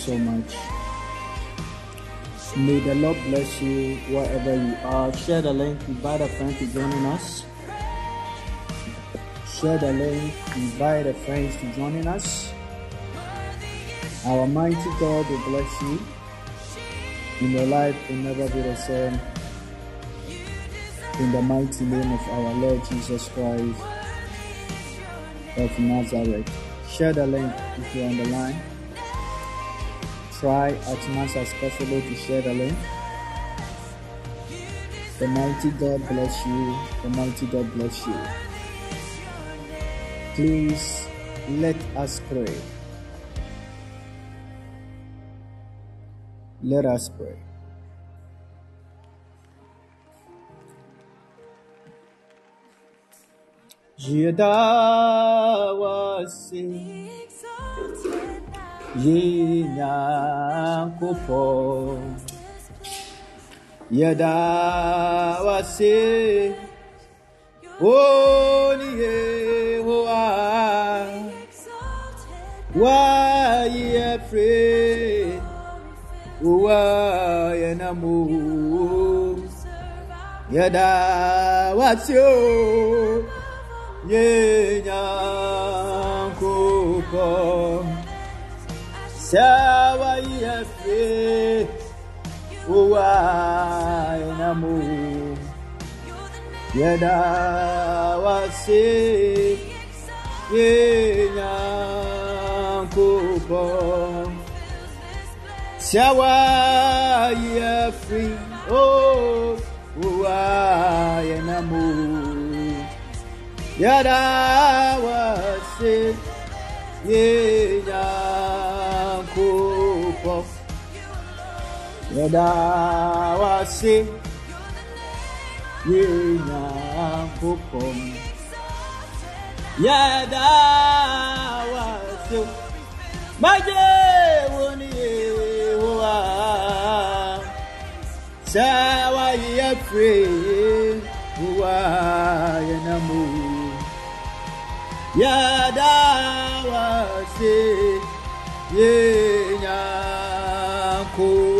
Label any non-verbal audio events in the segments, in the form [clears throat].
so much. May the Lord bless you wherever you are. Share the link, invite a friend to joining us. Share the link, invite a friend to joining us. Our mighty God will bless you. In your life will never be the same. In the mighty name of our Lord Jesus Christ of Nazareth. Share the link if you're on the line. Try as much as possible to share the link. The mighty God bless you. The mighty God bless you. Please let us pray. Let us pray. Yedawase exalted now. Yenyankopɔ Yedawase Oni Yehowa Exalted Wayefre Wayenamu Yedawase o. Yenyankopɔ Sawa enamu Yeda wase Yenya kupo Oh Uwa enamu Yeda wase Yenya Yeda wase Yenya kupo Yeda wase Maje woni Yehowa Sawa yefre Uwa yenamu Yada wase Yenyankopɔ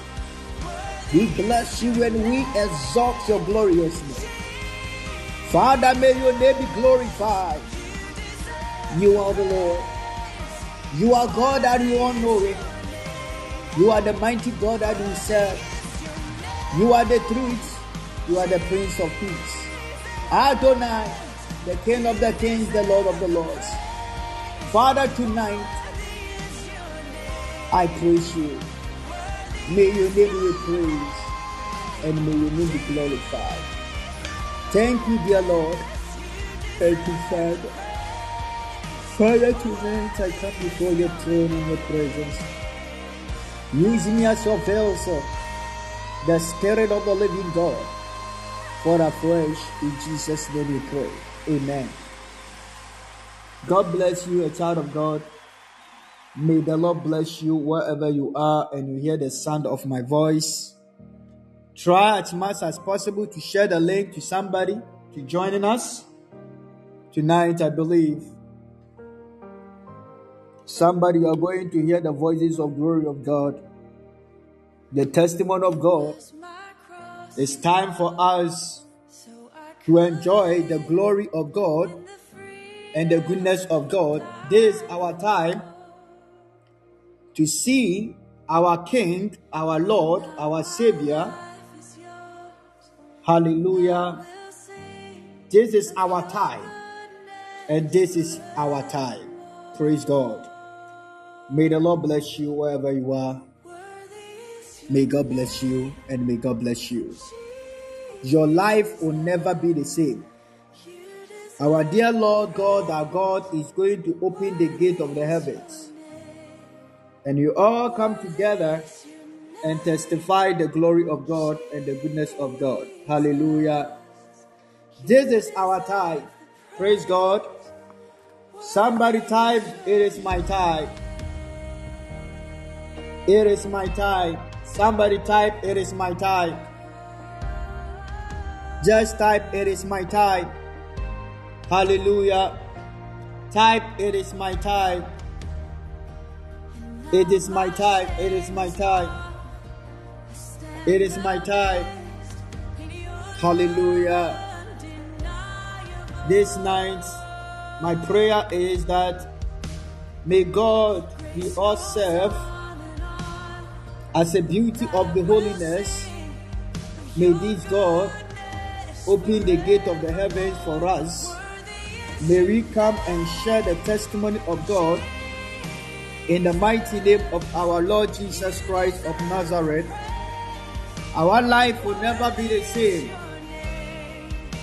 We bless you and we exalt your glorious name. Father, may your name be glorified. You are the Lord. You are God that you all know it. You are the mighty God that we serve. You are the truth. You are the Prince of Peace. Adonai, the King of the Kings, the Lord of the Lords. Father, tonight I praise you. May your name be praised and may your name be glorified. Thank you, dear Lord. Thank you, Father. Father, tonight I come before your throne in your presence. Use me as your vessel, the Spirit of the living God, for afresh in Jesus' name we pray. Amen. God bless you, a child of God. May the Lord bless you wherever you are and you hear the sound of my voice. Try as much as possible to share the link to somebody to joining us. Tonight, I believe somebody are going to hear the voices of glory of God, the testimony of God. It's time for us to enjoy the glory of God and the goodness of God. This is our time to see our King, our Lord, our Savior. Hallelujah. This is our time, and this is our time. Praise God. May the Lord bless you wherever you are. May God bless you, and may God bless you. Your life will never be the same. Our dear Lord God, our God, is going to open the gate of the heavens and you all come together and testify the glory of God and the goodness of God. Hallelujah. This is our time. Praise God. Somebody type, It is my time. It is my time. Somebody type, It is my time. Just type, It is my time. Hallelujah. Type, It is my time. It is my time. It is my time. It is my time. Hallelujah. This night, my prayer is that may God be served as a beauty of the holiness. May this God open the gate of the heavens for us. May we come and share the testimony of God in the mighty name of our Lord Jesus Christ of Nazareth. Our life will never be the same.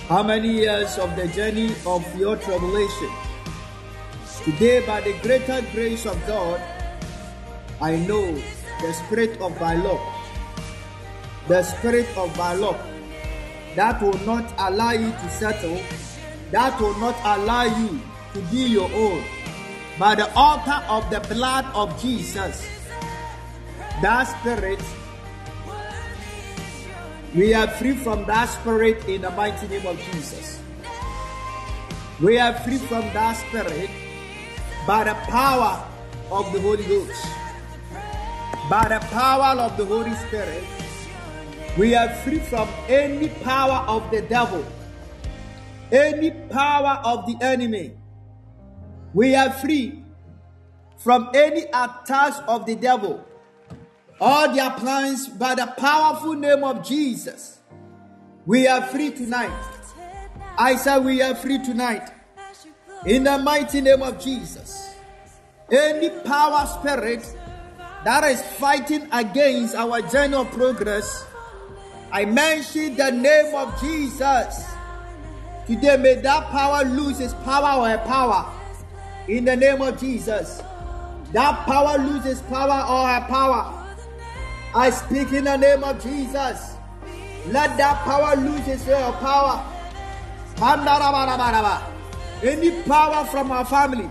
How many years of the journey of your tribulation? Today, by the greater grace of God, I know the spirit of love, the spirit of love that will not allow you to settle, that will not allow you to be your own. By the altar of the blood of Jesus, that spirit, we are free from that spirit in the mighty name of Jesus. We are free from that spirit by the power of the Holy Ghost. By the power of the Holy Spirit, we are free from any power of the devil, any power of the enemy. We are free from any attacks of the devil. All their plans by the powerful name of Jesus. We are free tonight. I said we are free tonight. In the mighty name of Jesus. Any power spirit that is fighting against our journey of progress, I mention the name of Jesus. Today, may that power lose its power or her power. In the name of Jesus. That power loses power or her power. I speak in the name of Jesus. Let that power lose its power. Any power from our family,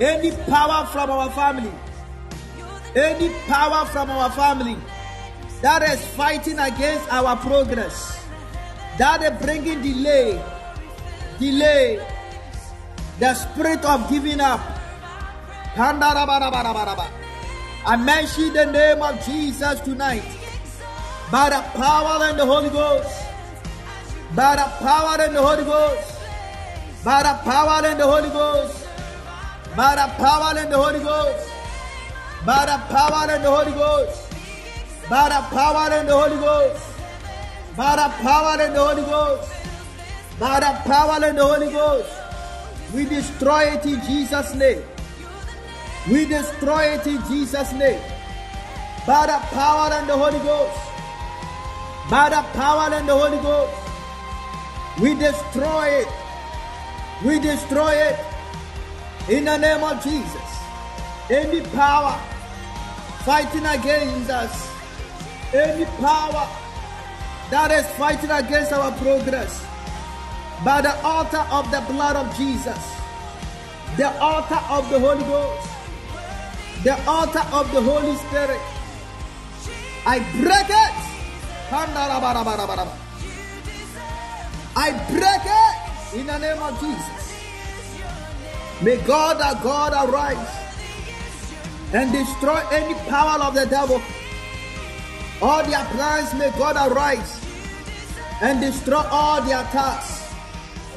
any power from our family, any power from our family that is fighting against our progress, that is bringing delay, delay, the spirit of giving up. I mention the name of Jesus tonight. By the power and the Holy Ghost, by the power and the Holy Ghost, by the power and the Holy Ghost, by the power and the Holy Ghost, by the power and the Holy Ghost, by the power and the Holy Ghost, by the power and the Holy Ghost, by the power and the Holy Ghost. We destroy it in Jesus' name. We destroy it in Jesus' name. By the power and the Holy Ghost. By the power and the Holy Ghost. We destroy it. We destroy it. In the name of Jesus. Any power fighting against us. Any power that is fighting against our progress. By the altar of the blood of Jesus. The altar of the Holy Ghost the altar of the Holy Spirit. I break it. I break it in the name of Jesus. May God our God arise and destroy any power of the devil. All their plans may God arise and destroy all their attacks.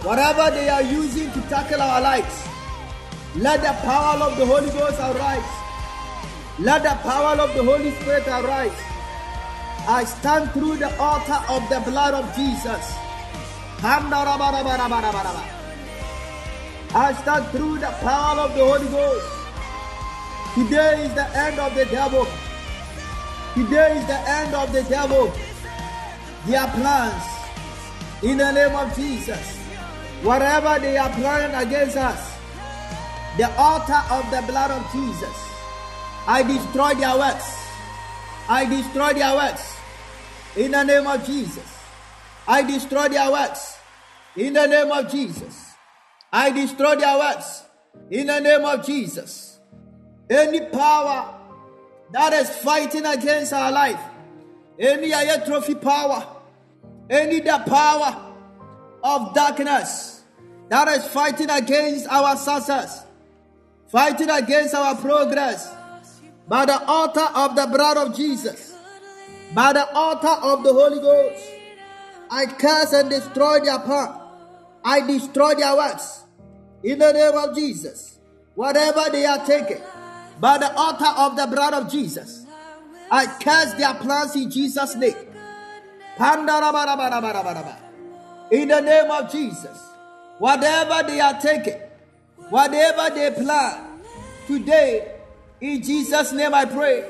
Whatever they are using to tackle our lives, let the power of the Holy Ghost arise. Let the power of the Holy Spirit arise. I stand through the altar of the blood of Jesus. I stand through the power of the Holy Ghost. Today is the end of the devil. Today is the end of the devil. Their plans. In the name of Jesus. Whatever they are planning against us, the altar of the blood of Jesus I destroy their works. I destroy their works. In the name of Jesus. I destroy their works. In the name of Jesus. I destroy their works. In the name of Jesus. Any power that is fighting against our life, any trophy power, any the power of darkness that is fighting against our success, fighting against our progress, by the altar of the blood of Jesus, by the altar of the Holy Ghost, I curse and destroy their power. I destroy their works. In the name of Jesus, whatever they are taking, by the altar of the blood of Jesus, I curse their plans in Jesus' name. In the name of Jesus, whatever they are taking, whatever they plan, today, in Jesus' name I pray.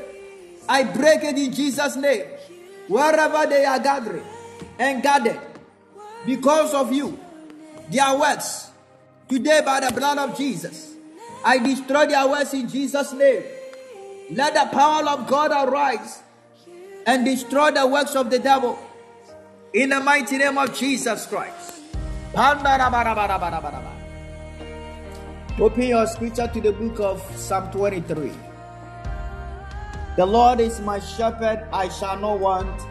I break it in Jesus' name. Wherever they are gathering and gathered, because of you, their works, today by the blood of Jesus, I destroy their works in Jesus' name. Let the power of God arise and destroy the works of the devil in the mighty name of Jesus Christ. Open your scripture to the book of Psalm 23. The Lord is my shepherd, I shall not want.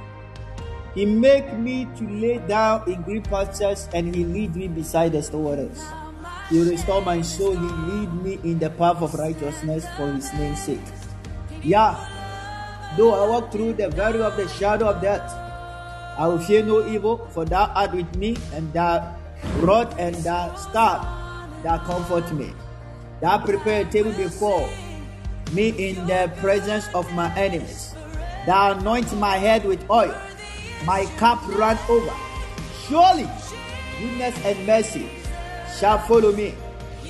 He make me to lay down in green pastures, and he lead me beside the still waters. He restore my soul, he lead me in the path of righteousness for his name's sake. Yeah, though I walk through the valley of the shadow of death, I will fear no evil, for thou art with me, and thy rod and thy staff that comfort me. That prepare a table before me in the presence of my enemies. Thou anoint my head with oil, my cup run over. Surely goodness and mercy shall follow me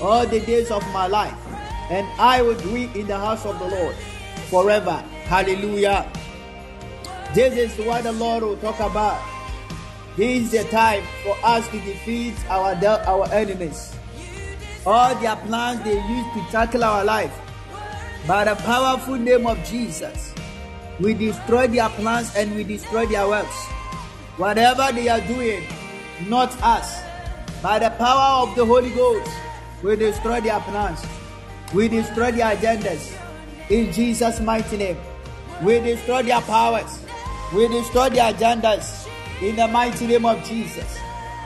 all the days of my life, and I will dwell in the house of the Lord forever. Hallelujah. This is what the Lord will talk about. This is the time for us to defeat our, our enemies all their plans they use to tackle our life. By the powerful name of Jesus, we destroy their plans and we destroy their works. Whatever they are doing, not us. By the power of the Holy Ghost, we destroy their plans. We destroy their agendas. In Jesus' mighty name. We destroy their powers. We destroy their agendas. In the mighty name of Jesus.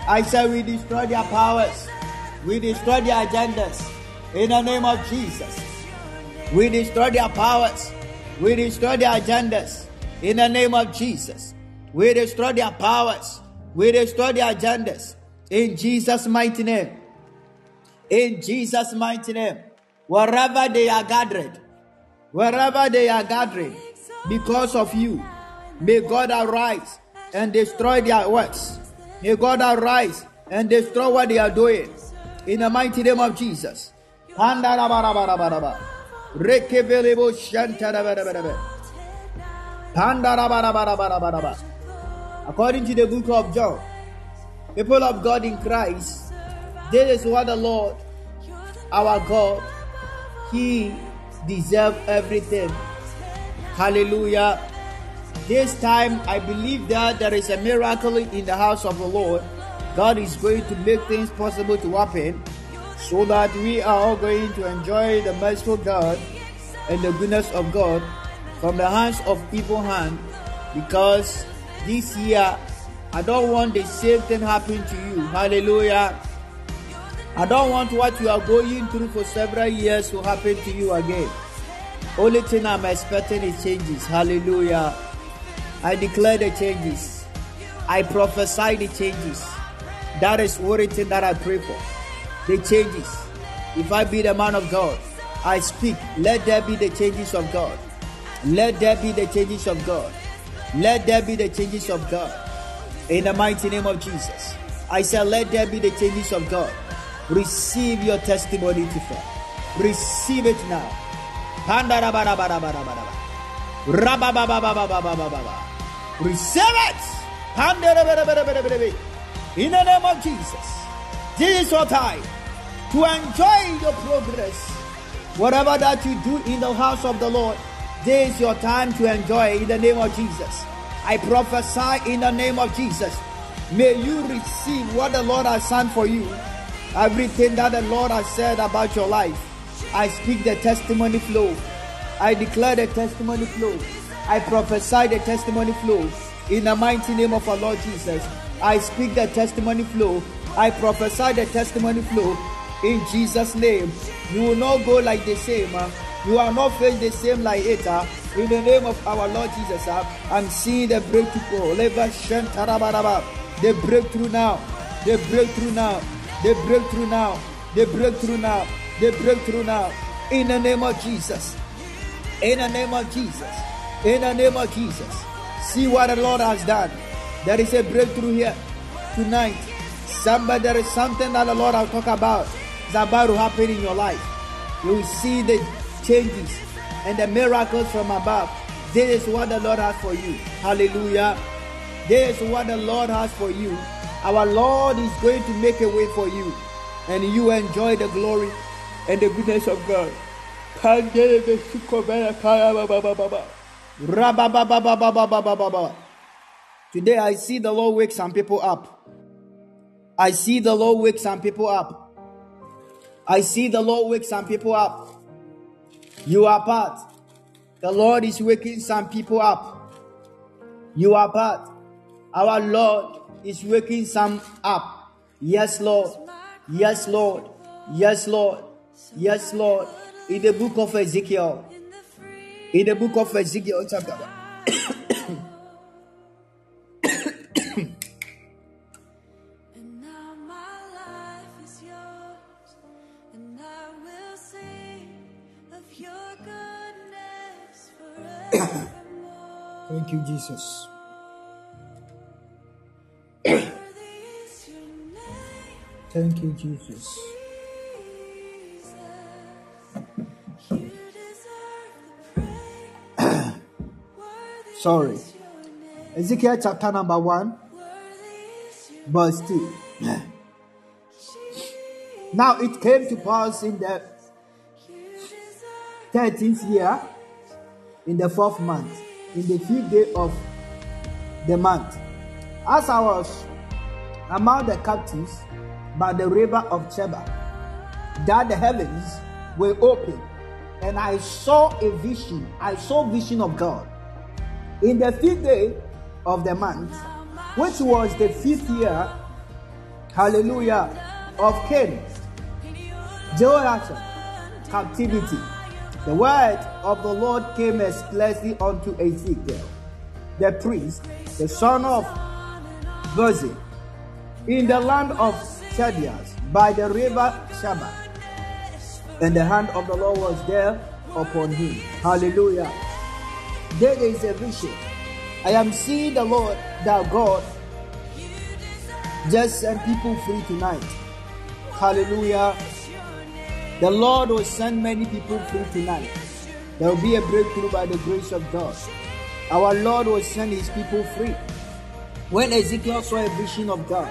I say we destroy their powers. We destroy their agendas in the name of Jesus. We destroy their powers. We destroy their agendas in the name of Jesus. We destroy their powers. We destroy their agendas in Jesus' mighty name. In Jesus' mighty name. Wherever they are gathered, wherever they are gathering, because of you, may God arise and destroy their works. May God arise and destroy what they are doing in the mighty name of Jesus. According to the book of John, people of God in Christ, this is what the Lord, our God, He deserves everything. Hallelujah. This time, I believe that there is a miracle in the house of the Lord God is going to make things possible to happen so that we are all going to enjoy the merciful God and the goodness of God from the hands of evil hand because this year I don't want the same thing happen to you. Hallelujah. I don't want what you are going through for several years to happen to you again. Only thing I'm expecting is changes. Hallelujah. I declare the changes. I prophesy the changes. That is is that I pray for. The changes. If I be the man of God, I speak. Let there be the changes of God. Let there be the changes of God. Let there be the changes of God. In the mighty name of Jesus. I say, let there be the changes of God. Receive your testimony to fall. Receive it now. Receive it. In the name of Jesus. This is your time to enjoy your progress. Whatever that you do in the house of the Lord, this is your time to enjoy in the name of Jesus. I prophesy in the name of Jesus. May you receive what the Lord has done for you. Everything that the Lord has said about your life. I speak the testimony flow. I declare the testimony flow. I prophesy the testimony flow. In the mighty name of our Lord Jesus. I speak the testimony flow. I prophesy the testimony flow. In Jesus' name. You will not go like the same. Uh, you are not face the same like it. Uh, in the name of our Lord Jesus, uh, I'm seeing the breakthrough. The breakthrough now. The breakthrough now. The breakthrough now. The breakthrough now. The breakthrough now. In the name of Jesus. In the name of Jesus. In the name of Jesus. See what the Lord has done. There is a breakthrough here tonight. Somebody, there is something that the Lord will talk about. It's about to happen in your life. You will see the changes and the miracles from above. This is what the Lord has for you. Hallelujah. This is what the Lord has for you. Our Lord is going to make a way for you. And you enjoy the glory and the goodness of God. Today I see the Lord wake some people up. I see the Lord wake some people up. I see the Lord wake some people up. You are part. The Lord is waking some people up. You are part. Our Lord is waking some up. Yes, Lord. Yes, Lord. Yes, Lord. Yes, Lord. In the book of Ezekiel. In the book of Ezekiel, chapter. And now my life is yours, and I will sing of your goodness forevermore. Thank you, Jesus. Thank you, Jesus. Sorry. Ezekiel chapter number 1, worthy is your verse 2. Now it came to pass in the 13th year, in the fourth month, in the fifth day of the month, as I was among the captives by the river of Chebar, that the heavens were open, and I saw a vision. I saw vision of God. In the fifth day of the month, which was the fifth year, hallelujah, of King Jehoiakim captivity. The word of the Lord came expressly unto Ezekiel, the priest, the son of Buzi, in the land of Chaldeans, by the river Shabbat. And the hand of the Lord was there upon him. Hallelujah. There is a vision. I am seeing the Lord, that God, just send people free tonight. Hallelujah. The Lord will send many people free tonight. There will be a breakthrough by the grace of God. Our Lord will send his people free. When Ezekiel saw a vision of God,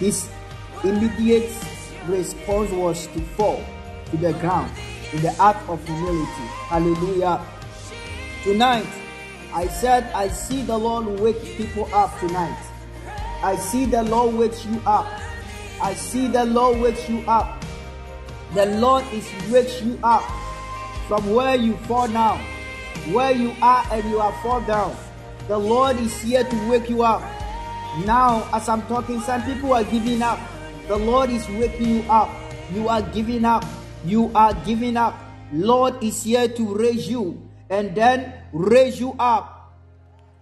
his immediate response was to fall to the ground in the act of humility. Hallelujah. Tonight, I said, I see the Lord wake people up tonight. I see the Lord wakes you up. I see the Lord wakes you up. The Lord is wakes you up from where you fall down, where you are and you are fall down. The Lord is here to wake you up. Now, as I'm talking, some people are giving up. The Lord is waking you up. You are giving up. You are giving up. Lord is here to raise you and then raise you up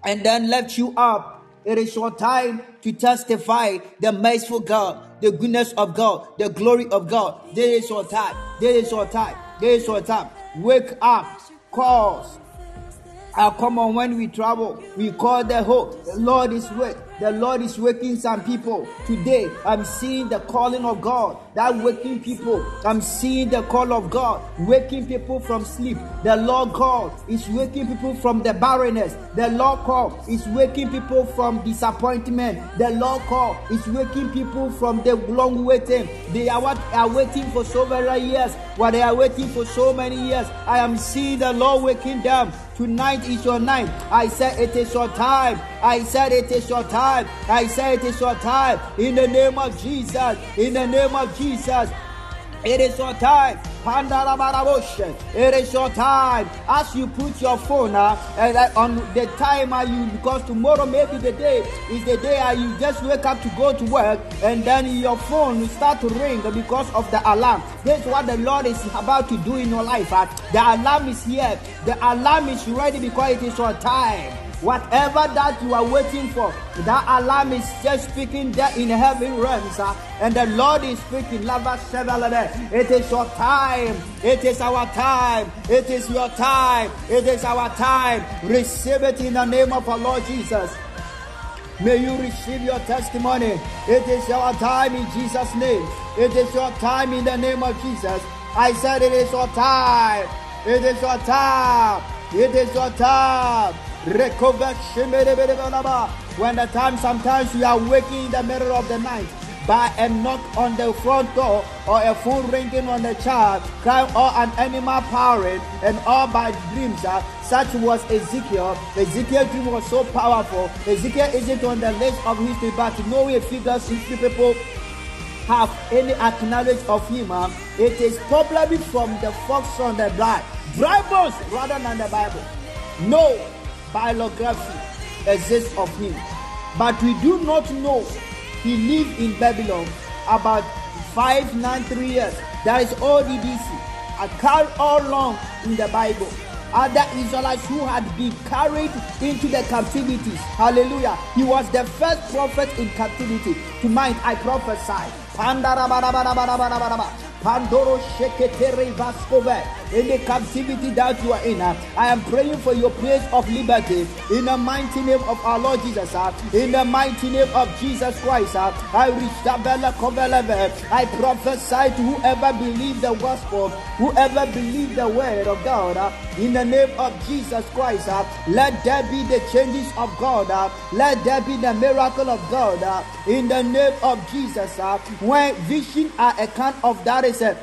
and then lift you up. It is your time to testify the merciful God, the goodness of God, the glory of God. This is your time. This is your time. This is your time. Wake up. Cause. Ah, come on, when we travel, we call the hope. The Lord is with. The Lord is waking some people. Today, I'm seeing the calling of God. That waking people. I'm seeing the call of God. Waking people from sleep. The Lord God is waking people from the barrenness. The Lord God is waking people from disappointment. The Lord God is waking people from the long waiting. They are what are waiting for so many years. What they are waiting for so many years. I am seeing the Lord waking them. Tonight is your night. I said it is your time. I said it is your time. I said it is your time. In the name of Jesus. In the name of Jesus. It is your time. It is your time. As you put your phone uh, on the timer, you because tomorrow maybe the day is the day uh, you just wake up to go to work and then your phone will start to ring because of the alarm. This is what the Lord is about to do in your life. Uh. The alarm is here. The alarm is ready because it is your time. Whatever that you are waiting for, that alarm is just speaking there in heaven realms, uh, and the Lord is speaking. It is your time. It is our time. It is your time. It is our time. Receive it in the name of our Lord Jesus. May you receive your testimony. It is your time in Jesus' name. It is your time in the name of Jesus. I said it is your time. It is your time. It is your time. When the time sometimes we are waking in the middle of the night by a knock on the front door or a phone ringing on the child, crying or an animal powering and all by dreams. Uh, such was Ezekiel. Ezekiel's dream was so powerful. Ezekiel isn't on the list of history, but no way figures history people have any acknowledge of him. Uh, it is probably from the fox on the blood, dry bones rather than the Bible. No biography exists of him. But we do not know he lived in Babylon about 593 years. That is all ODDC. A carried all along in the Bible. Other Israelites who had been carried into the captivities. Hallelujah. He was the first prophet in captivity. To mind, I prophesy. Pandoro Sheketere Vaskove. In the captivity that you are in, uh, I am praying for your place of liberty. In the mighty name of our Lord Jesus, uh, in the mighty name of Jesus Christ, uh, I I prophesy to whoever believes the gospel, whoever believes the word of God, in the name of Jesus Christ, let there be the changes of God, let there be the miracle of God, in the name of Jesus. When vision are a kind of that is a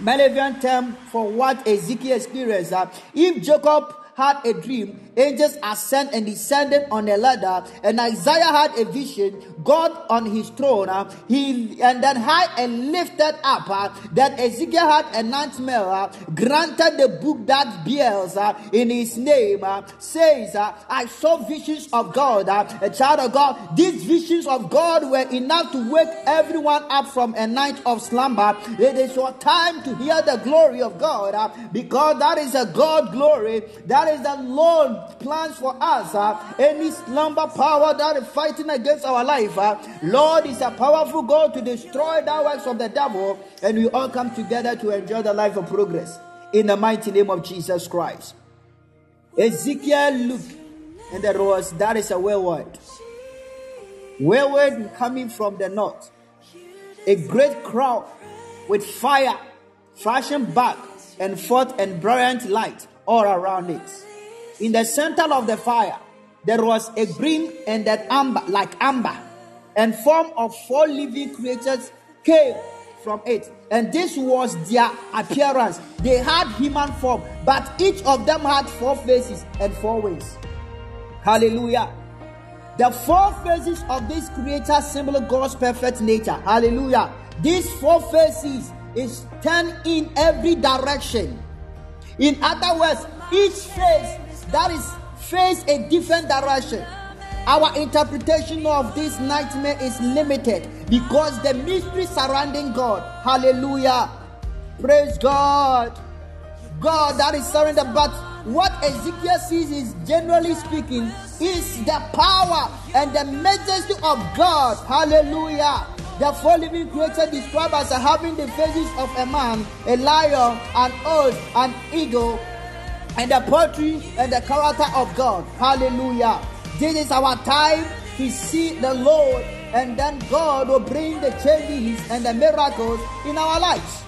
Malavian term for what Ezekiel experienced. Uh, if Jacob had a dream, angels ascended and descended on a ladder, and Isaiah had a vision, God on his throne, uh, he and then high and lifted up, uh, that Ezekiel had a nightmare, uh, granted the book that bears in his name, says, I saw visions of God, a child of God. These visions of God were enough to wake everyone up from a night of slumber. It is your time to hear the glory of God, because that is a God glory. That that is the Lord plans for us. Uh, any slumber power that is fighting against our life. Uh, Lord is a powerful God to destroy the works of the devil. And we all come together to enjoy the life of progress. In the mighty name of Jesus Christ. Ezekiel looked, and there was that is a whirlwind. Whirlwind coming from the north. A great crowd with fire flashing back and forth and brilliant light all around it. In the center of the fire, there was a green and an amber, like amber, and form of four living creatures came from it. And this was their appearance. They had human form, but each of them had four faces and four wings. Hallelujah. The four faces of this creator symbol God's perfect nature. Hallelujah. These four faces is turned in every direction. In other words, each face that is face a different direction. Our interpretation of this nightmare is limited because the mystery surrounding God. Hallelujah. Praise God. God that is surrounded. But what Ezekiel sees is generally speaking is the power and the majesty of God. Hallelujah. The four living creatures described as having the faces of a man, a lion, an ox, an eagle, and the poetry and the character of God. Hallelujah. This is our time to see the Lord, and then God will bring the changes and the miracles in our lives.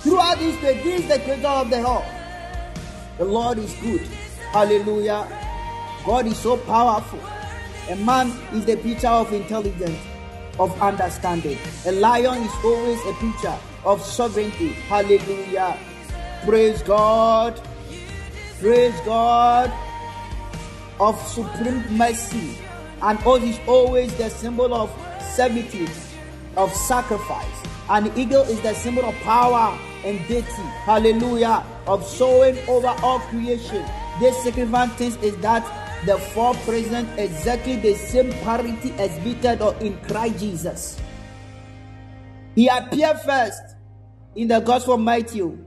Throughout this day, this is the creator of the whole. The Lord is good. Hallelujah. God is so powerful. A man is the picture of intelligence, of understanding. A lion is always a picture of sovereignty. Hallelujah. Praise God. Praise God of supreme mercy. And oath is always the symbol of servitude, of sacrifice. An eagle is the symbol of power and deity. Hallelujah. Of sowing over all creation. This significant thing is that the four present exactly the same parity exhibited in Christ Jesus. He appeared first in the Gospel of Matthew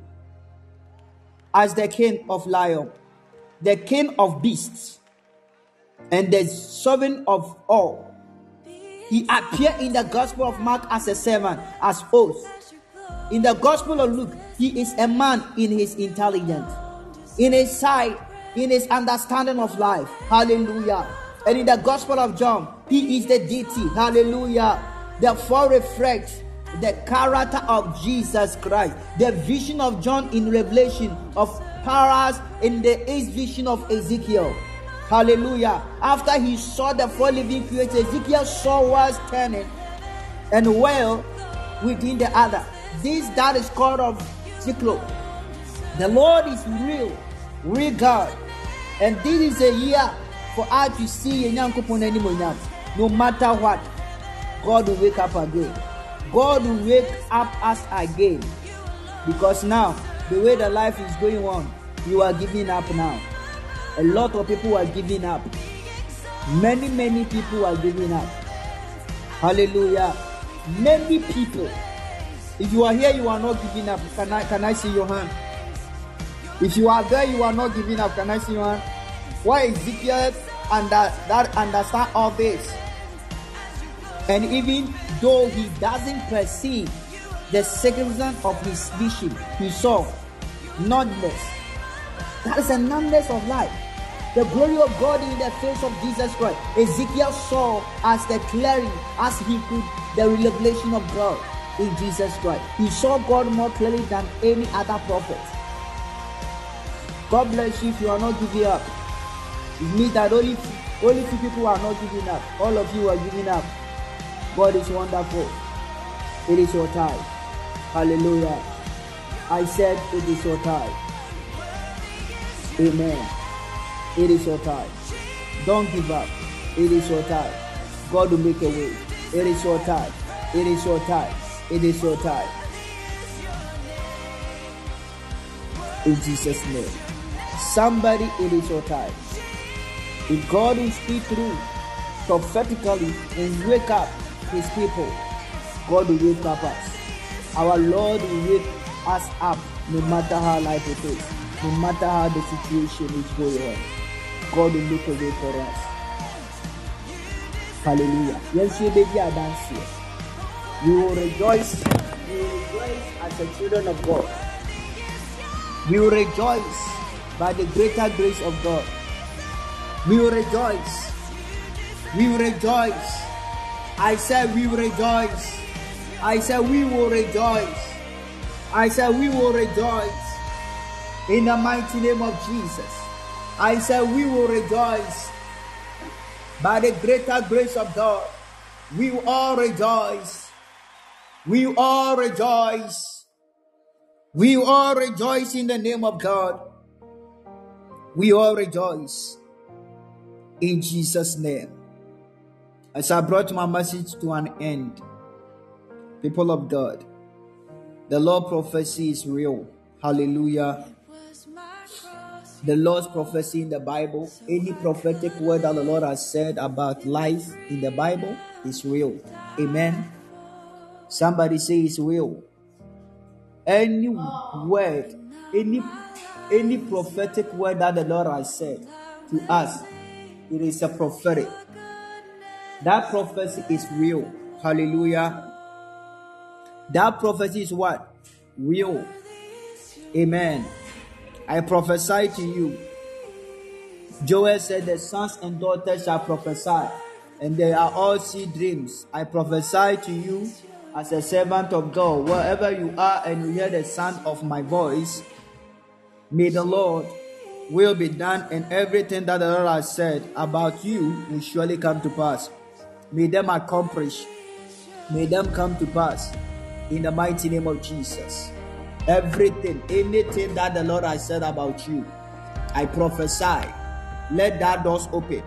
as the king of lion, the king of beasts, and the sovereign of all. He appeared in the Gospel of Mark as a servant, as host. In the Gospel of Luke, he is a man in his intelligence, in his sight, in his understanding of life. Hallelujah. And in the Gospel of John, he is the deity. Hallelujah. Therefore, reflects the character of Jesus Christ. The vision of John in Revelation of powers in the eighth vision of Ezekiel. Hallelujah. After he saw the four living creatures, Ezekiel saw was turning and well within the other. This that is called of cyclo. The Lord is real, real God. And this is a year for us to see no matter what, God will wake up again. God will wake up us again. Because now, the way the life is going on, you are giving up now. A lot of people are giving up. Many, many people are giving up. Hallelujah. Many people. If you are here, you are not giving up. Can I can I see your hand? If you are there, you are not giving up. Can I see your hand? Why Ezekiel under that understand all this? And even though he doesn't perceive the significance of his vision, he saw numbness. That is a numbness of life. The glory of God in the face of Jesus Christ. Ezekiel saw as the clearing, as he could, the revelation of God in Jesus Christ. He saw God more clearly than any other prophet. God bless you if you are not giving up. It means that only only few people are not giving up. All of you are giving up. God is wonderful. It is your time. Hallelujah. I said it is your time. Amen. It is your time. Don't give up. It is your time. God will make a way. It is your time. It is your time. It is your time. In Jesus' name. Somebody, it is your time. If God will speak through prophetically and wake up his people, God will wake up us. Our Lord will wake us up no matter how life it is, no matter how the situation is going on. God will make a way for us. Hallelujah. Yes, you baby are dancing. We will rejoice. We will rejoice as the children of God. We will rejoice by the greater grace of God. We will rejoice. We will rejoice. I said we will rejoice. I said we will rejoice. I said we will rejoice. In the mighty name of Jesus. I said we will rejoice. By the greater grace of God. We will all rejoice. We will all rejoice. We will all rejoice in the name of God. We all rejoice in Jesus' name. As I brought my message to an end, people of God, the Lord prophecy is real. Hallelujah. The Lord's prophecy in the Bible, any prophetic word that the Lord has said about life in the Bible is real. Amen. Somebody say it's real. Any word, any any prophetic word that the Lord has said to us, it is a prophetic. That prophecy is real. Hallelujah. That prophecy is what? Real. Amen. I prophesy to you. Joel said, The sons and daughters shall prophesy. and they are all see dreams. I prophesy to you as a servant of God, wherever you are and you hear the sound of my voice, may the Lord will be done and everything that the Lord has said about you will surely come to pass. May them accomplish. May them come to pass in the mighty name of Jesus. Everything, anything that the Lord has said about you, I prophesy, let that doors open.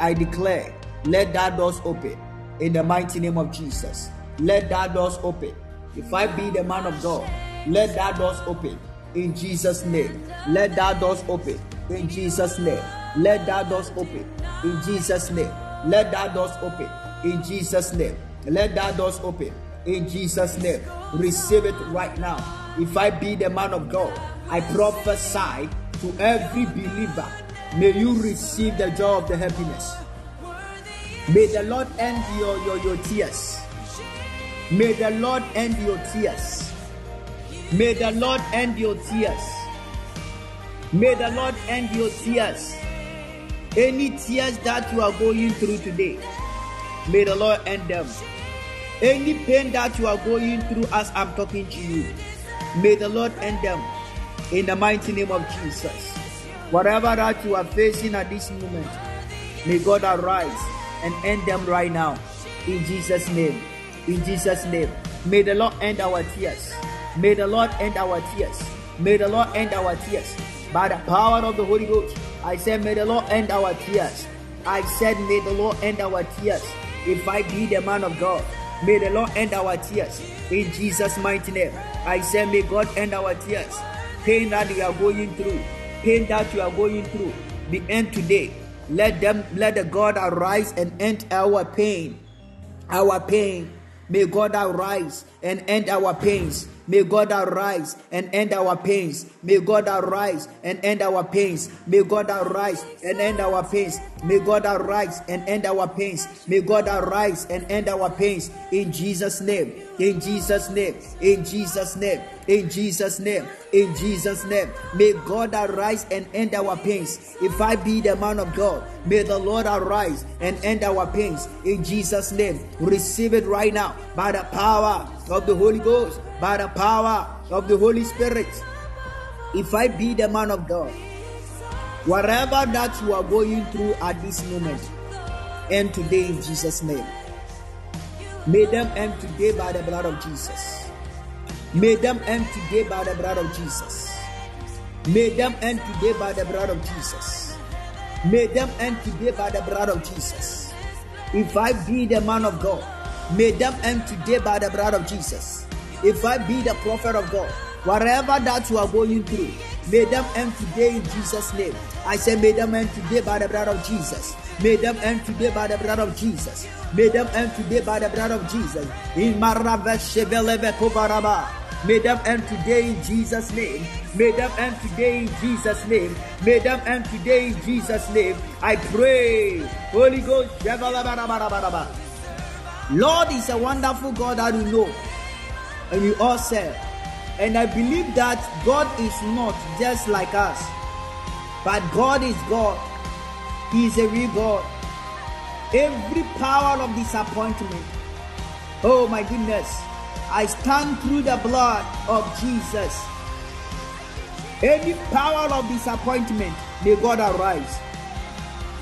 I declare, let that doors open in the mighty name of Jesus. Let that doors open. If I be the man of God, let that doors open in Jesus' name. Let that doors open in Jesus' name. Let that doors open in Jesus' name. Let that doors open in Jesus' name. Let that doors open in Jesus' name. Receive it right now. If I be the man of God, I prophesy to every believer. May you receive the joy of the happiness. May the Lord end your, your, your tears. May the Lord end your tears. May the Lord end your tears. May the Lord end your tears. Any tears that you are going through today, may the Lord end them. Any pain that you are going through as I'm talking to you, may the Lord end them in the mighty name of Jesus. Whatever that you are facing at this moment, may God arise and end them right now in Jesus' name. In Jesus' name. May the Lord end our tears. May the Lord end our tears. May the Lord end our tears. By the power of the Holy Ghost, I said, May the Lord end our tears. I said, May the Lord end our tears. If I be the man of God, may the Lord end our tears. In Jesus' mighty name, I say, May God end our tears. Pain that we are going through, pain that you are going through, be end today. Let them, let the God arise and end our pain, our pain. May God arise and end our pains. May God arise and end our pains. May God arise and end our pains. May God arise and end our pains. May God arise and end our pains. May God arise and end our pains. In Jesus' name. In Jesus' name. In Jesus' name. In Jesus' name. In Jesus' name. May God arise and end our pains. If I be the man of God, may the Lord arise and end our pains. In Jesus' name. Receive it right now by the power of the Holy Ghost, by the power of the Holy Spirit. If I be the man of God, whatever that you are going through at this moment, end today in Jesus' name. May them end today by the blood of Jesus. May them end today by the blood of Jesus. May them end today by the blood of Jesus. May them end today by the blood of Jesus. If I be the man of God, may them end today by the blood of Jesus. If I be the prophet of God, whatever that you are going through, may them end today in Jesus' name. I say, may them end today by the blood of Jesus. May them end today by the blood of Jesus. May them end today by the blood of Jesus. In. May them end today in Jesus' name. May them end today in Jesus' name. May them end today in Jesus' name. I pray. Holy Ghost. Lord is a wonderful God that we know. And we all serve. And I believe that God is not just like us. But God is God. He is a real God. Every power of disappointment. Oh my goodness. I stand through the blood of Jesus. Any power of disappointment, may God arise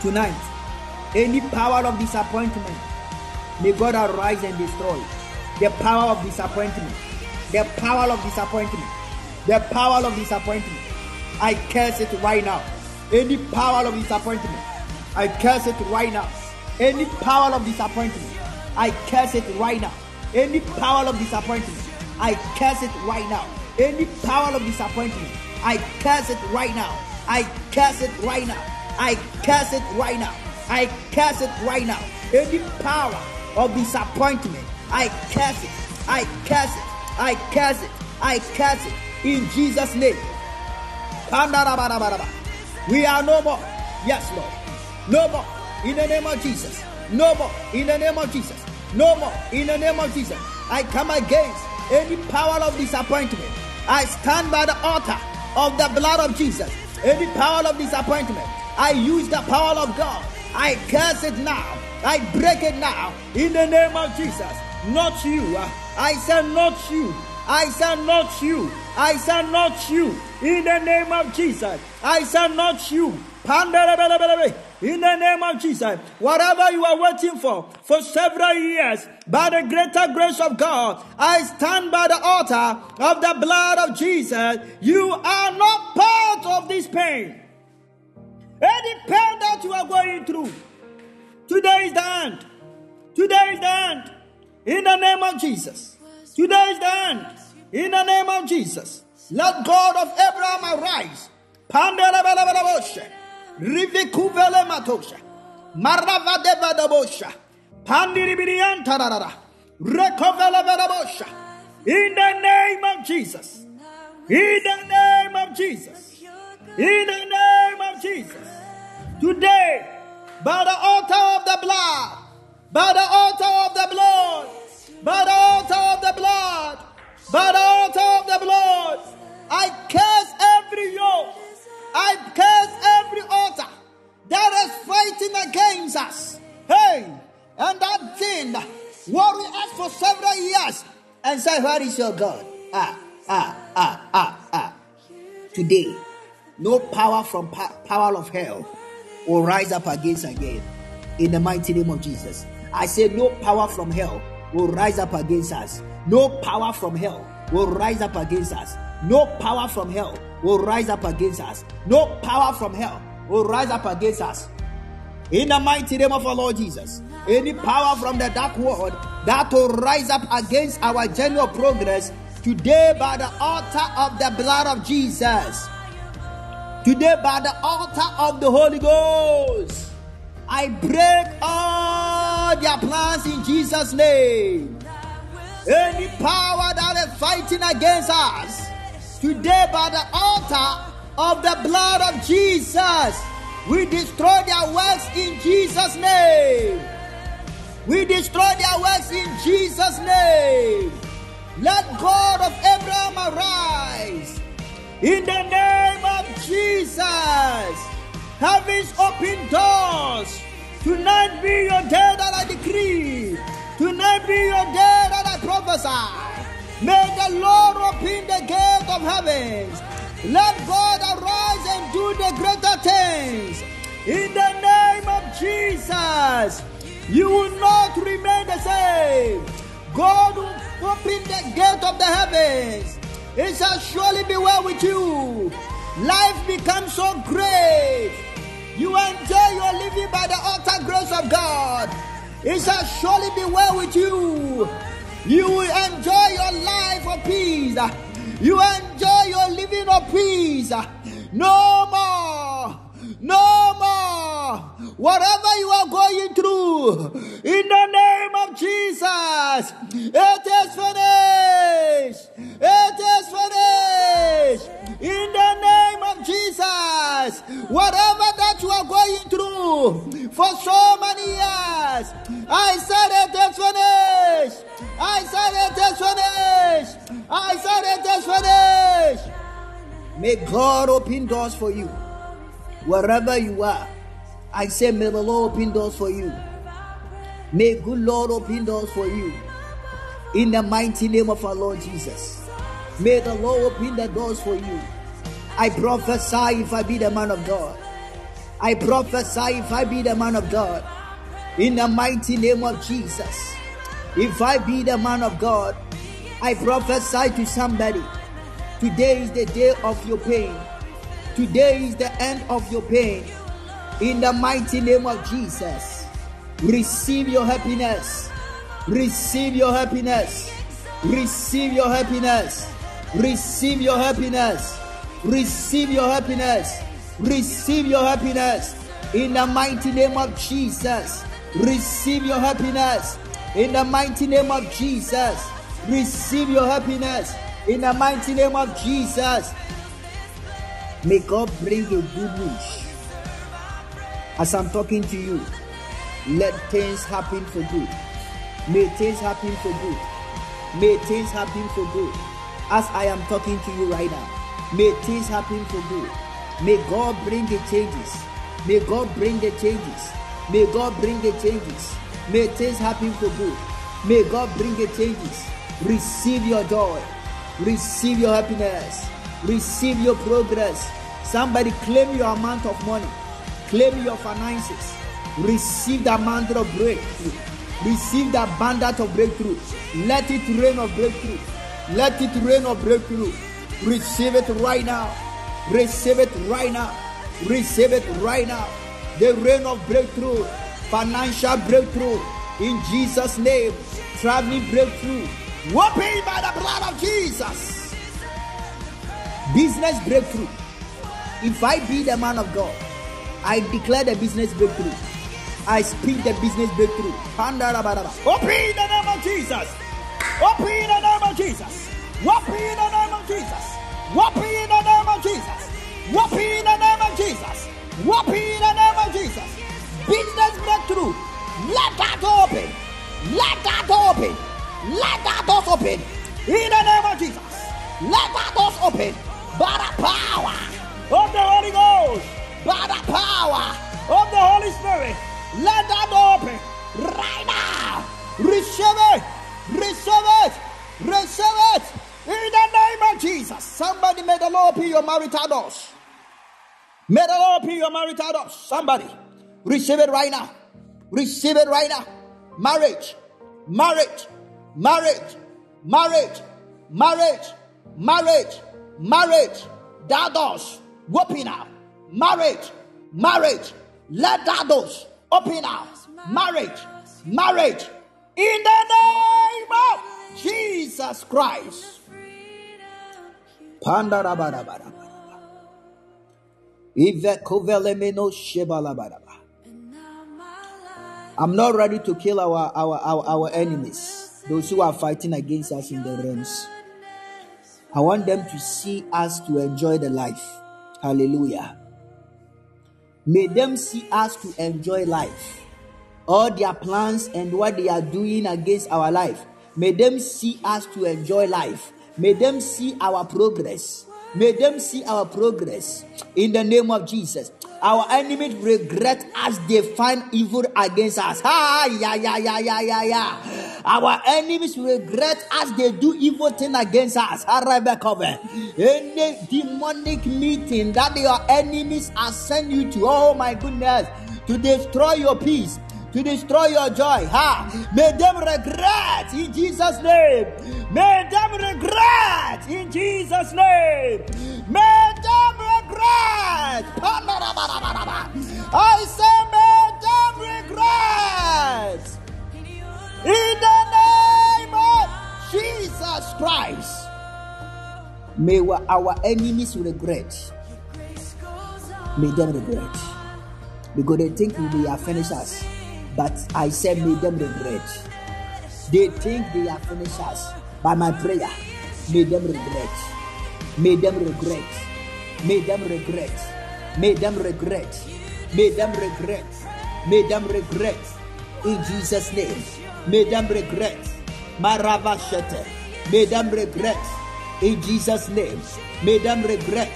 tonight. Any power of disappointment, may God arise and destroy the power of disappointment. The power of disappointment. The power of disappointment. I curse it right now. Any power of disappointment, I curse it right now. Any power of disappointment, I curse it right now. Any power of disappointment, I curse it right now. Any power of disappointment, I curse it right now. I curse it right now. I curse it right now. I curse it right now. Any power of disappointment, I curse it. I curse it. I curse it. I curse it. In Jesus' name. We are no more. Yes, Lord. No more. In the name of Jesus. No more. In the name of Jesus. No more. In the name of Jesus. I come against any power of disappointment. I stand by the altar of the blood of Jesus. Any power of disappointment. I use the power of God. I curse it now. I break it now in the name of Jesus. Not you. I said, not you. I said, not you. I said, not you. In the name of Jesus. I said, not you. In the name of Jesus, whatever you are waiting for for several years, by the greater grace of God, I stand by the altar of the blood of Jesus. You are not part of this pain. Any pain that you are going through, today is the end. Today is the end. In the name of Jesus. Today is the end. In the name of Jesus. Let God of Abraham arise. Rivikuvele matosha. Maravade vadabosha. Pandiribirian tarara. Rekovele vadabosha. In the name of Jesus. In the name of Jesus. In the name of Jesus. Today, by the altar of the blood, by the altar of the blood, by the altar of the blood, by the altar of the blood, I curse every yoke. I curse every altar that is fighting against us. Hey, and that thing worry us for several years and say, Where is your God? Ah, ah, ah, ah, ah. Today, no power from pa- power of hell will rise up against again. In the mighty name of Jesus. I say, No power from hell will rise up against us. No power from hell will rise up against us. No power from hell will rise up against us. No power from hell will rise up against us. In the mighty name of our Lord Jesus, any power from the dark world that will rise up against our general progress today by the altar of the blood of Jesus, today by the altar of the Holy Ghost, I break all their plans in Jesus' name. Any power that is fighting against us today by the altar of the blood of Jesus. We destroy their works in Jesus' name. We destroy their works in Jesus' name. Let God of Abraham arise. In the name of Jesus. Heavens open doors. Tonight be your day that I decree. Tonight be your day that I prophesy. May the Lord open the gate of heavens. Let God arise and do the greater things. In the name of Jesus, you will not remain the same. God will open the gate of the heavens. It shall surely be well with you. Life becomes so great. You enjoy your living by the utter grace of God. It shall surely be well with you. You will enjoy your life of peace. You enjoy your living of peace. No more. No more. Whatever you are going through, in the name of Jesus, it is finished. It is finished. In the name of Jesus, whatever that you are going through for so many years, I said it is finished. I said it is finished. I said it is finished. May God open doors for you. Wherever you are, I say, may the Lord open doors for you. May good Lord open doors for you. In the mighty name of our Lord Jesus. May the Lord open the doors for you. I prophesy if I be the man of God. I prophesy if I be the man of God. In the mighty name of Jesus. If I be the man of God, I prophesy to somebody. Today is the day of your pain. Today is the end of your pain. In the mighty name of Jesus, receive your happiness. Receive your happiness. Receive your happiness. Receive your happiness. Receive your happiness. Receive your happiness. In the mighty name of Jesus, receive your happiness. In the mighty name of Jesus, receive your happiness. In the mighty name of Jesus, may God bring you good news. As I'm talking to you, let things happen for good. May things happen for good. May things happen for good. As I am talking to you right now, may things happen for good. May God bring the changes. May God bring the changes. May God bring the changes. May things happen for good. May God bring the changes. Receive your joy. Receive your happiness. Receive your progress. Somebody claim your amount of money. Claim your finances. Receive the amount of breakthrough. Receive the abundance of breakthrough. Let it rain of breakthrough. Let it rain of breakthrough. Receive it right now. Receive it right now. Receive it right now. The rain of breakthrough, financial breakthrough in Jesus' name, traveling breakthrough, whooping by the blood of Jesus. Business breakthrough. If I be the man of God, I declare the business breakthrough. I speak the business breakthrough. Open the name of Jesus. Open in the name of Jesus. Open in the name of Jesus. Open in the name of Jesus. Open in the name of Jesus. Open in the name of Jesus. Business breakthrough. Let that open. Let that open. Let that doors open. In the name of Jesus. Let that doors open. By the power of the Holy Ghost. By the power of the Holy Spirit. Let that door open. Right now. Receive it. Receive it. Receive it. In the name of Jesus. Somebody may the Lord open your marital doors. May the Lord open your marital doors. Somebody receive it right now. Receive it right now. Marriage, marriage, marriage, marriage, marriage, marriage, marriage. That doors open now. Marriage, marriage. Let that doors open now. Marriage, marriage. In the name of Jesus Christ. Pandarabarabaraba. I'm not ready to kill our, our, our, our enemies, those who are fighting against us in the realms. I want them to see us to enjoy the life. Hallelujah. May them see us to enjoy life. All their plans and what they are doing against our life. May them see us to enjoy life. May them see our progress. May them see our progress in the name of Jesus. Our enemies regret as they find evil against us. Ah, yeah, yeah, yeah, yeah, yeah, yeah. Our enemies regret as they do evil thing against us. Any demonic meeting that your enemies are sending you to, oh my goodness, to destroy your peace, to destroy your joy. Ha! May them regret in Jesus' name. May them regret in Jesus' name. May them regret. I say, may them regret. In the name of Jesus Christ. May our enemies regret. May them regret. Because they think we have finished us. But I said, may them regret. They think they are finished us. By my prayer, may them regret. May them regret. May them regret. May them regret. May them regret. May them regret. In Jesus' name. May them regret. Marava Shete. May them regret. In Jesus' name. May them regret.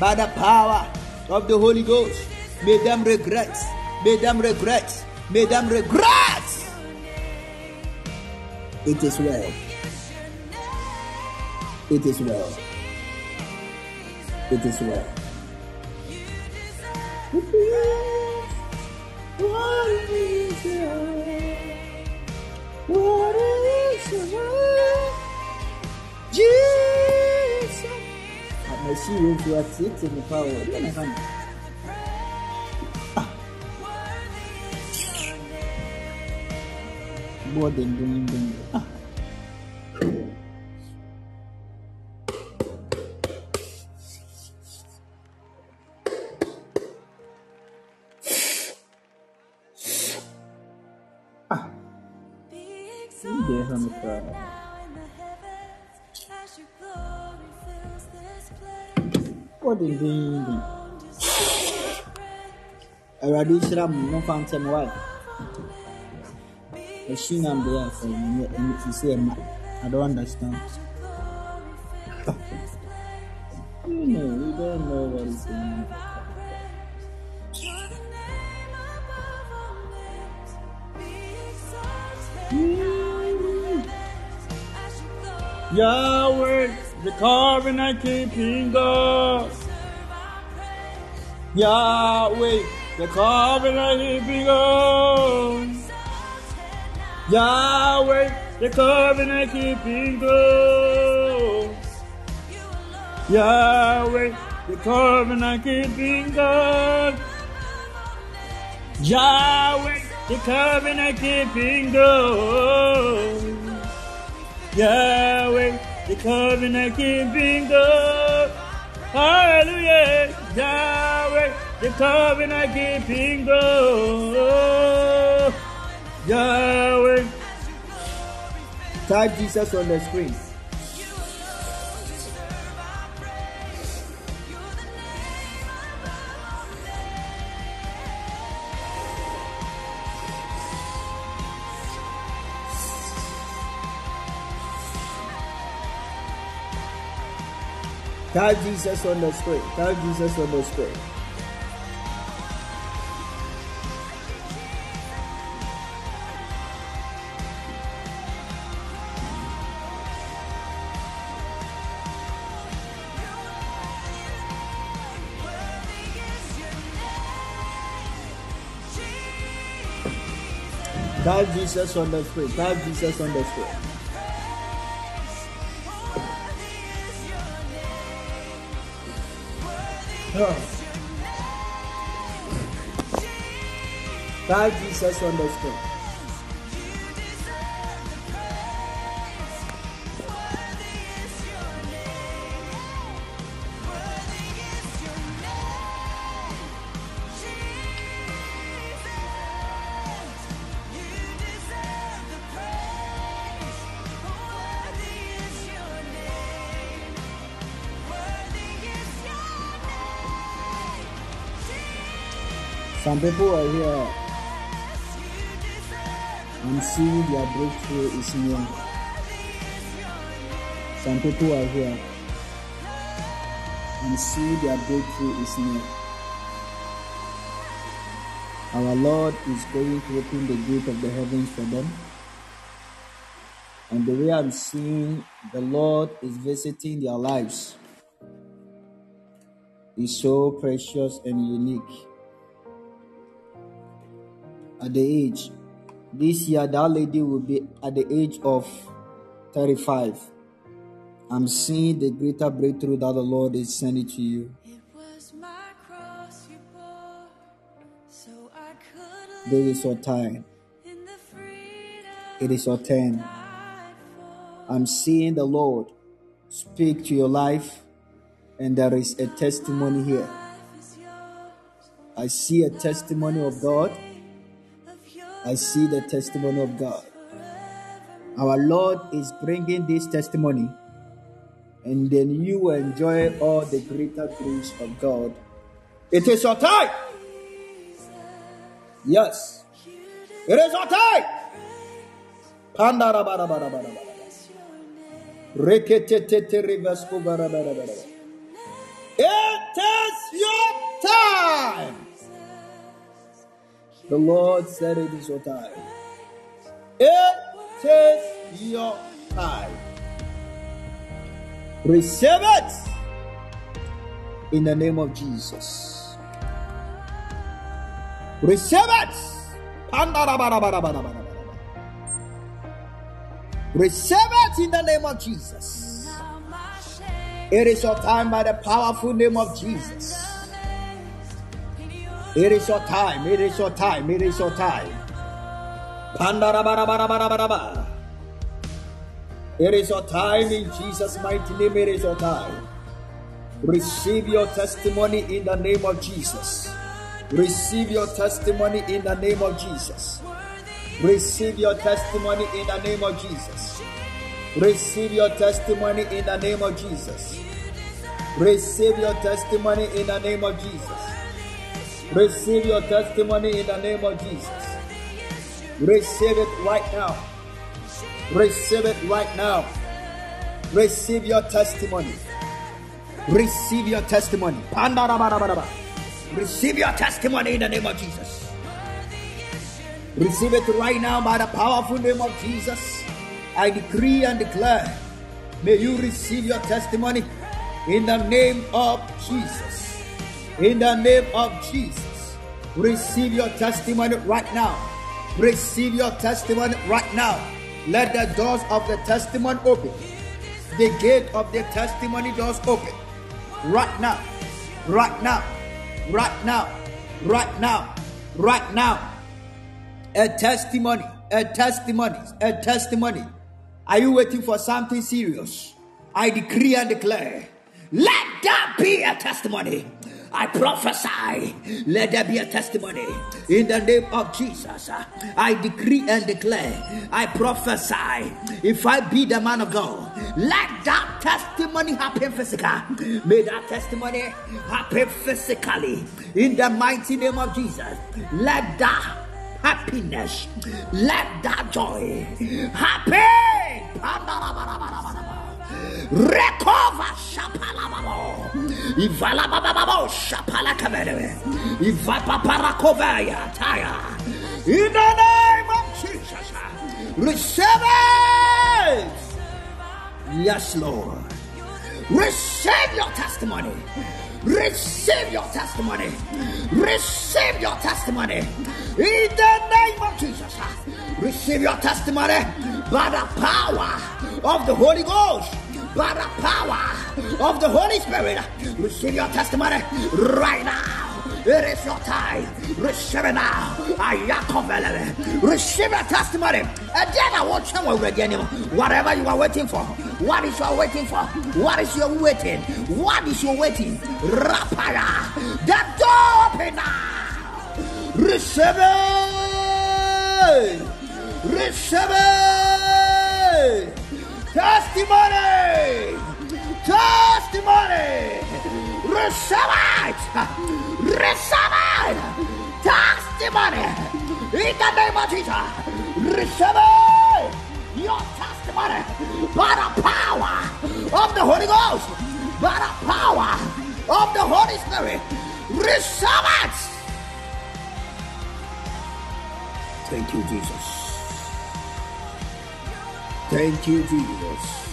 By the power of the Holy Ghost. May them regret. May them regret. May them regret. It is well. It is well. It is well. What is What is Jesus. I see you to a seat in the power. More than doing doing. Ah. Ah. Deixa-me cara. Pode vir. Awurade nhyira mo momfa ntɛm wae Heshima mbele for you, you say, I don't understand. you know, we don't know what is going on. Hmm. Yahweh, the covenant keeping God. Yahweh, the covenant keeping God. Yahweh, the covenant keeping God. Yahweh, the covenant keeping God. Yahweh, the covenant keeping God. Yahweh, the covenant keeping God. Hallelujah. Yahweh, the covenant keeping God. Yahweh. Type Jesus on the screen. Type Jesus on the screen. Type Jesus on the screen. Type Jesus on the screen. Type Jesus on the screen. Type Jesus on the screen. Some people are here and seeing their breakthrough is near. Some people are here and see their breakthrough is near. Our Lord is going to open the gate of the heavens for them. And the way I'm seeing the Lord is visiting their lives is so precious and unique. At the age, this year, that lady will be at the age of 35. I'm seeing the greater breakthrough that the Lord is sending to you. It was my cross you bore, so I could This is your time. in the freedom It is your turn. I'm seeing the Lord speak to your life, and there is a testimony here. Life is yours, I see a testimony of God. I see the testimony of God. Our Lord is bringing this testimony, and then you will enjoy all the greater grace of God. It is your time. Yes, it is your time. Pandarabarabarabara. Reketeteterivaskubarabarabaraba. It is your time. The Lord said it is your time. It is your time. Receive it in the name of Jesus. Receive it. Receive it in the name of Jesus. It is your time by the powerful name of Jesus. It is your time. It is your time. It is your time. It is your time in Jesus' mighty name. It is your time. Receive your testimony in the name of Jesus. Receive your testimony in the name of Jesus. Receive your testimony in the name of Jesus. Receive your testimony in the name of Jesus. Receive your testimony in the name of Jesus. Receive your testimony in the name of Jesus. Receive it right now. Receive it right now. Receive your testimony. Receive your testimony. Receive your testimony in the name of Jesus. Receive it right now by the powerful name of Jesus. I decree and declare May you receive your testimony in the name of Jesus. In the name of Jesus. Receive your testimony right now. Receive your testimony right now. Let the doors of the testimony open. The gate of the testimony doors open. Right now. Right now. Right now. Right now. Right now. A testimony. A testimony. A testimony. Are you waiting for something serious? I decree and declare. Let that be a testimony. I prophesy, let there be a testimony in the name of Jesus. I decree and declare, I prophesy, if I be the man of God, let that testimony happen physically. May that testimony happen physically in the mighty name of Jesus. Let that happiness, let that joy happen. Recover Shapalababo. Ivala Bababo Shapala Kabere. Ivapa Parakovaya Taya. In the name of Jesus. Receive it. Yes, Lord. Receive your testimony. Receive your testimony. Receive your testimony. In the name of Jesus. Receive your testimony by the power of the Holy Ghost by the power of the Holy Spirit. Receive your testimony right now. It is your time. Receive it now. Ayakovele. Receive your testimony. And then I want you already. Whatever you are waiting for. What is you are waiting for? What is your waiting? What is your waiting? Rapaya. The door open now. Receive it. Receive it. Testimony! Testimony! Receive it! Receive it! Testimony! In the name of Jesus! Receive it! Your testimony by the power of the Holy Ghost, by the power of the Holy Spirit. Receive it! Thank you, Jesus. Thank you, Jesus.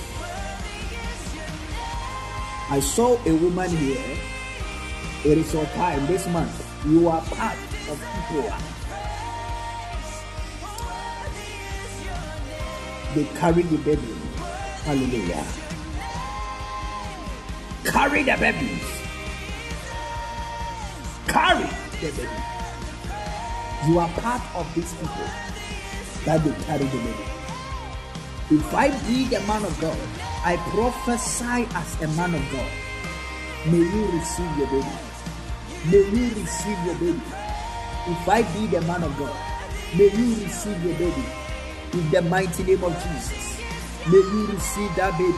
I saw a woman here. It is your time this month. You are part of people. They carry the baby. Hallelujah. Carry the babies. Carry the baby. You are part of these people that they carry the baby. If I be the man of God, I prophesy as a man of God. May you receive your baby. May you receive your baby. If I be the man of God, may you receive your baby. In the mighty name of Jesus, may you receive that baby.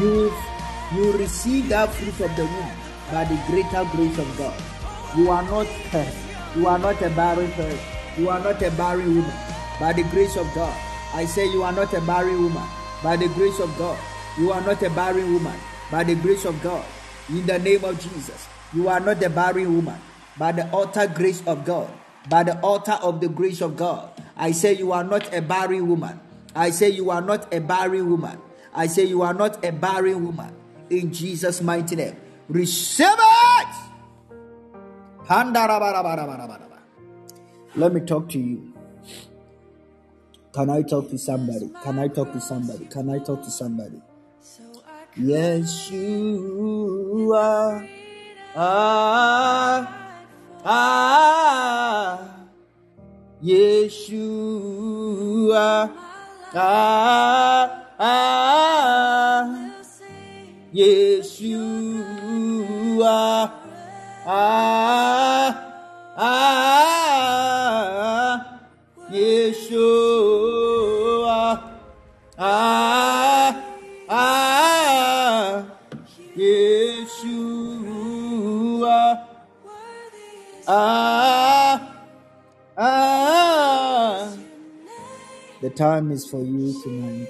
You, you receive that fruit of the womb by the greater grace of God. You are not [laughs] you are not a barren person. You are not a barren woman by the grace of God. I say you are not a barren woman by the grace of God. You are not a barren woman by the grace of God. In the name of Jesus, you are not a barren woman by the altar grace of God. By the altar of the grace of God. I say you are not a barren woman. I say you are not a barren woman. I say you are not a barren woman. In Jesus' mighty name. Receive it! Let me talk to you. Can I talk to somebody? Can I talk to somebody? Can I talk to somebody? Yes, you are. Ah, ah, Yeshua. Ah, ah, Yeshua. Ah, ah, Ah, ah, Yeshua. Ah, ah. The time is for you tonight.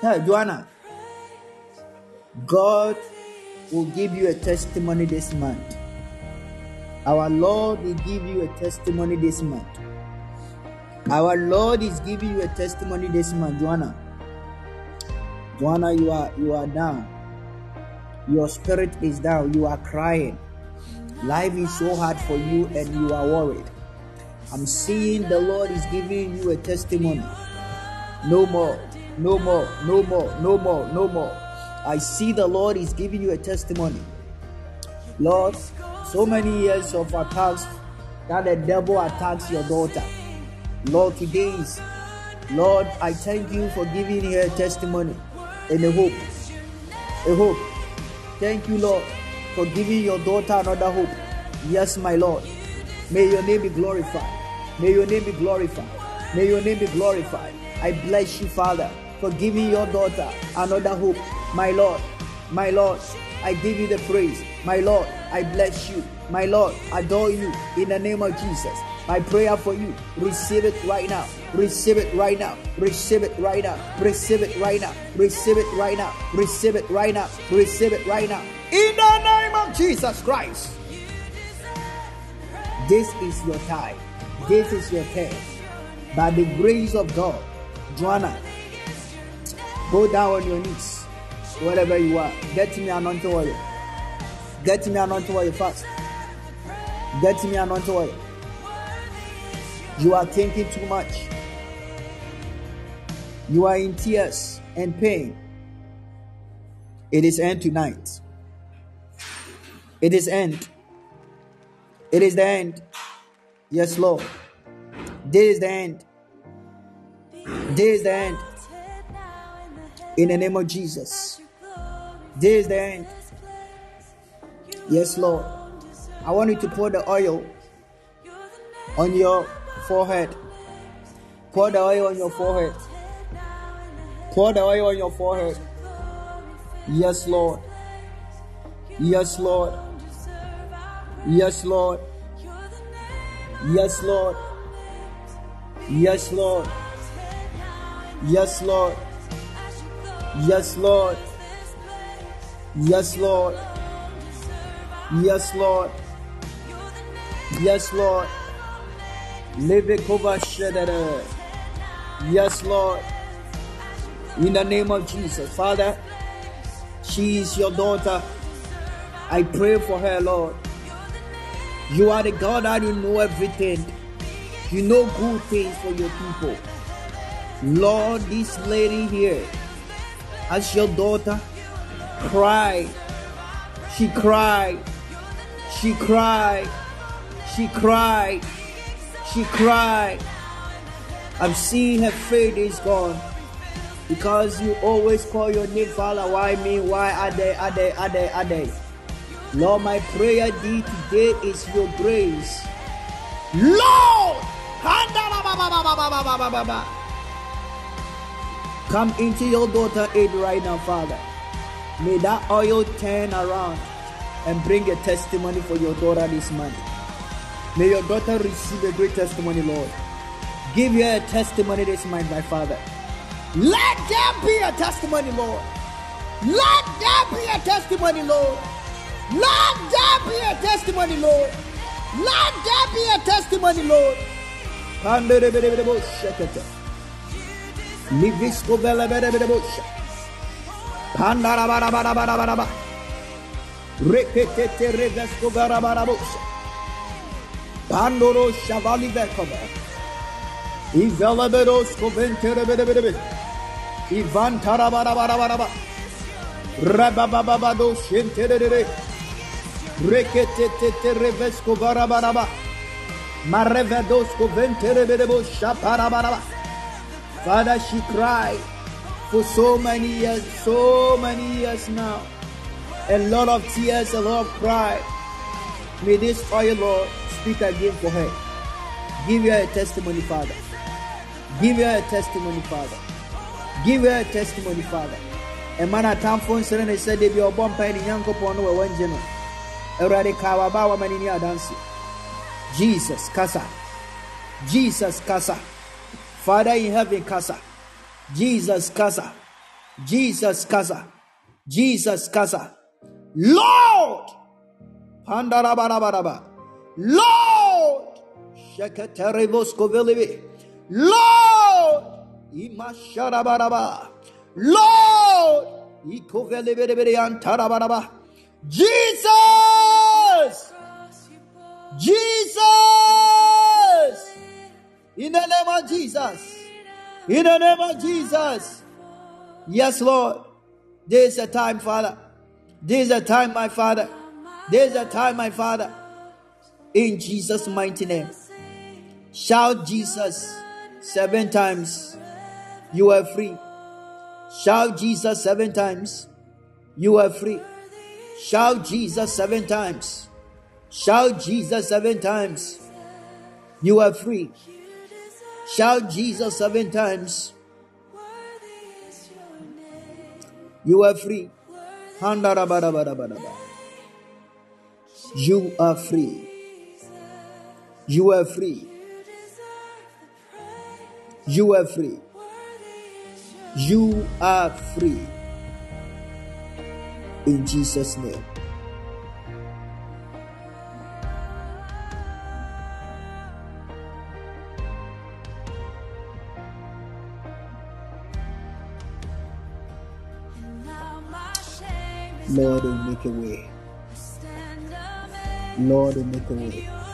Hey, Joanna. God will give you a testimony this month. Our Lord will give you a testimony this month. Our Lord is giving you a testimony this month, Joanna. Joanna, you are you are down. Your spirit is down. You are crying. Life is so hard for you and you are worried. I'm seeing the Lord is giving you a testimony. No more, no more, no more, no more, no more. I see the Lord is giving you a testimony. Lord, so many years of attacks that the devil attacks your daughter. Lord, today is, Lord, I thank you for giving her testimony and a hope. A hope. Thank you, Lord, for giving your daughter another hope. Yes, my Lord. May your name be glorified. May your name be glorified. May your name be glorified. I bless you, Father, for giving your daughter another hope. My Lord, my Lord, I give you the praise. My Lord, I bless you. My Lord, adore you in the name of Jesus. My prayer for you, receive it right now. Receive it right now. Receive it right now. Receive it right now. Receive it right now. Receive it right now. Receive it right now. In the name of Jesus Christ. This is your time. This is your turn. By the grace of God, Joanna, go down on your knees, wherever you are. Get me anointing oil. Get me anointing oil fast. Get me anointing oil. You are thinking too much. You are in tears and pain. It is end tonight. It is end. It is the end. Yes, Lord. This is the end. This is the end. In the name of Jesus. This is the end. Yes, Lord. I want you to pour the oil on your forehead. Pour the oil on your forehead. Pour the oil on your forehead. Yes, Lord. Yes, Lord. Yes, Lord. Yes, Lord. Yes, Lord. Yes, Lord. Yes, Lord. Yes, Lord. Yes, Lord. Yes, Lord. Yes, Lord. In the name of Jesus, Father, she is your daughter. I pray for her, Lord. You are the God that you know everything. You know good things for your people. Lord, this lady here, as your daughter. She cried. She cried. She cried. She cried. I'm seeing her faith is gone. Because you always call your name, Father. Why me? Why are they? Are they? Are they? Are they? Lord, my prayer thee today is your grace. Lord! Come into your daughter aid right now, Father. May that oil turn around and bring a testimony for your daughter this month. May your daughter receive a great testimony, Lord. Give her a testimony this month, my Father. Let there be a testimony, Lord. Let there be a testimony, Lord. Let there be a testimony, Lord. Let there be a testimony, Lord. Livisco vela bere bere bosha. Pandara bara bara bara bara bara. Rekete revesco bara. Pandoro Shavali Bekova. Izalaberos Koventerebebe. Ivan tarabara bara bara bara. Reba baba bado shentere bede. Rekete te te revesko bara Tarabarabaraba. Rabababado Shintere. Reketete Revesco Barabaraba. Marevados bara. Shaparabaraba. Father, she cried for so many years, so many years now. A lot of tears, a lot of cry. May this oil, Lord, Speak again for her. Give her a testimony, Father. Give her a testimony, Father. Give her a testimony, Father. A man at town ɛma no atamfoɔ nsere ne sɛ debi ɔbɔ mpae ne nyankopɔn no wɔwɔ ngye no awurade kaa waba wama no ni adanse jesus casa. jesus casa. father in heaven casa. jesus casa. jesus casa. jesus casa. lord pandarabaraba Lord! Lord, Imasharabaraba. Lord, Ikovelebelebeleantarabaraba. Jesus, Jesus, in the name of Jesus, in the name of Jesus. Yes, Lord. This is a time, Father. This is a time, my Father. This is a time, my Father. In Jesus' mighty name. Shout Jesus seven times. You are free. Shout Jesus seven times. You are free. Shout Jesus seven times. Shout Jesus seven times. You are free. Shout Jesus seven times. You are free. You are free. You are free. You are free. You are free. In Jesus' name. Lord, make a way. Lord, make a way.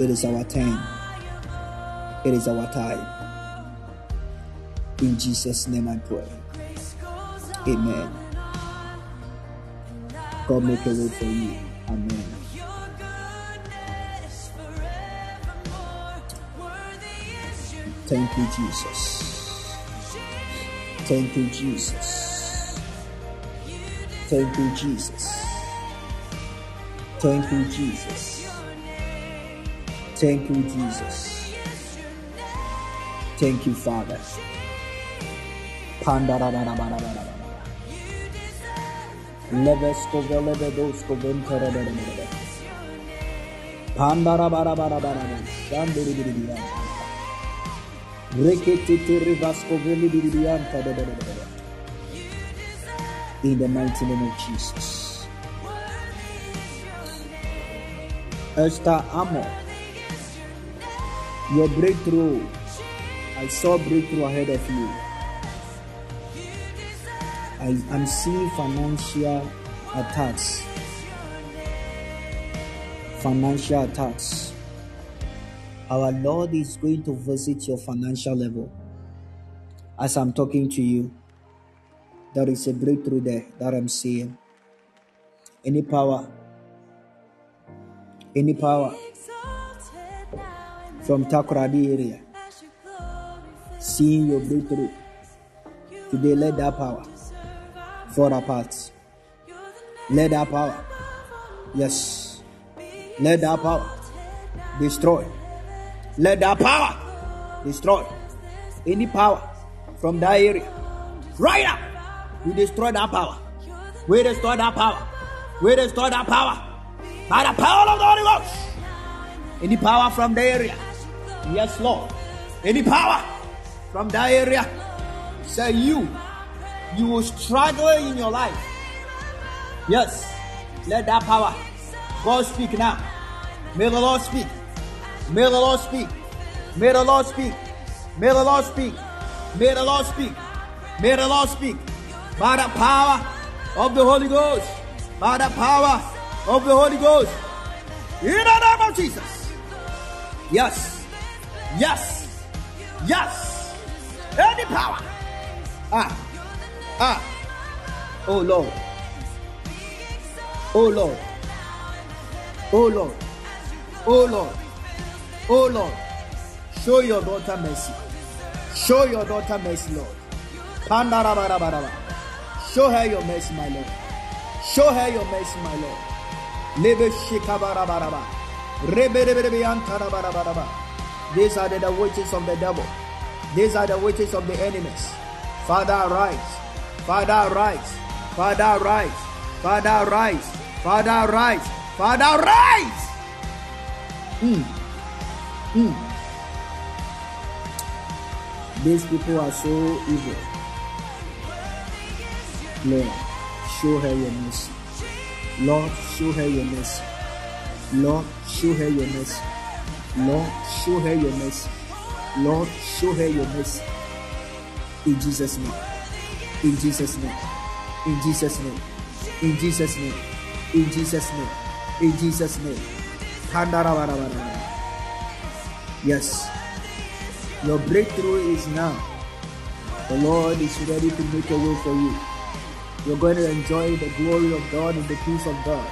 It is our time. It is our time. In Jesus' name I pray. Amen. God make a way for you. Amen. Thank you, Jesus. Thank you, Jesus. Thank you, Jesus. Thank you, Jesus. Thank you, Jesus. Thank you, Father. In the mighty name of Jesus. Esther Amo. Your breakthrough. I saw breakthrough ahead of you. I am seeing financial attacks. Financial attacks. Our Lord is going to visit your financial level. As I'm talking to you, there is a breakthrough there that I'm seeing. Any power, any power from Takoradi area, seeing your breakthrough. Today, let that power fall apart. Let that power, yes, let that power destroy. Let that power destroy any power from that area. Right now, we destroy that power. We destroy that power. We destroy that power by the power of the Holy Ghost. Any power from the area, yes, Lord. Any power from that area, say you, you will struggle in your life. Yes, let that power. God speak now. May the Lord speak. May the Lord speak. May the Lord speak. May the Lord speak. May the Lord speak. May the Lord speak. By the power of the Holy Ghost. By the power of the Holy Ghost. In the name of Jesus. Yes. Yes. Yes. Any power. Ah. Ah. Oh Lord. Oh Lord. Oh Lord. Oh Lord. Oh Lord. Show your daughter mercy. Show your daughter mercy, Lord. Show her your mercy, my Lord. Show her your mercy, my Lord. Lebe shikabarabaraba. Rebereberebeantarabaraba. These are the, witches of the devil. These are the witches of the enemies. Father, arise. Father, arise. Father, arise. Father, arise. Father, arise. Father, arise. Mm. Mm. These people are so evil. Lord, show her your mercy. Lord, show her your mercy. Lord, show her your mercy. Lord, show her your mercy. Lord, show her your mercy. In Jesus' name. In Jesus' name. In Jesus' name. In Jesus' name. In Jesus' name. In Jesus' name. Yes. Your breakthrough is now. The Lord is ready to make a way for you. You're going to enjoy the glory of God and the peace of God.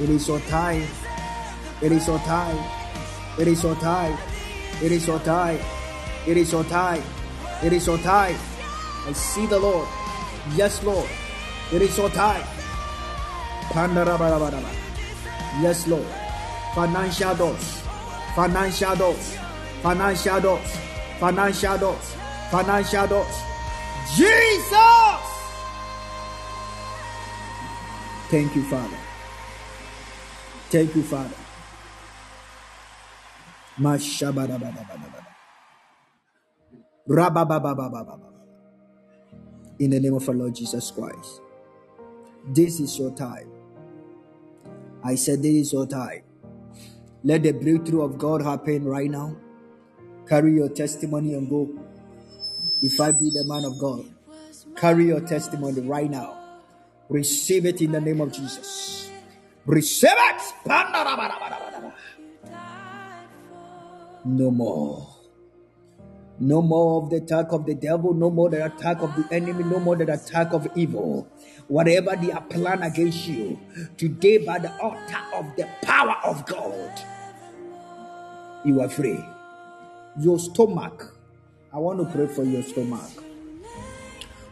It is your time. It is your time. It is your time. It is your time. It is your time. It is your time. I see the Lord. Yes, Lord. It is your time. Yes, Lord. Financial doors. Financial doors. Financial doors. Financial doors. Financial doors. Jesus. Thank you, Father. Thank you, Father. In the name of our Lord Jesus Christ. This is your time. I said, This is your time. Let the breakthrough of God happen right now. Carry your testimony and go. If I be the man of God, carry your testimony right now. Receive it in the name of Jesus. Receive it. No more. No more of the attack of the devil, no more the attack of the enemy, no more the attack of evil. Whatever they are planned against you, today by the altar of the power of God, you are free. Your stomach, I want to pray for your stomach.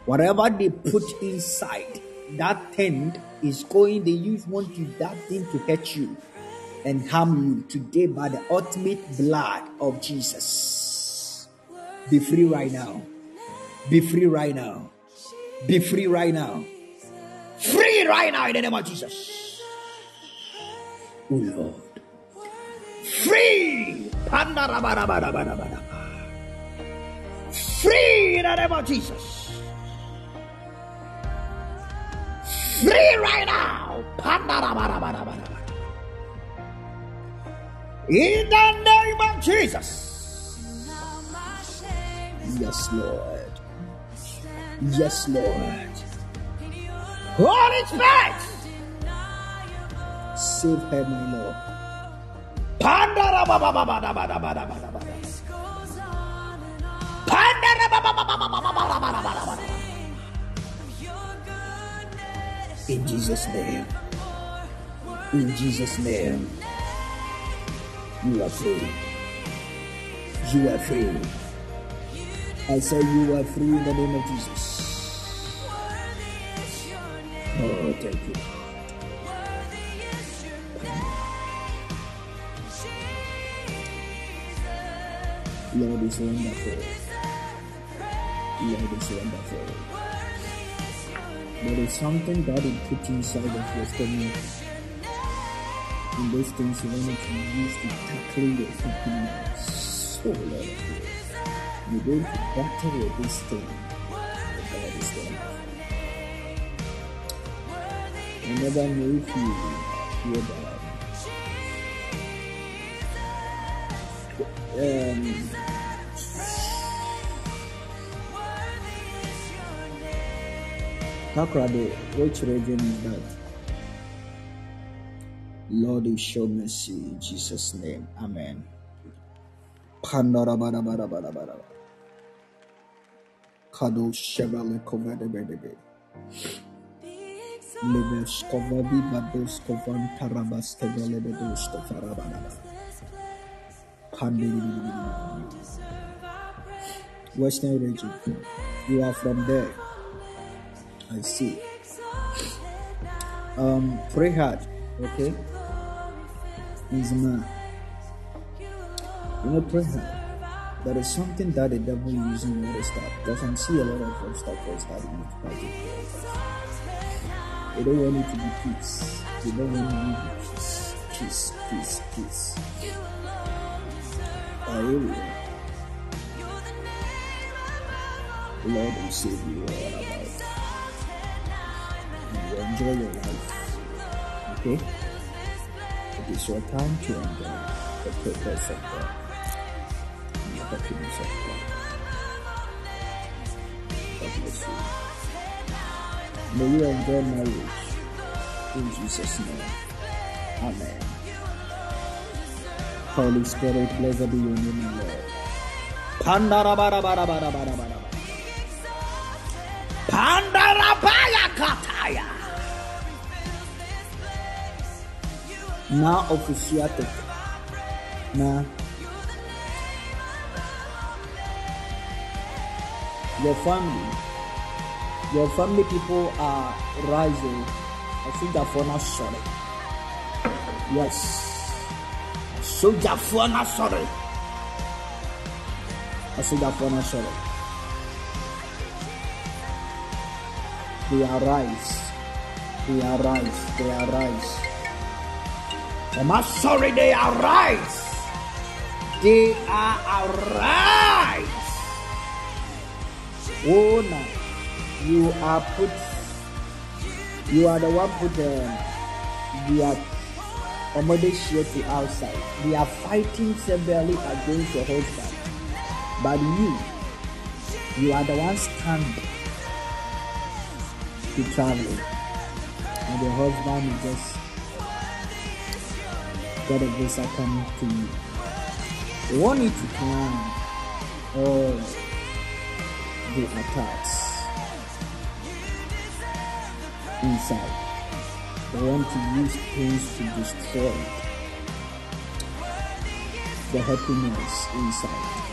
Whatever they put inside, that tent is going, they use want to that thing to hurt you and harm you today by the ultimate blood of Jesus. Be free right now. Be free right now. Be free right now. Free right now in the name of Jesus. Oh Lord. Free. Free in the name of Jesus. Free right now. In the name of Jesus. Yes, Lord. Yes, Lord. Holy Spirit. Save her, my Lord. In Jesus' name. In Jesus' name. You are free. You are free. I say you are free in the name of Jesus. Oh, thank you. Lord is wonderful. Lord is wonderful. There is something God will put inside of your stomach. In those things you Savannah to use to tackle that she so lot. you don't battle with this thing. About this thing. You never know if you hear that. Um, Takoradi, which region is that? Lord, you show mercy in Jesus' name. Amen. Western region. You are from there. I see. Um, pray hard, okay? A man. You know, pray hard. There is something that the devil using all this stuff. Because I'm seeing a lot of other stuff for starting with fighting. They don't want you to be peace. They don't want you to be peace. Peace, peace, peace. Hallelujah. The Lord will save you all about. You enjoy your life. Okay? It is your time to enjoy the purpose of uh, God. happiness of God. God bless you. May you enjoy marriage in Jesus' name. Amen. Holy Spirit, blessed be your name, Lord. Pandarabarabarabarabarabara. Pandarabaya kataya. Now officiatic. Now your family, your family people are rising. I think that for not sorry. Yes. Sogyafoɔ no asɔre asogyafoɔ no asɔre they arise they arise they arise ɔma asɔre they arise they are arise oh you are put you are the one put um, they are share to outside. They are fighting severely against your husband. But you, you are the one standing to travel, And your husband is just got a visa coming to you. They want you to plan all the attacks inside. They want to use things to destroy the happiness inside.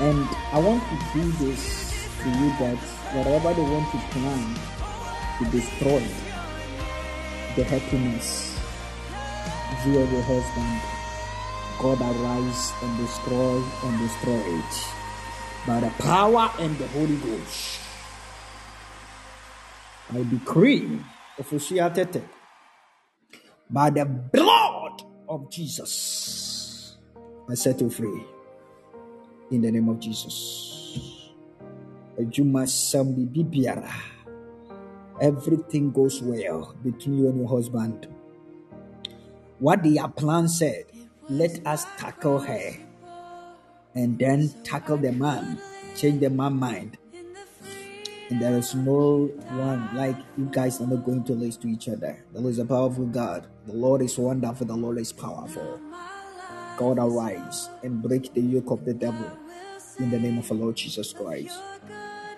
And I want to do this to you that whatever they want to plan to destroy the happiness you and your husband, God arise and destroy and destroy it by the power and the Holy Ghost. I decree, by the blood of Jesus, I set you free in the name of Jesus. Ejuma Sambi Bibiara. Everything goes well between you and your husband. What the plan said, let us tackle her and then tackle the man, change the man's mind, and there is no one like you guys are not going to listen to each other. The Lord is a powerful God. The Lord is wonderful. The Lord is powerful. God arise and break the yoke of the devil in the name of the Lord Jesus Christ.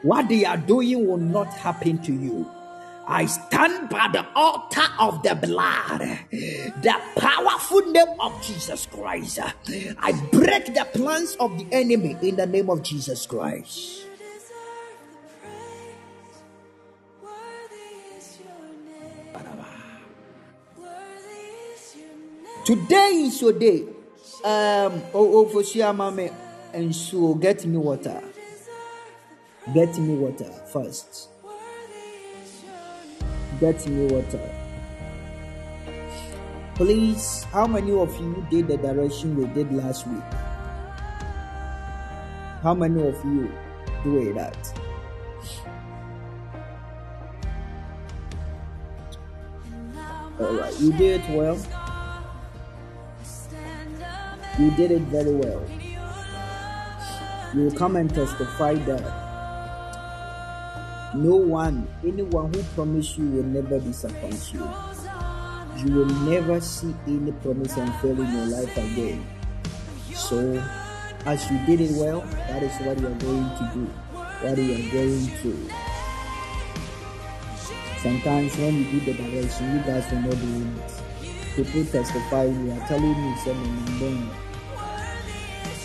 What they are doing will not happen to you. I stand by the altar of the blood, the powerful name of Jesus Christ. I break the plans of the enemy in the name of Jesus Christ. You deserve the praise. Worthy is your name. Worthy is your name. Today is your day. Um, oh, oh, for sure, mommy, and so get me water. Get me water first. Get me water. Uh, Please, how many of you did the direction we did last week? How many of you do it that? All right, you did it well. You did it very well. You will come and testify that no one, anyone who promised you will never disappoint you. You will never see any promise and fail in your life again. So, as you did it well, that is what you are going to do. What you are going to. Sometimes when you do the direction, you guys will not do it. People testify, you are telling me something and then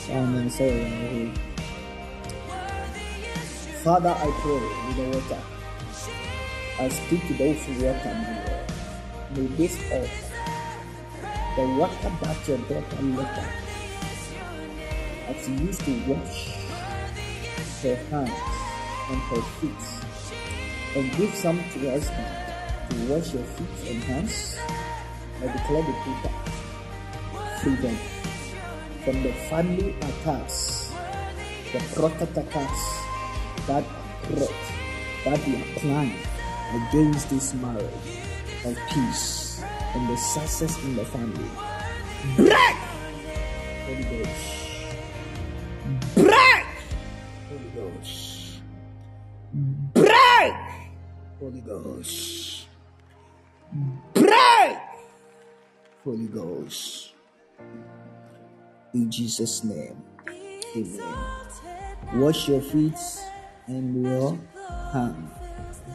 oh, I'm sorry. Father, I pray with the water. I speak to those who the Lord. May this altar, the water that your daughter left up, as used to wash her hands and her feet, and give some to your husband to wash your feet and hands, I declare the people freedom from the family attacks, the prophet attacks that brought, that they are planning against this marriage of peace and the success in the family. Break Holy Ghost. Break! Holy Ghost. Break! Holy Ghost. Break! Holy Ghost. In Jesus' name. Amen. Wash your feet and your hand.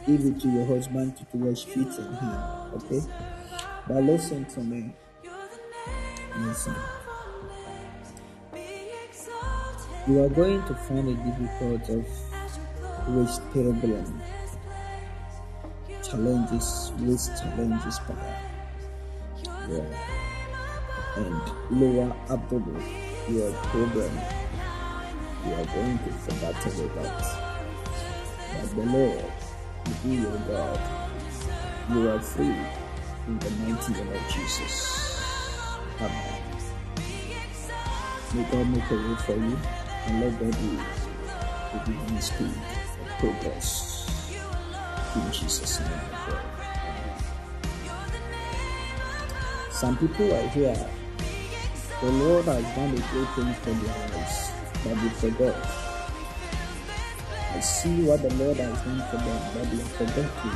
Give it to your husband to, to wash feet and hand. Okay? But listen to me. Listen. You are going to find it difficult of with problem challenges with challenges power. Yeah. And lower abdomen, your problem. You are going to forget about But the Lord be your God. You are free in the mighty name of Jesus. Amen. May God make a way for you and let God be the divine speed of progress. In Jesus' name Amen. Some people are here. The Lord has done a great thing for their lives, but they forgot. I see what the Lord has done for them, but they forgot to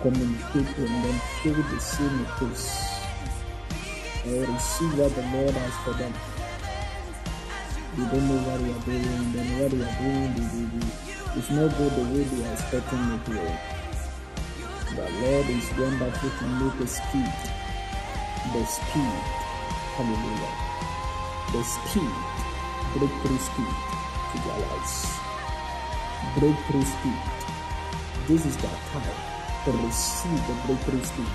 communicate and then feel the same peace or receive what the Lord has for them. They don't know what they are doing, then what they are doing, they, they, they, it's not good the way they are expecting it to go. The Lord is wonderful to make a speed, the speed, hallelujah, the speed, breakthrough speed to their lives. Breakthrough speed. This is their time to receive the breakthrough speed.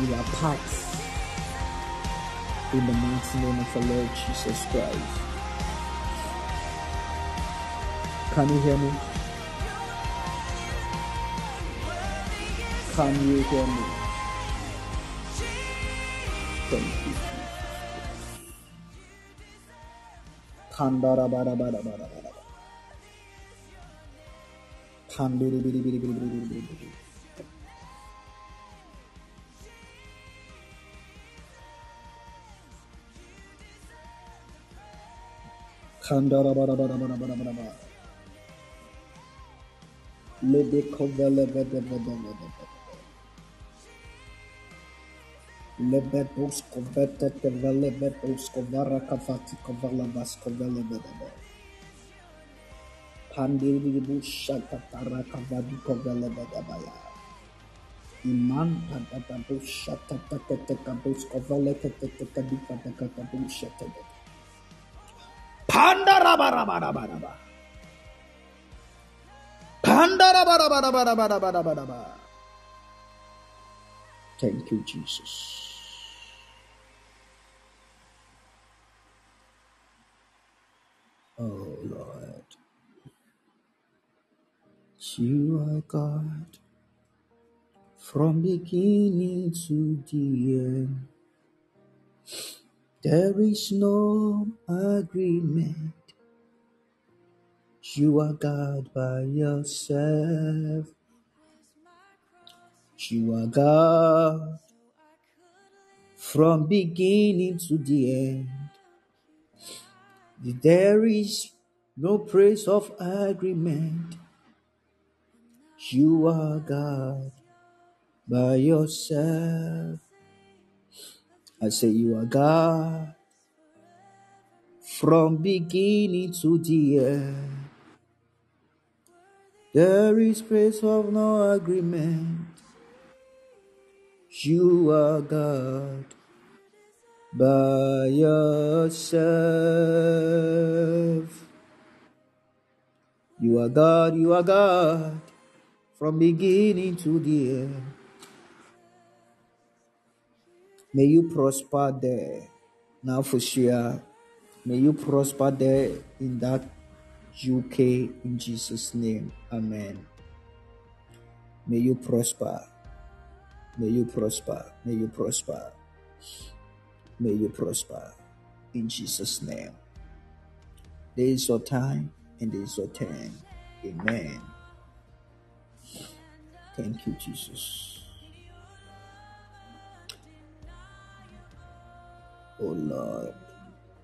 You are part in the mighty name of the Lord Jesus Christ. Can you hear me? Can you hear me? Thank you. Kandara bara bara bara bara. Tembeli bili bili bili bili bili bili. Kandara bara bara bara bara bara bara. Lede kovale vede vede vede vede. Lebe bus kovete te vele be bus kovara kafati kovala vas kovele vede vede. Pandiri biri bu shaka tara kavadi kovele vede baya. Iman pada pada shata tete teka bus kovele kete teka di pada kata bu shata vede. Pandara bara bara bara bara. Pandara bara bara bara bara bara bara bara. Thank you, Jesus. Oh Lord, you are God from beginning to the end. There is no agreement. You are God by yourself. You are God from beginning to the end. There is no praise of agreement. You are God by yourself. I say you are God from beginning to the end. There is place of no agreement. You are God by yourself. You are God, you are God from beginning to the end. May you prosper there. Now for sure. May you prosper there in that UK in Jesus' name. Amen. May you prosper. May you prosper. May you prosper. May you prosper in Jesus' name. There is your time and there is your turn. Amen. Thank you, Jesus. Oh Lord,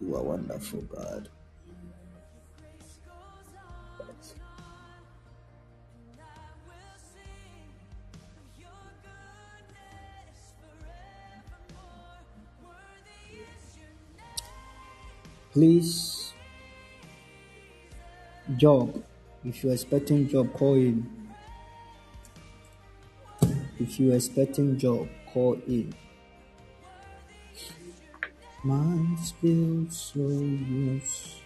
you are wonderful, God. Please, job. If you're expecting job, call in. If you're expecting job, call in. My spirit so yes.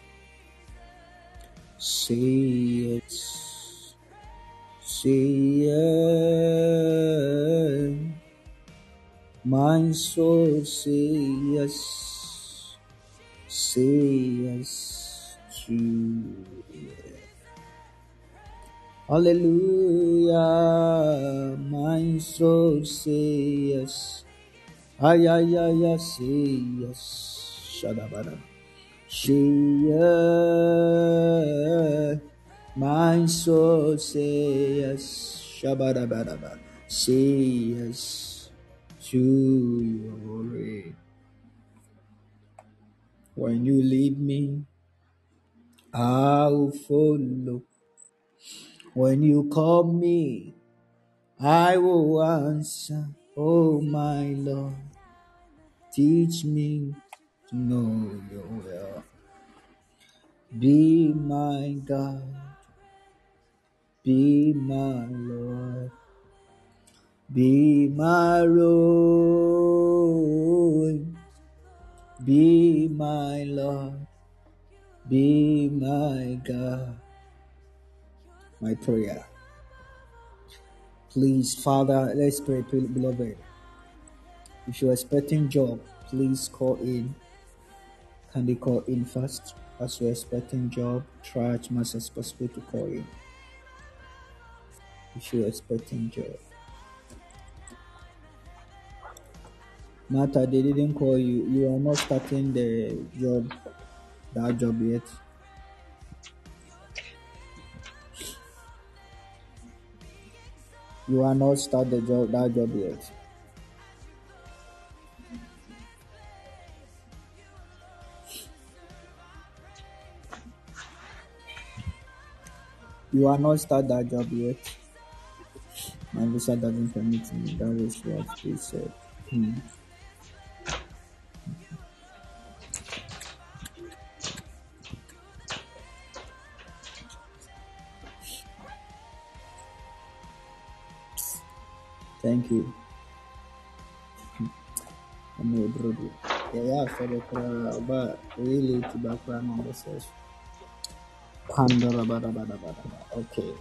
Say it. Say yes. My soul say yes. Say yes to Hallelujah. My soul say yes. Ay, ay, ay, ay, say yes. Shadabada. Say yes. My soul say yes. Shabadabadaba. Say yes to your way. When you lead me, I'll follow. When you call me, I will answer. Oh, my Lord, teach me to know your will. Be my God, be my Lord, be my Lord, be my Lord, be my God. My prayer. Please, Father, let's pray, beloved. If you're expecting job, please call in. Can they call in first? As you're expecting job, try as much as possible to call in. If you're expecting job. Martha, they didn't call you. You are not starting the job, that job yet. You are not start the job, that job yet. You are not start that job yet. My visa doesn't permit me. That is what they said. Hmm. Thank you. I'm a brother. Yeah, yeah, for the crowd, but really to background on the session. Pandora, bada, bada, bada, bada. Okay.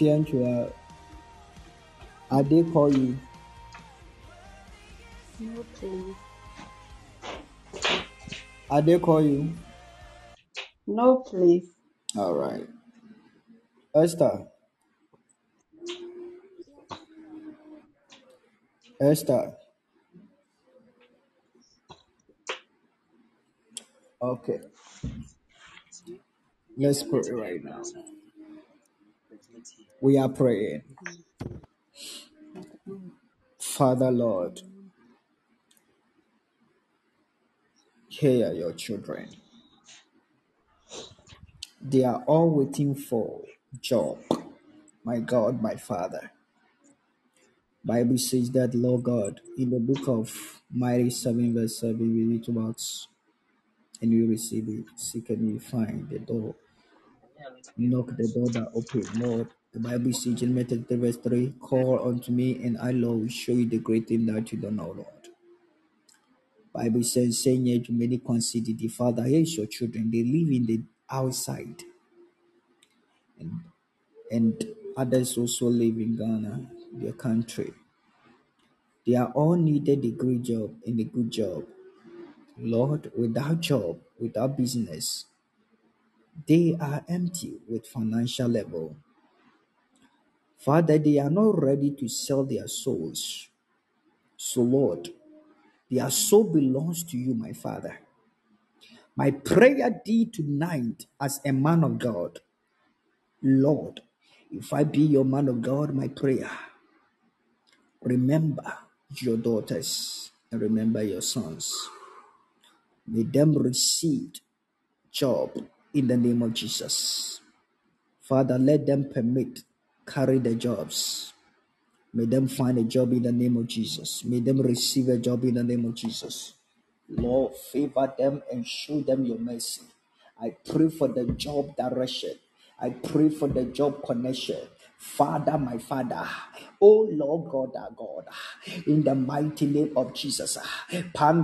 You want uh, I did call you. No, please. I did call you. No, please. All right. Esther. Esther. Okay. Let's pray right now. We are praying. Father Lord, hear your children. They are all waiting for job. My God, my Father. Bible says that Lord God in the book of Mary 7 verse 7 we read about and you receive it. Seek and you find the door. Knock the door that open. Lord, the Bible says in Matthew 33 verse 3, call unto me and I will show you the great thing that you don't know, Lord. Bible says, saying yet many consider the Father, here is your children. They live in the outside. And and others also live in Ghana, their country. They are all needed a great job and a good job. Lord, without job, without business, they are empty with financial level. Father, they are not ready to sell their souls. So, Lord, their soul belongs to you, my Father. My prayer thee tonight as a man of God, Lord, If I be your man of God, my prayer, remember your daughters and remember your sons. May them receive job in the name of Jesus. Father, let them permit, carry the jobs. May them find a job in the name of Jesus. May them receive a job in the name of Jesus. Lord, favor them and show them your mercy. I pray for the job direction. I pray for the job connection. Father, my Father, oh Lord God, our God, in the mighty name of Jesus, in the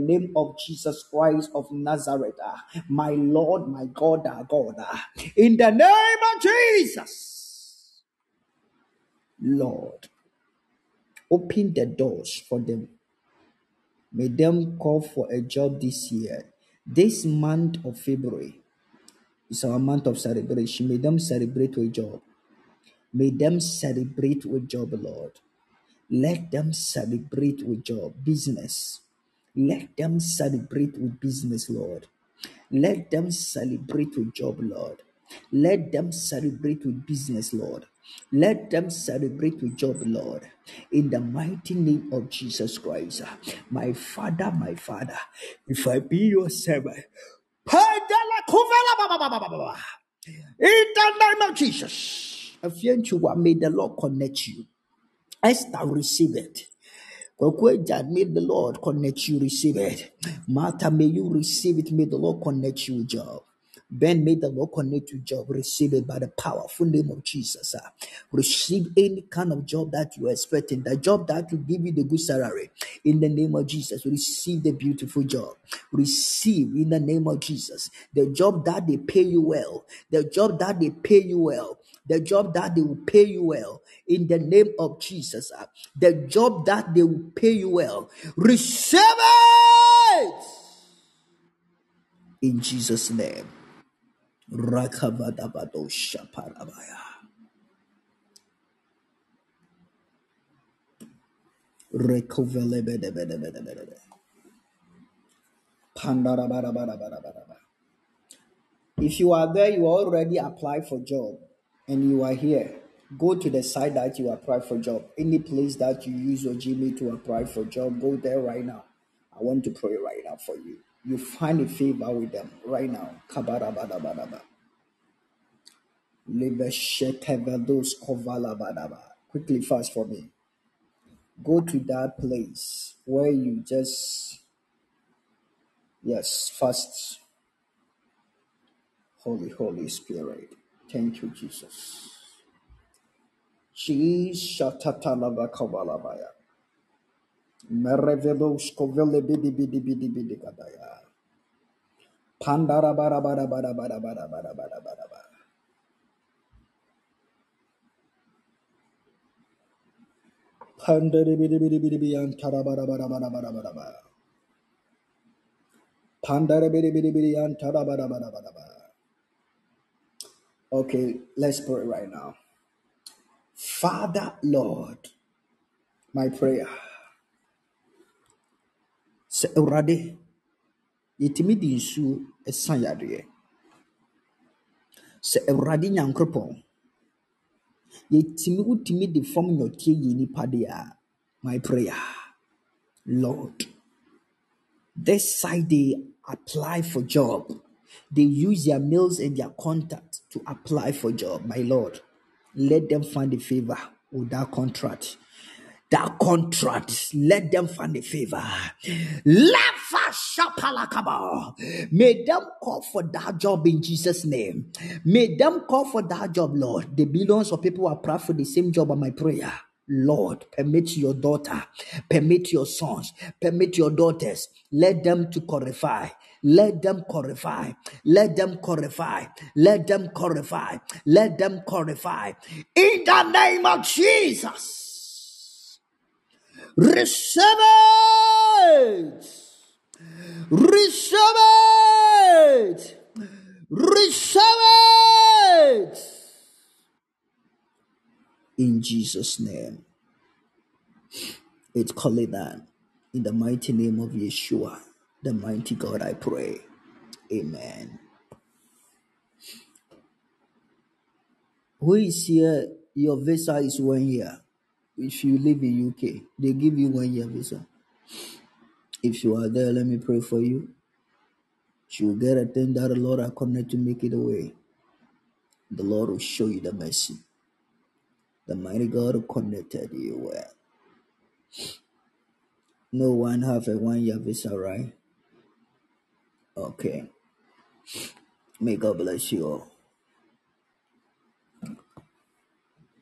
name of Jesus Christ of Nazareth, my Lord, my God, our God, in the name of Jesus, Lord, open the doors for them May them call for a job this year. This month of February is our month of celebration. May them celebrate with job. May them celebrate with job, Lord. Let them celebrate with job, business. Let them celebrate with business, Lord. Let them celebrate with job, Lord. Let them celebrate with business, Lord. Let them celebrate with job, Lord. In the mighty name of Jesus Christ. My Father, my Father, if I be your servant, in the name of Jesus, Afianchuwa, may the Lord connect you. Esther, receive it. Kwekweja, may the Lord connect you, receive it. Martha, may you receive it. May the Lord connect you job. Ben, may the Lord connect you job. Receive it by the powerful name of Jesus. Receive any kind of job that you are expecting, the job that will give you the good salary. In the name of Jesus, receive the beautiful job. Receive in the name of Jesus the job that they pay you well, the job that they pay you well the job that they will pay you well in the name of Jesus. The job that they will pay you well. Receive it in Jesus' name. Rakavadabado shaparabaya. Rekovelebedebedebedebede. Pandarabarabarabarabaraba. If you are there, you already applied for job and you are here. Go to the site that you apply for job. Any place that you use your Gmail to apply for job, go there right now. I want to pray right now for you. You find a favor with them right now. Quickly fast for me. Go to that place where you just yes, fast. Holy, Holy Spirit. Thank you, Jesus. Shatatalavakavalabaya. Bidi bidi bidi bidi kadaya. Pandara bara bara bara bara bara bara bara bara bara. Bidi bidi bidi bidi bara bara bara bara bara bara. Bidi bidi bidi bara bara bara bara. Okay, let's pray right now. Father, Lord, my prayer. Sɛ Awurade, yɛtumi de nsuo ɛsa yareɛ. Sɛ Awurade Nyankopɔn, yɛtumi wotumi de fam nnɔteɛ yɛ nipa deɛ a, my prayer, Lord, this side they apply for job. They use their mails and their contact to apply for job. My Lord, let them find a favor with that contract. That contract, let them find a favor. Lefa shapalakaba. May them call for that job in Jesus' name. May them call for that job, Lord. The billions of people are proud for the same job on my prayer. Lord, permit your daughter, permit your sons, permit your daughters, let them to qualify. Let them qualify. Let them qualify. Let them qualify. Let them qualify. In the name of Jesus. Receive it. Receive it. Receive it. In Jesus' name. It's called that. In the mighty name of Yeshua, the mighty God, I pray. Amen. Who is here? Your visa is one year. If you live in UK, they give you one year visa. If you are there, let me pray for you. You will get a thing that the Lord has connected to make it away. The Lord will show you the mercy. The mighty God connected you well. No one have a one year visa, right? Okay. May God bless you all.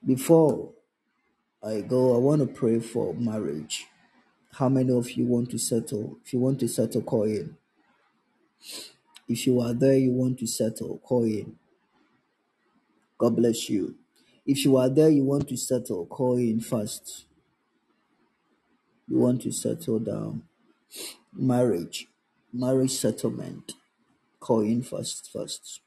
Before I go, I want to pray for marriage. How many of you want to settle? If you want to settle, call in. If you are there, you want to settle, call in. God bless you. If you are there, you want to settle, call in first. You want to settle down. Marriage, marriage settlement, call in first. First.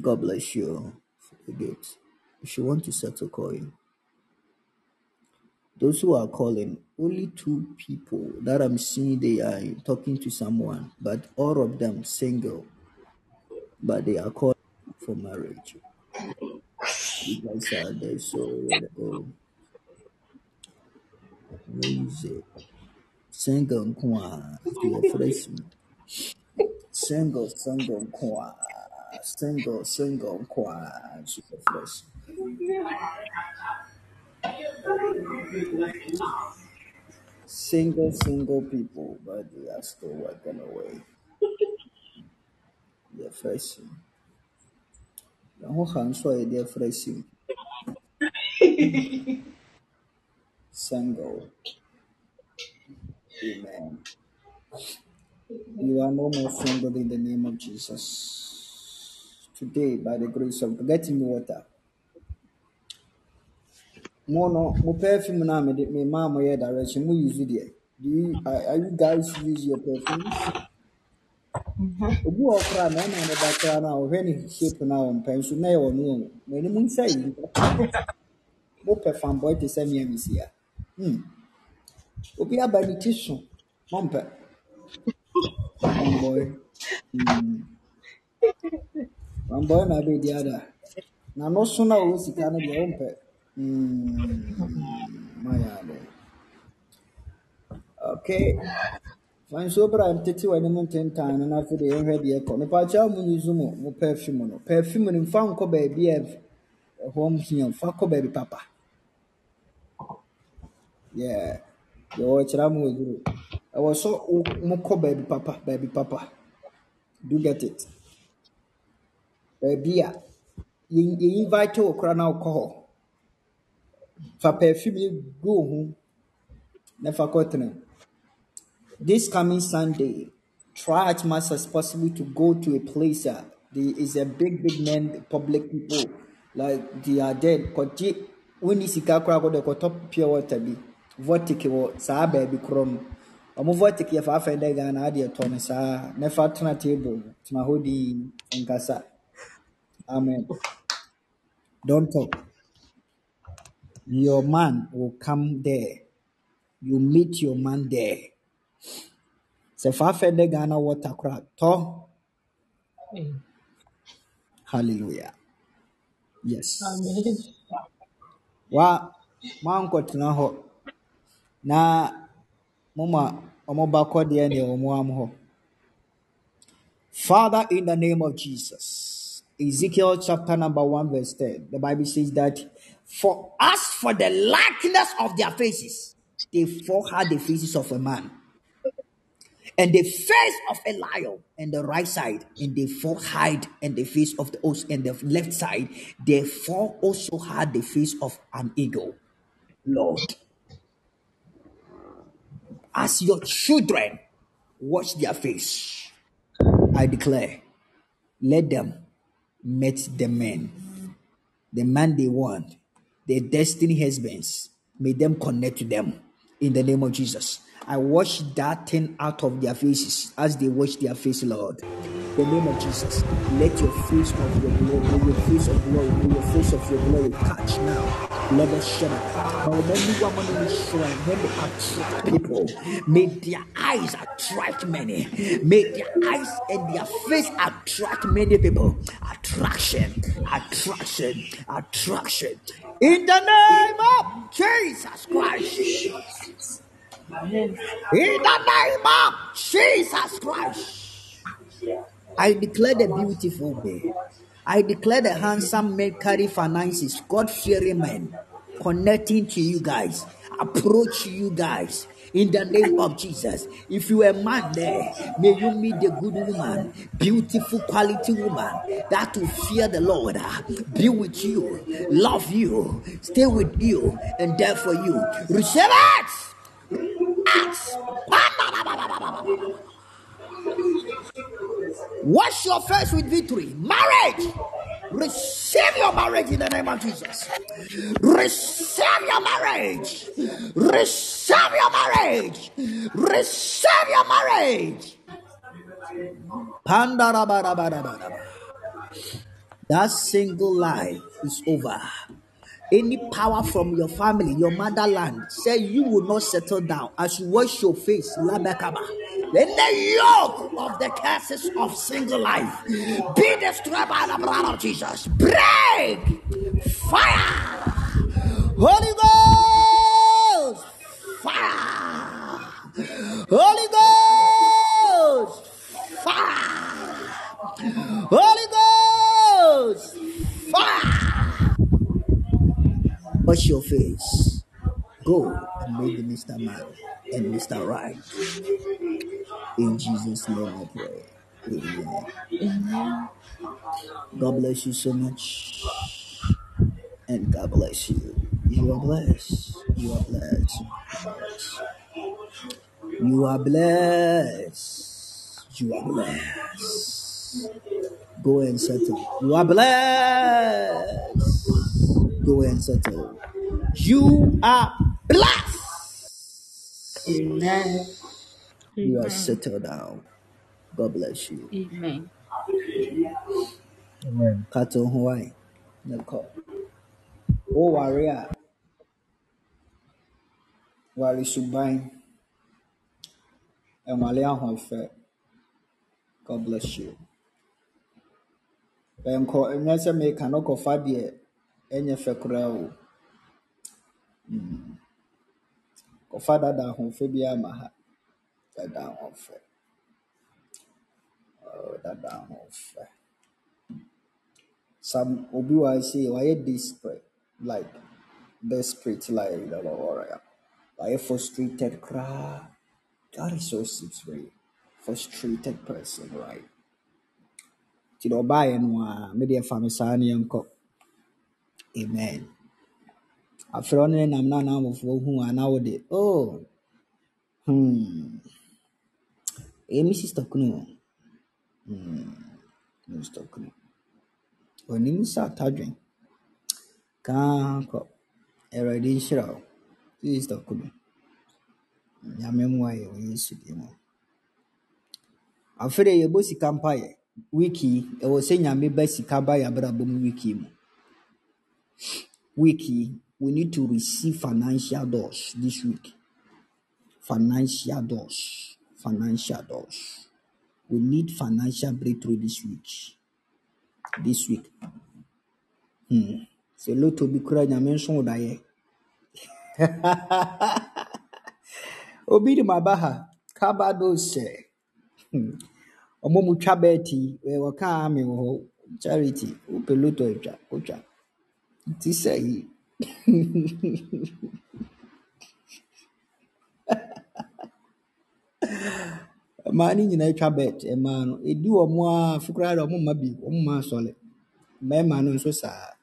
God bless you for the gift. If you want to settle, call. Those who are calling, only two people that I'm seeing they are talking to someone, but all of them single, but they are calling for marriage. You guys are there, so oh, where is it? Single nkwa, phrase. Single, single nkwa, single, single nkwa, fresh. Single, single people, but they are still working away. The fresh. The whole hands why they're fresh. Single. Amen. You are no more single in the name of Jesus. Today, by the grace of get me water. Mo no, mo perfume na me me ma mo yɛ direction mo use there. Do you are, are you guys use your perfumes? Obi wɔ na ɛna ne kora na ɔhwɛ ne shape na ɔmpɛ nso na ɛwɔ no o. Na ɛni mu nsa yi. Mo pɛ fanboy te sɛ mmea mesia. Hmm. Obi aba ne ti so. Mo mpɛ. Fanboy. Hmm. Fanboy na abɛ di ada. Na no na ɔwɔ sika no deɛ ɔmpɛ. Maya ade. Okay. Fanso bra ntete w'anim ntentan no na afei deɛ yɛhwɛ deɛ ɛkɔ. Mepaakyɛw mo use mo mo perfume no. Perfume no mfa nkɔ baabi a ɛhɔ hia. Mfa kɔ baabi papa. Yeah. Deɛ wɔkyerɛ mo wɔ duro. Ɛwɔ so wo- mokɔ baabi papa, baabi papa. Do get it. Baabi a yɛ yɛ invite wo koraa na wokɔ hɔ. Fa perfume wo ho na fa kɔtena. This coming Sunday, try as much as possible to go to a place uh, there is a big, big man, public people, like they are dead. Kɔgye wonni sika koraa kɔ de kɔtɔ pure water bi. Voltic wɔ saa baabi korɔ no. Ɔmo Voltic yɛ faafa dɛ Ghana adeɛ tɔ no saa. Na fa tena table, tena hɔ nkasa. Amen. Don't talk. Your man will come there. You meet your man there. Sɛ faafa dɛ Ghana water koraa tɔ. Hallelujah. Yes. Amen. Wa moankɔtena hɔ na moma ɔmo ba kɔdeɛ ne ɔmo am hɔ. Father, in the name of Jesus, Ezekiel chapter number 1, verse 10, the Bible says that, For us, for the likeness of their faces, they forehead the faces of a man, and the face of a lion, and the right side, and they forehead and the face of the ox, and the left side, they four also had the face of an eagle. Lord, as your children watch their face, I declare, let them meet the men, the man they want, their destiny husbands. May them connect to them in the name of Jesus. I wash that thing out of their faces as they wash their face, Lord. In the name of Jesus, let your face of your glory, your face of glory, your face of your glory catch now People, may their eyes attract many. May their eyes and their face attract many people. Attraction, attraction, attraction. In the name of Jesus Christ. In the name of Jesus Christ. I declare the beautiful day. I declare the handsome men carry finances, God fearing men, connecting to you guys, approach you guys. In the name of Jesus, if you are a man there, may you meet the good woman, beautiful quality woman that will fear the Lord, ah, be with you, love you, stay with you, and there for you. Receive it! Acts. Wash your face with victory. Marriage. Receive your marriage in the name of Jesus. Receive your marriage. Receive your marriage. Receive your marriage. That single life is over. Any power from your family, your motherland, say you will not settle down as you wash your face. Labakaba. Then the yoke of the curses of single life be destroyed by the blood of Jesus. Break fire. Holy Ghost fire. Holy Ghost fire. Holy Ghost fire. Wash your face. Go and make the Mr. Man and Mr. Right. In Jesus' name I pray. Amen. God bless you so much. And God bless you. You are blessed. You are blessed. You are blessed. You are blessed. Go and settle. You are blessed. Go and settle. You are blessed. Amen. You are settled down. God bless you. Amen. Amen. Kato Hawaii. Nako. O warrior. Wari suban. Emale ahofe. God bless you. Bɛnkɔ ɛnyɛ sɛ meka no kɔfa deɛ ɛnyɛ fɛ koraa o. Mm. Kɔfa dada ahoɔfɛ bi ama ha. Dada ahoɔfɛ. Oh, dada ahoɔfɛ. Some obi wa say wayɛ desperate like desperate like the warrior. Wayɛ frustrated koraa. That is so very frustrated person, right? Nti deɛ ɔbaeɛ no a mede ɛfa no saa ne yɛnkɔ. Amen. Afrɛ no nam na anaamofoɔ hu a na wode oh hmm ɛyɛ me sister kunu. Hmm, me sister kunu. Ɔnim sɛ atadwen. Kaa kɔ. Awurade nhyira wo. Sister kunu. Nyame mmoa yɛ wɔ Yesu din mu. Afei deɛ yɛbɔ sika mpaeɛ. Week yi, ɛwɔ sɛ Nyame ba sika ba yɛ abrabɔ mu week yi mu. Week we need to receive financial doors this week. Financial doors. Financial doors. We need financial breakthrough this week. This week. Hmm. Sɛ lotto bi kura Nyame nso wo daeɛ. [laughs] Obi de ma ba ha. Kabado hyɛ. Hmm. Ɔmo mu twa bɛɛti. Ɛ wɔka ame wɔ hɔ. Charity. Wopɛ lotto atwa. Wotwa. Nti sɛ yi. [laughs] Mmaa no nyinaa atwa bet. Mmaa no. Edi wɔn a afi koraa de ɔmo mma bi. Ɔmo mma asɔre. Mmarima no nso saa.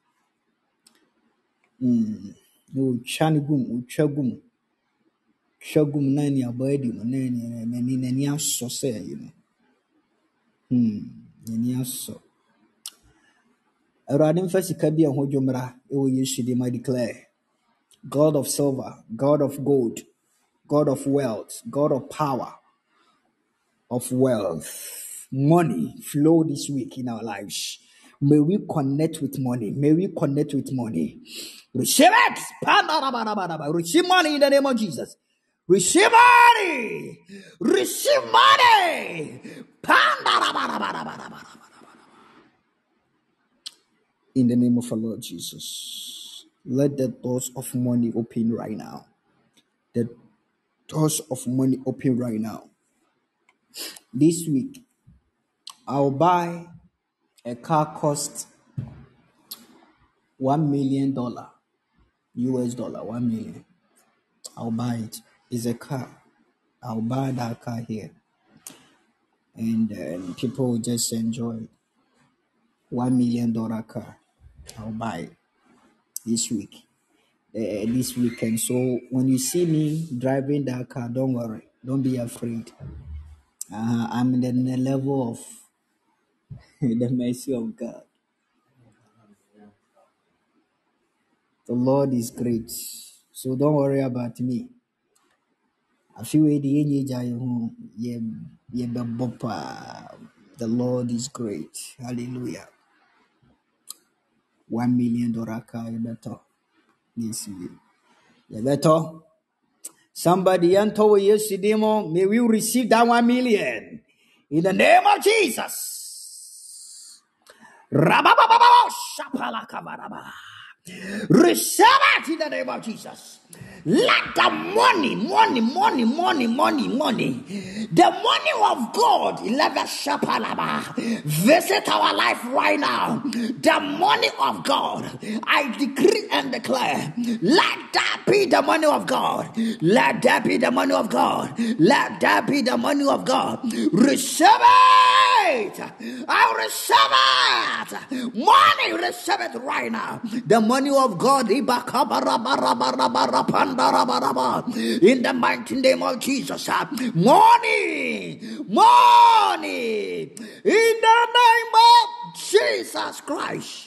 Mm. Na wotwa no gum. Wotwa gum. Twa gum na ne aba adi no. Na n'ani n'ani asɔ sɛ yi no. Hmm. N'ani. Awurade mfa sika bi a ɛho dwomra ɛwɔ Yesu dim I declare. God of silver, God of gold, God of wealth, God of power, of wealth, money flow this week in our lives. May we connect with money. May we connect with money. Receive it. Receive money in the name of Jesus. Receive money. Receive money. In the name of our Lord Jesus. Let the doors of money open right now. The doors of money open right now. This week, I'll buy a car cost one million dollar US dollar, one million. I'll buy it. It's a car. I'll buy that car here, and people will just enjoy. One million dollar car. I'll buy it this week, uh, this weekend. So when you see me driving that car, don't worry, don't be afraid. Uh, I'm in the level of [laughs] the mercy of God. The Lord is great. So don't worry about me. The lord is great. Hallelujah. One million dollar car yɛbɛtɔ this year yɛbɛtɔ somebody yɛntɔ wɔ yesu din mu may we receive that one million. In the name of jesus. Receive it in the name of Jesus. Let the money, money, money, money, money, money, the money of God, visit our life right now. The money of God, I decree and declare, let that be the money of God. Let that be the money of God. Let that be the money of God. Receive it. I receive it. Money, receive it right now. The money of God. In the mighty name of Jesus. Money. Money. In the name of Jesus Christ.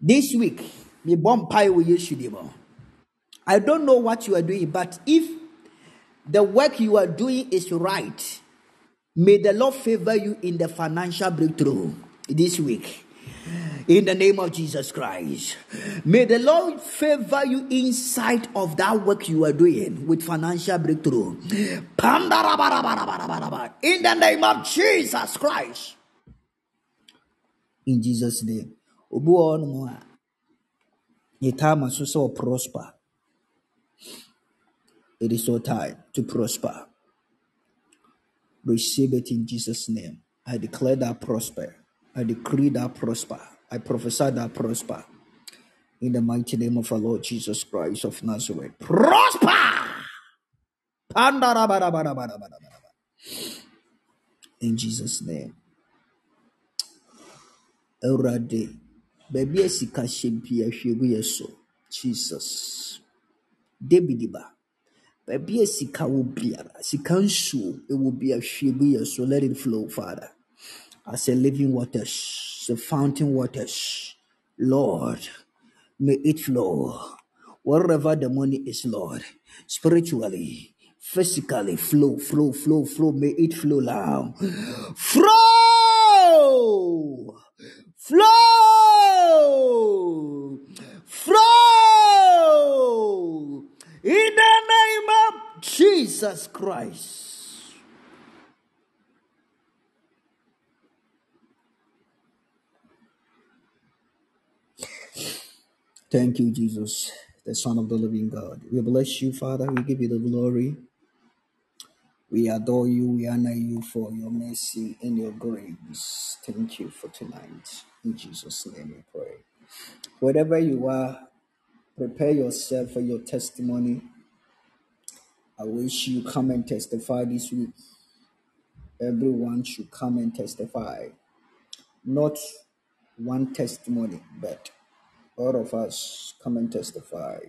This week, me bomb pie with you. I don't know what you are doing, but if the work you are doing is right, may the Lord favor you in the financial breakthrough this week. In the name of Jesus Christ. May the Lord favor you inside of that work you are doing with financial breakthrough. In the name of Jesus Christ. In Jesus' name. Hɔnom time ɔ prosper. It is your time to prosper. Receive it in Jesus' name. I declare that prosper. I decree that prosper. I prophesy that prosper. In the mighty name of our Lord Jesus Christ of Nazareth. Prosper! In Jesus' name. Awurade, baabi a sika. Jesus. David. Baabi a sika wɔ biara, sika nsuo ɛwɔ bi ahwie gu yɛ so. Let it flow, Father. as a living waters, the fountain waters. Lord, may it flow wherever the money is, Lord, spiritually, physically, flow, flow, flow, flow. May it flow now. Flow, flow, flow. In the Jesus Christ. Thank you, Jesus, the Son of the living God. We bless you, Father. We give you the glory. We adore you. We honor you for your mercy and your grace. Thank you for tonight. In Jesus' name we pray. Wherever you are, prepare yourself for your testimony. I wish you come and testify this week. Everyone should come and testify. Not one testimony, but all of us come and testify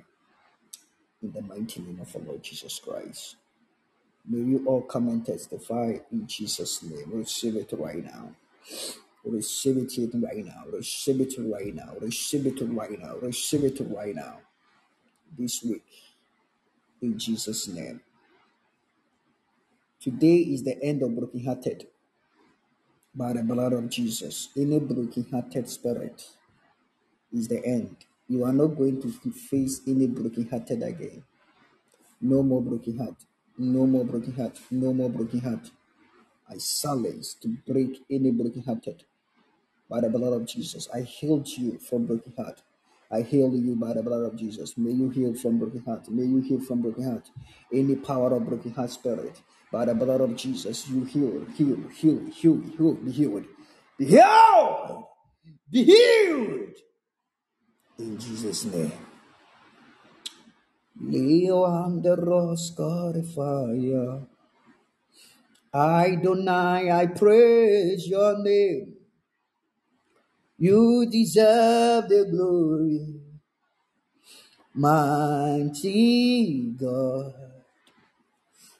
in the mighty name of our Lord Jesus Christ. May you all come and testify in Jesus' name. Receive it right now. Receive it right now. Receive it right now. Receive it right now. Receive it right now. This week, in Jesus' name. Today is the end of Broken Hearted. by the blood of Jesus. Any broken-hearted spirit is the end. You are not going to face any broken-hearted again. No more broken heart. No more broken heart. No more broken heart. I silence to break any broken hearted by the blood of Jesus. I healed you from broken heart. I heal you by the blood of Jesus. May you heal from broken heart. May you heal from broken heart. Any power of broken heart spirit, by the blood of Jesus, you heal, heal, heal, heal, heal, be healed. Be healed! Be healed! In Jesus' name. Leo under fire. I deny, I praise your name. You deserve the glory, mighty God.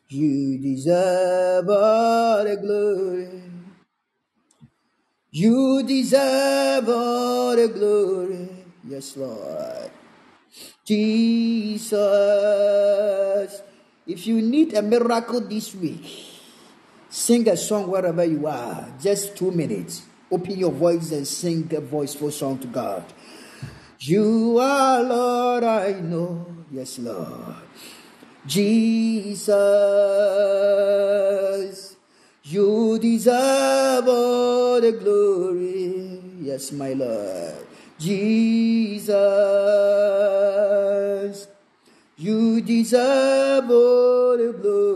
You deserve all the glory. You deserve all the glory. Yes, Lord. Jesus. If you need a miracle this week, sing a song wherever you are. Just two minutes. Open your voice and sing a voiceful song to God. You are Lord, I know. Yes, Lord. Jesus, you deserve all the glory. Yes, my Lord. Jesus, you deserve all the glory.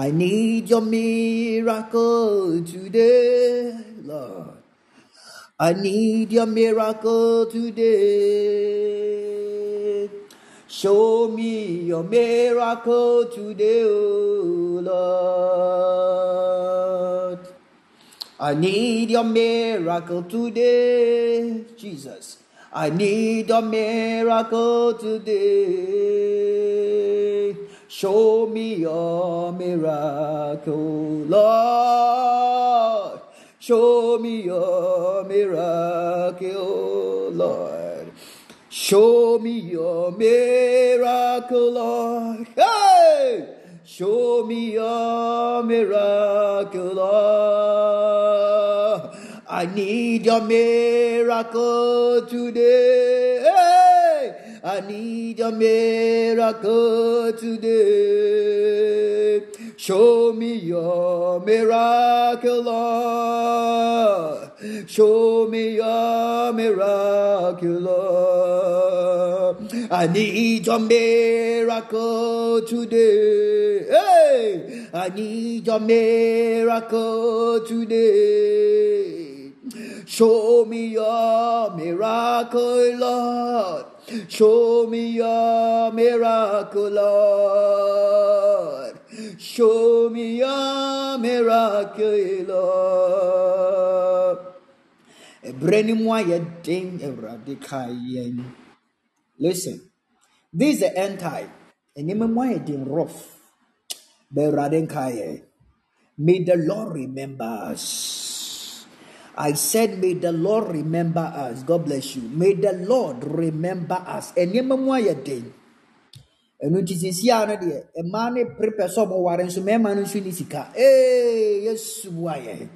I need your miracle today, Lord. I need your miracle today. Show me your miracle today, oh Lord. I need your miracle today, Jesus. I need your miracle today. Show me your miracle, Lord. Show me your miracle, Lord. Show me your miracle, Lord. Hey! Show me your miracle, Lord. I need your miracle today. I need your miracle today. Show me your miracle, Lord. Show me your miracle, Lord. I need your miracle today. Hey! I need your miracle today. Show me your miracle, Lord. Show me your miracle, Lord. Show me your miracle, Lord. Awurade ka yɛn. Listen, this is the end time. Ayɛ den rough. Awurade. May the Lord remember us. I said, May the Lord remember us. God bless you. May the Lord remember us. Nneɛma mu ayɛ den. ɛno nti sisi a no deɛ mmaa ne prepɛ sɛ ɔmo ware nso mmarima no nso ne sika ee yesu boa yɛ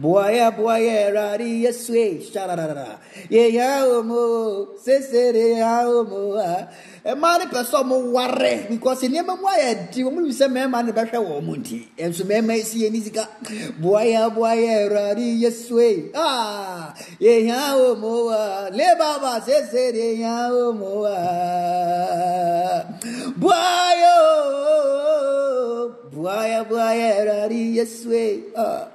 boa yɛ boa yɛ awurade yesu e hyararara yɛyɛ omo sesere ya omo a ah. Mmaa ne pɛ sɛ ɔmo ware because nneɛma mu ayɛ di wɔn mu sɛ mmarima ne bɛhwɛ wɔn mo nti nso mmarima yi si yɛ ne sika boa yɛ boa yɛ awurade yesu e ah yɛyɛ omo a lebaba sesere ya omo a Buayo, buaya, buaya, rari, yeswe, ah.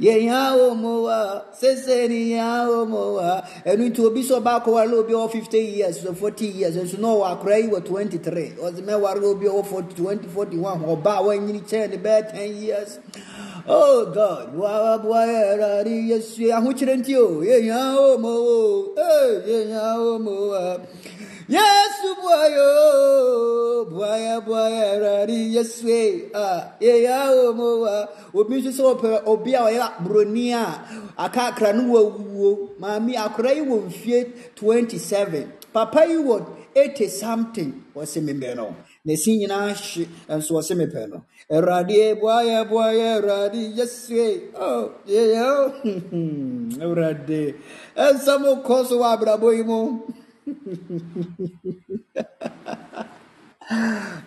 Yenya omoa, seseni ya omoa. And into obi so back or lobi or 50 years or 40 years. And so no, I cry were 23. Or the man war lobi or 40, 20, 41. Or ba when you turn the bed 10 years. Oh God. I'm which you. Yenya omoa, eh, yenya omoa. Yesu buayo buaya buaya rari yesu e ah ye ya o mo wa. Obi nso sɛ ɔpɛ obi a ɔyɛ buroni a aka akra no wawuo maame akora yi wɔ mfie 27 papa yi wɔ 80 something wɔsɛ memɛ no. Na ɛsi nyinaa hye nso ɔse mepɛ no. Awurade boayɛ boayɛ [laughs] awurade yɛsue oh, yɛyɛ o. Awurade ɛnsɛm kɔ so wɔ abrabɔ yi mu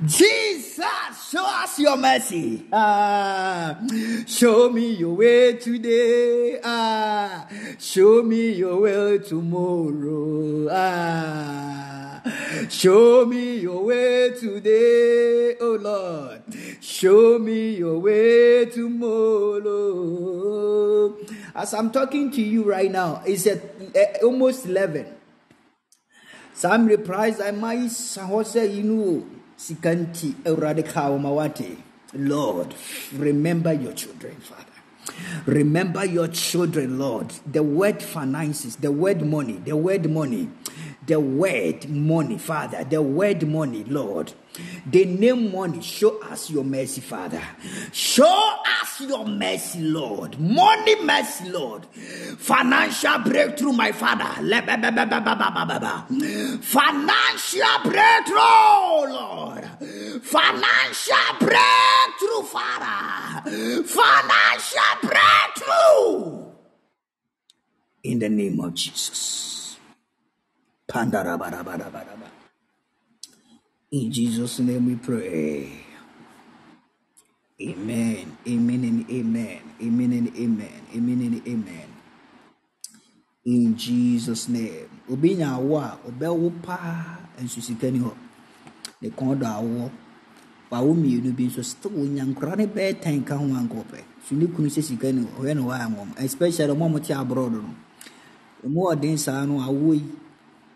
Jesus, show us your mercy. Ah, show me your way today. Ah, show me your way tomorrow. Ah, show me your way today, oh Lord. Show me your way tomorrow. As I'm talking to you right now, it's at almost 11. saa mmere price ama yi sa hɔ sɛ yi no o sika nti awurade ka wo ma wate lord remember your children father. Remember your children lord. The word finances the word money the word money the word money, Father, the word money, Lord. The name money, show us your mercy, Father. Show us your mercy, Lord. Money mercy, Lord. Financial breakthrough, my Father. Financial breakthrough, Lord. Financial breakthrough, Father. Financial breakthrough. In the name of Jesus. Pandarabarabarabaraba. In Jesus' name we pray. Amen. Amen and amen. Amen and amen. Amen and amen. In Jesus' name. Obi nya awo a ɔbɛwo paa nso sika ni hɔ. Ne kɔn dɔ awo. Wawo mmienu bi nso still wonya nkora ne bɛyɛ tan ka ho. So ne kunu sɛ sika ni hɔ. Ɔyɛ ne hɔ anwɔm. Especially ɔmo a ɔmo te abroad no. Ɔmo ɔden saa no awo yi.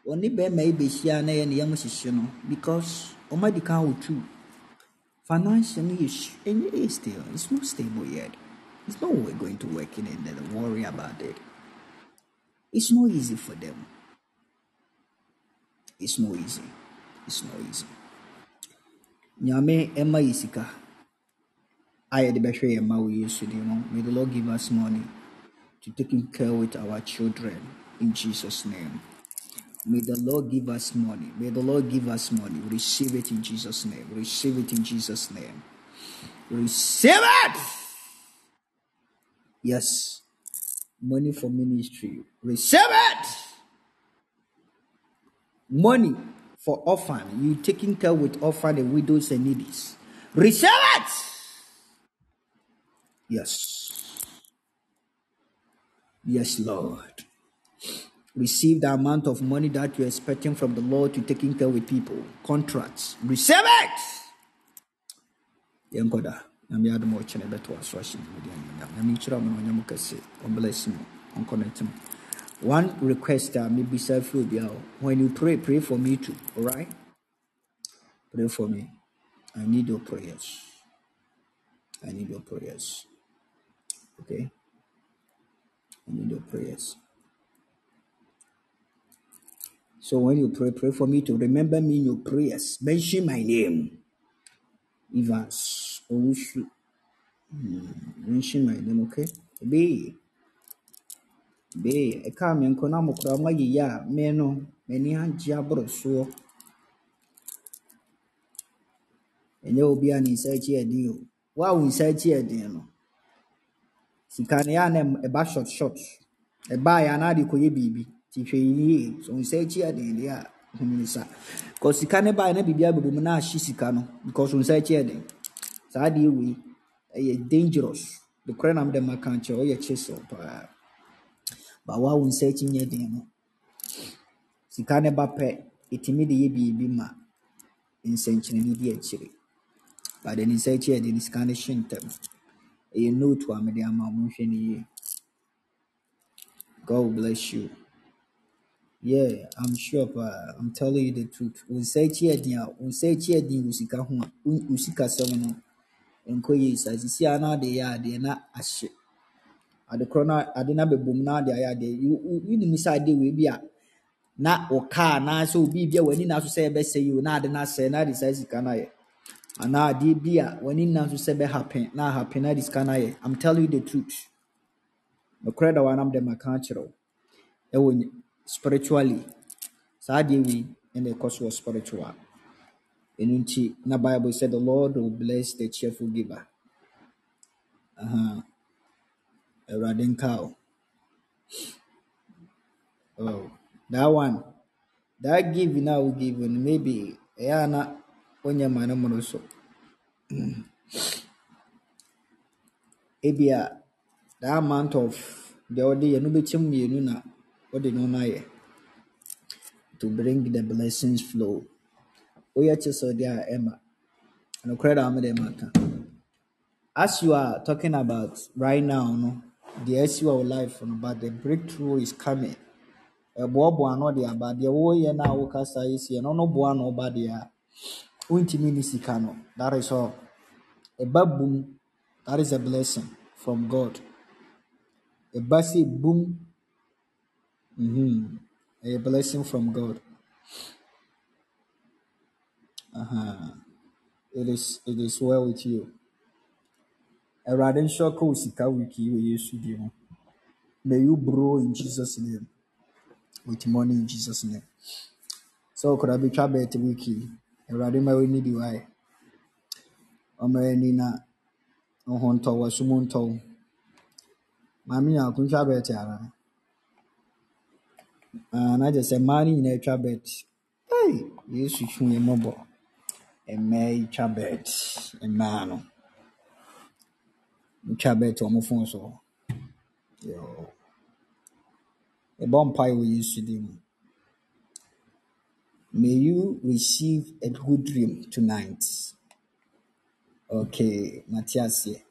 Ɔne bɛrima yi bɛhyia na yɛ ne yam hyehyɛ no because ɔmo adi kan wɔ tu financial no yɛ ɛnyɛ yɛ stable it's not stable yet. It's not we're going to work in it then worry about it. It's not easy for them. It's not easy. It's not easy. Nyame ɛma yɛ sika a yɛde bɛhwɛ yɛn mma wɔ yesu din mu may the lord give us money to take care with our children in jesus name May the Lord give us money. May the Lord give us money. Receive it in Jesus' name. Receive it in Jesus' name. Receive it. Yes. Money for ministry. Receive it. Money for orphan. You taking care with orphan and widows and needies. Receive it. Yes. Yes, Lord receive the amount of money that you're expecting from the Lord to taking care with people. Contracts. Receive it! A. One request maybe self will be out. When you pray, pray for me too. Alright? Pray for me. I need your prayers. I need your prayers. Okay? I need your prayers. So when you pray, pray for me to remember me in your prayers. Mention my name. Evans. Owusu. Hmm, Mention my name, okay? Be. Be. Ɛka me nkɔ na mokora mo ayɛyi a me no m'ani agye aboro soɔ. Ɛnyɛ obi a ne nsa akyi ɛden o. Wo a wo nsa akyi ɛden no, sika no yɛ a na ɛm- ɛba short short. Ɛbaa yɛ anaa de kɔyɛ biribi. Nti hwɛ yie. So wo nsa akyi ɛden deɛ a, hu ne nsa. Because sika no baa na biribi abɛbɔ mu na ahye sika no because nsa akyi ɛden. Saa adeɛ wei ɛyɛ dangerous. Nokorɛ na mede maka nkyerɛ wo, ɔyɛ chisel paa. But wo a wo nsa akyi nyɛ den no, sika no ba pɛ, ɛtumi de yɛ biribi ma nsɛnkyerɛnne di akyire. But ne nsa akyi ɛden no, sika no hye ntɛm. Ɛyɛ note a mede ama wo, monhwɛ no yie. God bless you. Yeah, I'm sure, but I'm telling you the truth. Akyi ɛden a, wo nsa akyi ɛden wɔ sika ho a, wo wo sikasɛm no, nkɔ yie saa. Sisi a na ade yɛ adeɛ na ahye. Ade korɔ no ade no abɛbɔ mu na ade ayɛ adeɛ. You- wo- Wonim sɛ ade wei bi a na wo car anaasɛ obi bi a w'ani na so sɛ ɛbɛsɛ yi o na ade no asɛe na ade saa sika no ayɛ. Anaa adeɛ bi a w'ani na so sɛ ɛbɛhappen na ahappen na ade no. I'm telling you the truth. Nokorɛ da wa nam dɛ maka akyerɛ spiritually. Saa adeɛ wei ɛna ɛkɔ so wɔ spiritual ɛno nti na bible said the lord will bless the cheerful giver. Aha awurade nka o oh that one that give na wo give no maybe a na wonyɛ ma no mmoro so. Ebia that amount of deɛ wɔde yɛ no bɛkyɛm mmienu na wɔde no no ayɛ to bring the blessings flow. Woyɛ kye sɛ ɔde a ɛma nokorɛ da mede maka as you are talking about right now no deɛ asi wɔ life no but the breakthrough is coming. Ɛboaboa ano de aba deɛ woyɛ no a wokasa yi sie no no boa no woba deɛ a wontumi no. That is all. Ɛba boom that is a blessing from god. Ɛba sɛ boom mhm ɛyɛ blessing from god. Uh-huh. it is it is well with you. Awurade nhyɛ ka wo sika week yi wɔ yesu din may you grow in jesus name. With money in jesus name. Sɛ ɔkora bɛtwa bɛɛte week? Yi awurade ma w'ani di wae ɔma ani na ɔho ntɔ wɔ so mu ntɔ wo maame nya akontwa na gye sɛ mmaa no nyinaa twa bet hey, yesu twe yɛ mmɔbɔ mmaa yi twa bet mmaa no twa bet ɔmo fon so. Yo. ɛbɔ mpae wɔ yesu din mu. May you receive a good dream tonight. Okay mate aseɛ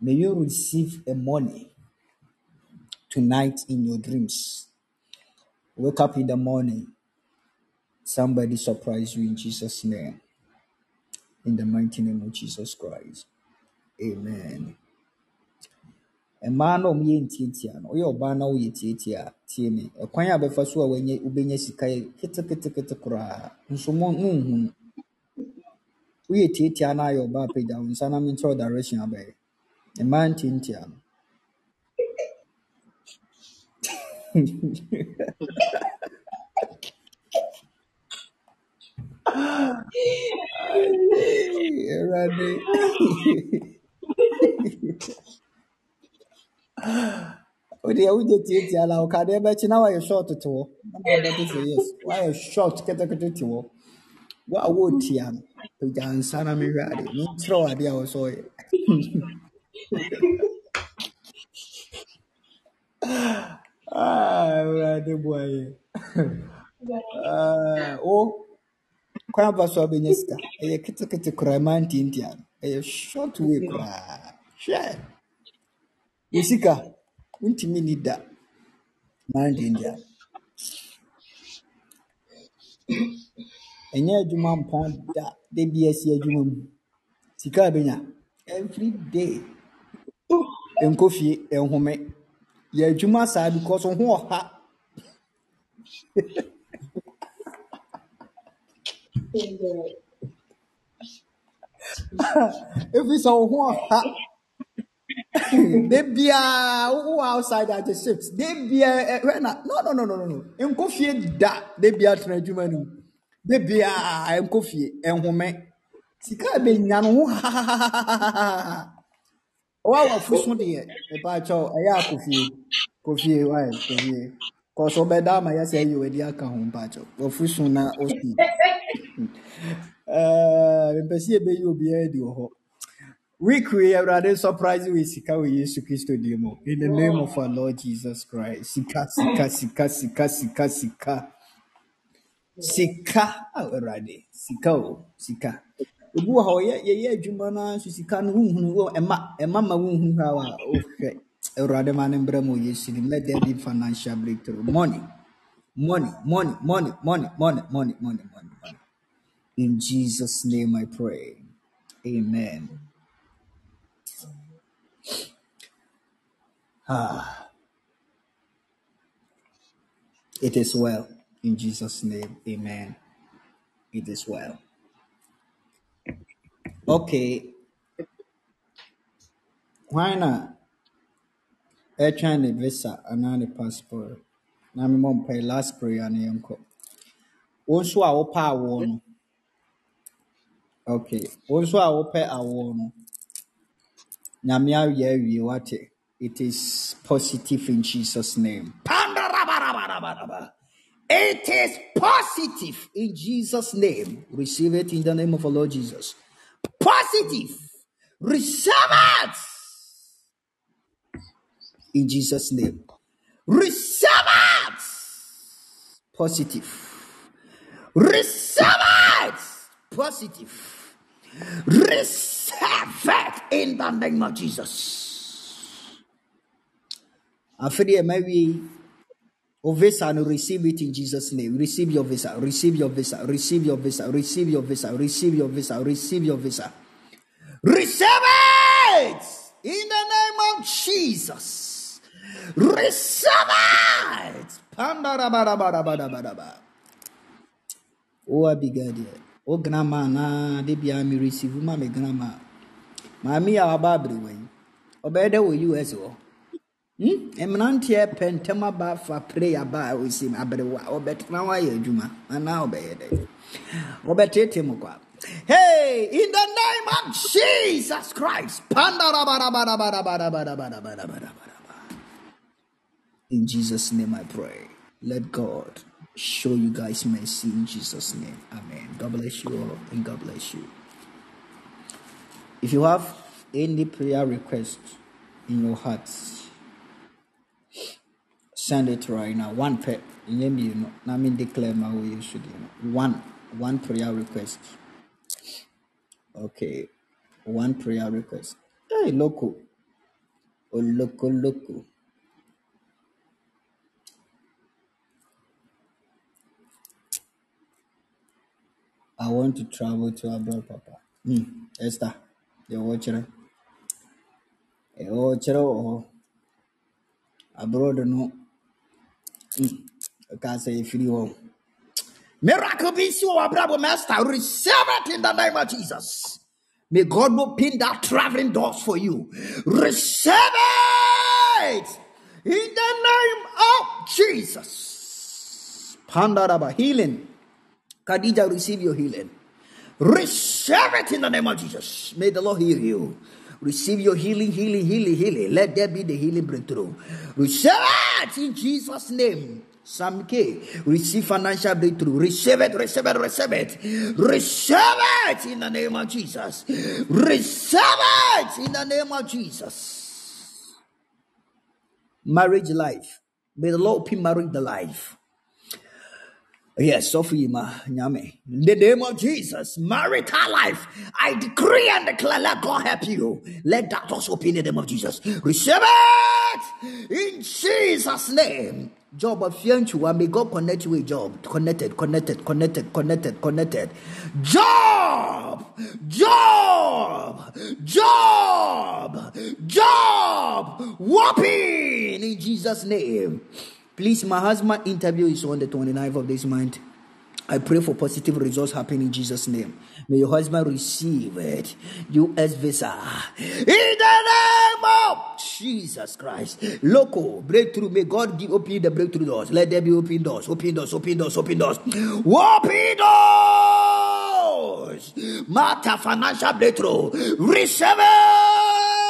may you receive a money tonight in your dreams wake up in the morning. Somebody surprise you in jesus name. In the mighty name of jesus christ. Amen. Mmaa na wɔyɛ ntiatia no woyɛ ɔbaa na woyɛ tiatia a tie me. Ɛkwan a bɛfa so a wanya wobɛnya sika yɛ ketekete koraa. Nso mo monhu no woyɛ tiatia na ayɛ ɔbaa pagya wo nsa na menkyerɛ direction abɛyɛ. Mmaa ntiantia no Erade. Odi ya uje tie tie ala okade ebe chi na wa ye short to wo. Na ba ebe say yes. Wa ye short kete kete to. Wa wo tia no. To ja nsa na me hwade. Ni tro ade a wo so. Ah, yɛ Ah, wo kwan ba so a wobɛnya sika ɛyɛ ketekete koraa ma ntiantia no ɛyɛ short way koraa hwɛ wo sika wontumi ni da? Ma ntiantia no ɛnyɛ adwuma mpɔn da da bi asi adwuma mu. Sika a bɛnya every day. Nkɔ fie nhome yɛ adwuma saa because ho ɔha ɛfiri sɛ [laughs] wo ho ɔha da biaa wowɔ outside at the shift da biaa ɛhwɛ na no no no no no nkɔ fie da da biaa tena adwuma no mu. Da biaa nkɔ fie nhome sika a bɛnya no ho hahahahahaha wa wafo so deɛ mepaakyɛw ɛyɛ a kofie kofie wayɛ kofie kɔsɔ bɛda ama yɛ sɛ ɛyɛ wadi aka ho mpaakyɛw wafo so na osi mepɛ sɛ yɛbɛyi obiara di wɔ hɔ week wei awurade surprise wei sika wɔ yesu kristo din mu in the name of our lord jesus christ. Sika sika sika sika sika sika. Sika awurade sika o sika obi wɔ ha ɔyɛ yɛyɛ adwuma no nso sika no wohunu wɔ ɛma ɛma ma wohunu ha a wohwɛ awurade ma no mbrɛ ma ɔyɛ sini let there be financial breakthrough. Money money money money money money money money money money. In jesus name i pray. Amen. Ah. It is well. In jesus name amen. It is well okay hwan na ɛtwɛn ne visa anaa ne passport na memmɔ mpae last prayer no yɛnkɔ wo nso a wopɛ awoɔ no Okay. Wo nso a wopɛ awoɔ no, nyame ayɛ awie wate. It is positive in Jesus' name. Pandarabarabarabaraba. It is positive in Jesus' name. Receive it in the name of our Lord Jesus. Positive. Receive it in Jesus' name. Receive it. Positive. Receive it. Positive. Receive it in the name of Jesus. After the maybe O visa no receive it in Jesus' name. Receive your visa. Receive your visa. Receive your visa. Receive your visa. Receive your visa. Receive your visa. Receive it in the name of Jesus. Receive it. Pandarabarabarabarabara. O abigadi. O grandma na de bia mi receive ma me grandma. Maami a waba abere wɔ yi. Ɔbɛyɛ dɛ wɔ US hɔ. Hmm? mmeranteɛ pɛ ntɛm aba fa a aberewa ɔbɛtena hɔ ayɛ adwuma anaa ɔbɛyɛ dɛ ɔbɛtete mu kwa Hey, in the name of Jesus Christ. In Jesus' name I pray. Let God show you guys mercy in Jesus' name. Amen. God bless you all and God bless you. If you have any prayer requests in your hearts, send it right now. One pet. You know, I mean declare my way you should you know. One one prayer request. Okay. One prayer request. Hey loco. Oh loco loco. I want to travel to abroad, Papa. Hmm. Esther. You're watching. You're watching. Oh, abroad no. Can't say if you want. Miracle be so abrabo master. Receive it in the name of Jesus. May God open that traveling doors for you. Receive it in the name of Jesus. Pandaraba healing. Khadija, receive your healing. Receive it in the name of Jesus. May the Lord heal you. Receive your healing, healing, healing, healing. Let there be the healing breakthrough. Receive it in Jesus' name. Sam K. Receive financial breakthrough. Receive it, receive it, receive it. Receive it in the name of Jesus. Receive it in the name of Jesus. Marriage life. May the Lord open marriage the life. Yes, Sophie Ma Nyame. In the name of Jesus, marital life. I decree and declare, let God help you. Let that also be in the name of Jesus. Receive it in Jesus' name. Job of Fianchua, may God connect you with job. Connected, connected, connected, connected, connected. Job, job, job, job, whopping in Jesus' name. Please, my husband interview is on the 29th of this month. I pray for positive results happen in Jesus' name. May your husband receive it. US visa. In the name of Jesus Christ. Local breakthrough. May God give open the breakthrough doors. Let there be open doors. Open doors. Open doors. Open doors. Open doors. Matter financial breakthrough. Receive it.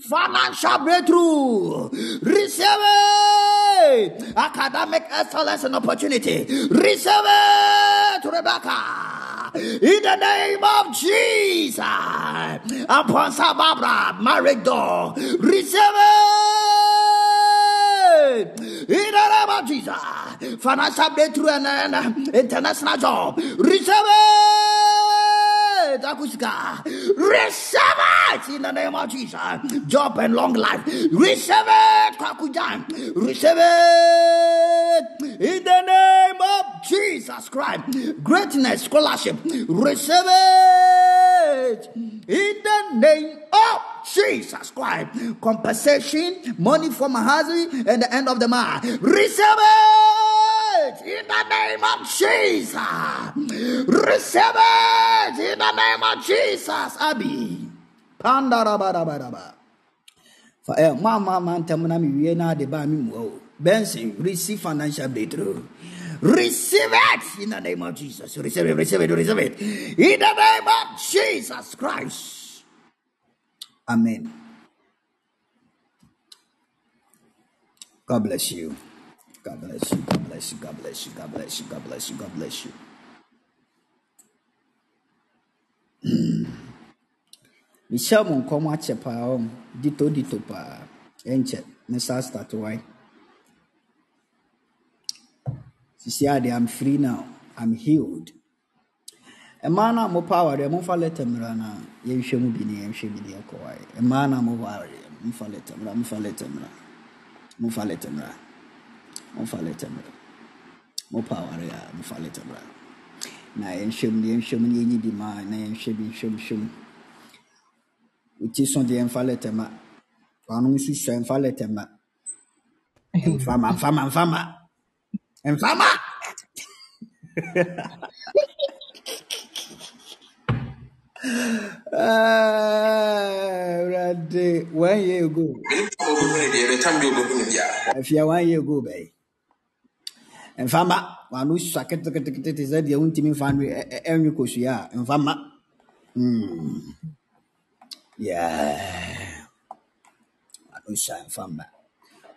Financial breakthrough. Receive it. Academic excellence and opportunity. Receive it, Rebecca. In the name of Jesus. Upon Sababra, marriage door. Receive it. In the name of Jesus. Financial breakthrough and international job. Receive it. Receive it in the name of Jesus. Job and long life. Receive it. Kwakujan. Receive it in the name of Jesus Christ. Greatness, scholarship. Receive it in the name of Jesus Christ. Compensation, money for my husband, and the end of the month. Receive it in the name of Jesus. Receive it in the name of Jesus. Abi. Pandarabarabaraba. For eh, ma ma ma ntɛm na me wie na de ba me mu. Benson receive financial breakthrough. Receive it in the name of Jesus. Receive it, receive it, receive it. In the name of Jesus Christ. Amen. God bless you. God bless you. God bless you. God bless you. God bless you. God bless you. God bless you. Hmm. mehyɛ mo nkɔm akyɛ paa dito dito paa ɛnkyɛ saa start why sisi ade i'm free now i'm healed mmaa no a mopa awareɛ momfa leta mmara no a yɛnhwɛ mu bi ne yɛnhwɛ bi ne yɛkɔwae mmaa no a mopa awareɛ momfa leta mmara momfa leta mmara momfa leta mmara momfa leta mmara mopa awareɛ a momfa leta mmara na yɛnhwɛ mu ne yɛnhwɛ mu ne yɛnyi bi ma na yɛnhwɛ bi nhwɛ mu hwɛ mu Uti so deɛ mfa lɛtɛ ma. Wano nso sua mfa lɛtɛ ma. Mfama mfama mfama mfama [laughs] Ah, Awurade one year ago. Afia one year ago bɛyi mfa mma wano sua ketekete te sɛ deɛ wontumi mfa no ɛnwe kɔsua a mfa mma hmm. wano sua mfa mma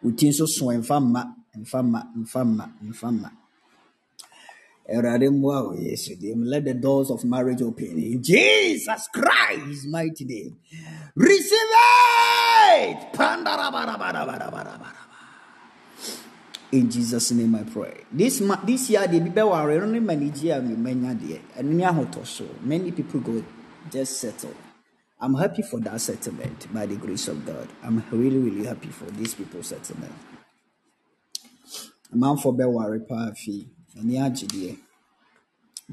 woti nso soɛ mfa mma mfa mma Erade mwa Yesu dim. Let the doors of marriage open in Jesus Christ mighty name. Receive it. Pandara bara bara bara bara bara. In Jesus' name I pray. This ma- this year the people were only manage and many dear and near so many people go just settle. I'm happy for that settlement by the grace of God. I'm really really happy for these people settlement. amanfoɔ bɛware paa fie m'ani agye deɛ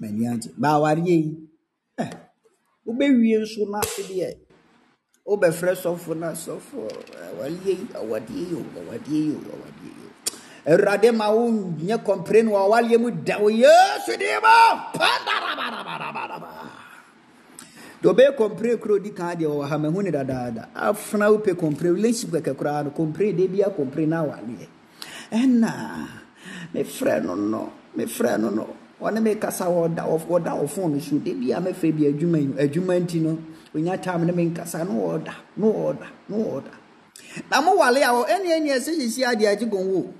m'ani agye baawareɛ yi eh, wobɛwie nso no ase deɛ wobɛfrɛ sɔfo no sɔfo awareɛ yi awadeɛ yi o awadeɛ yi o awadeɛ yi o awurade ma wonyɛ no wɔ awareɛ mu da wo yesu deɛ ma pandarabarabaraba deɛ ɔbɛyɛ kɔmpere kuro di kan deɛ wɔwɔ ha mahu ne dadaada afena wopɛ kɔmpere relationship kɛkɛ koraa no kɔmpere de bia kɔmpere no awareɛ ɛna mefrɛ no no mefrɛ no no. Ɔne me kasa wɔda wɔ- wɔda wɔ phone so de bia mɛfrɛ bi adwuma yi adwuma nti no. Onya time ne me nkasa no wɔda no wɔda no wɔda na mowale a ɛne ɛne ɛsɛ hyɛsi adeɛ agye gɔn wo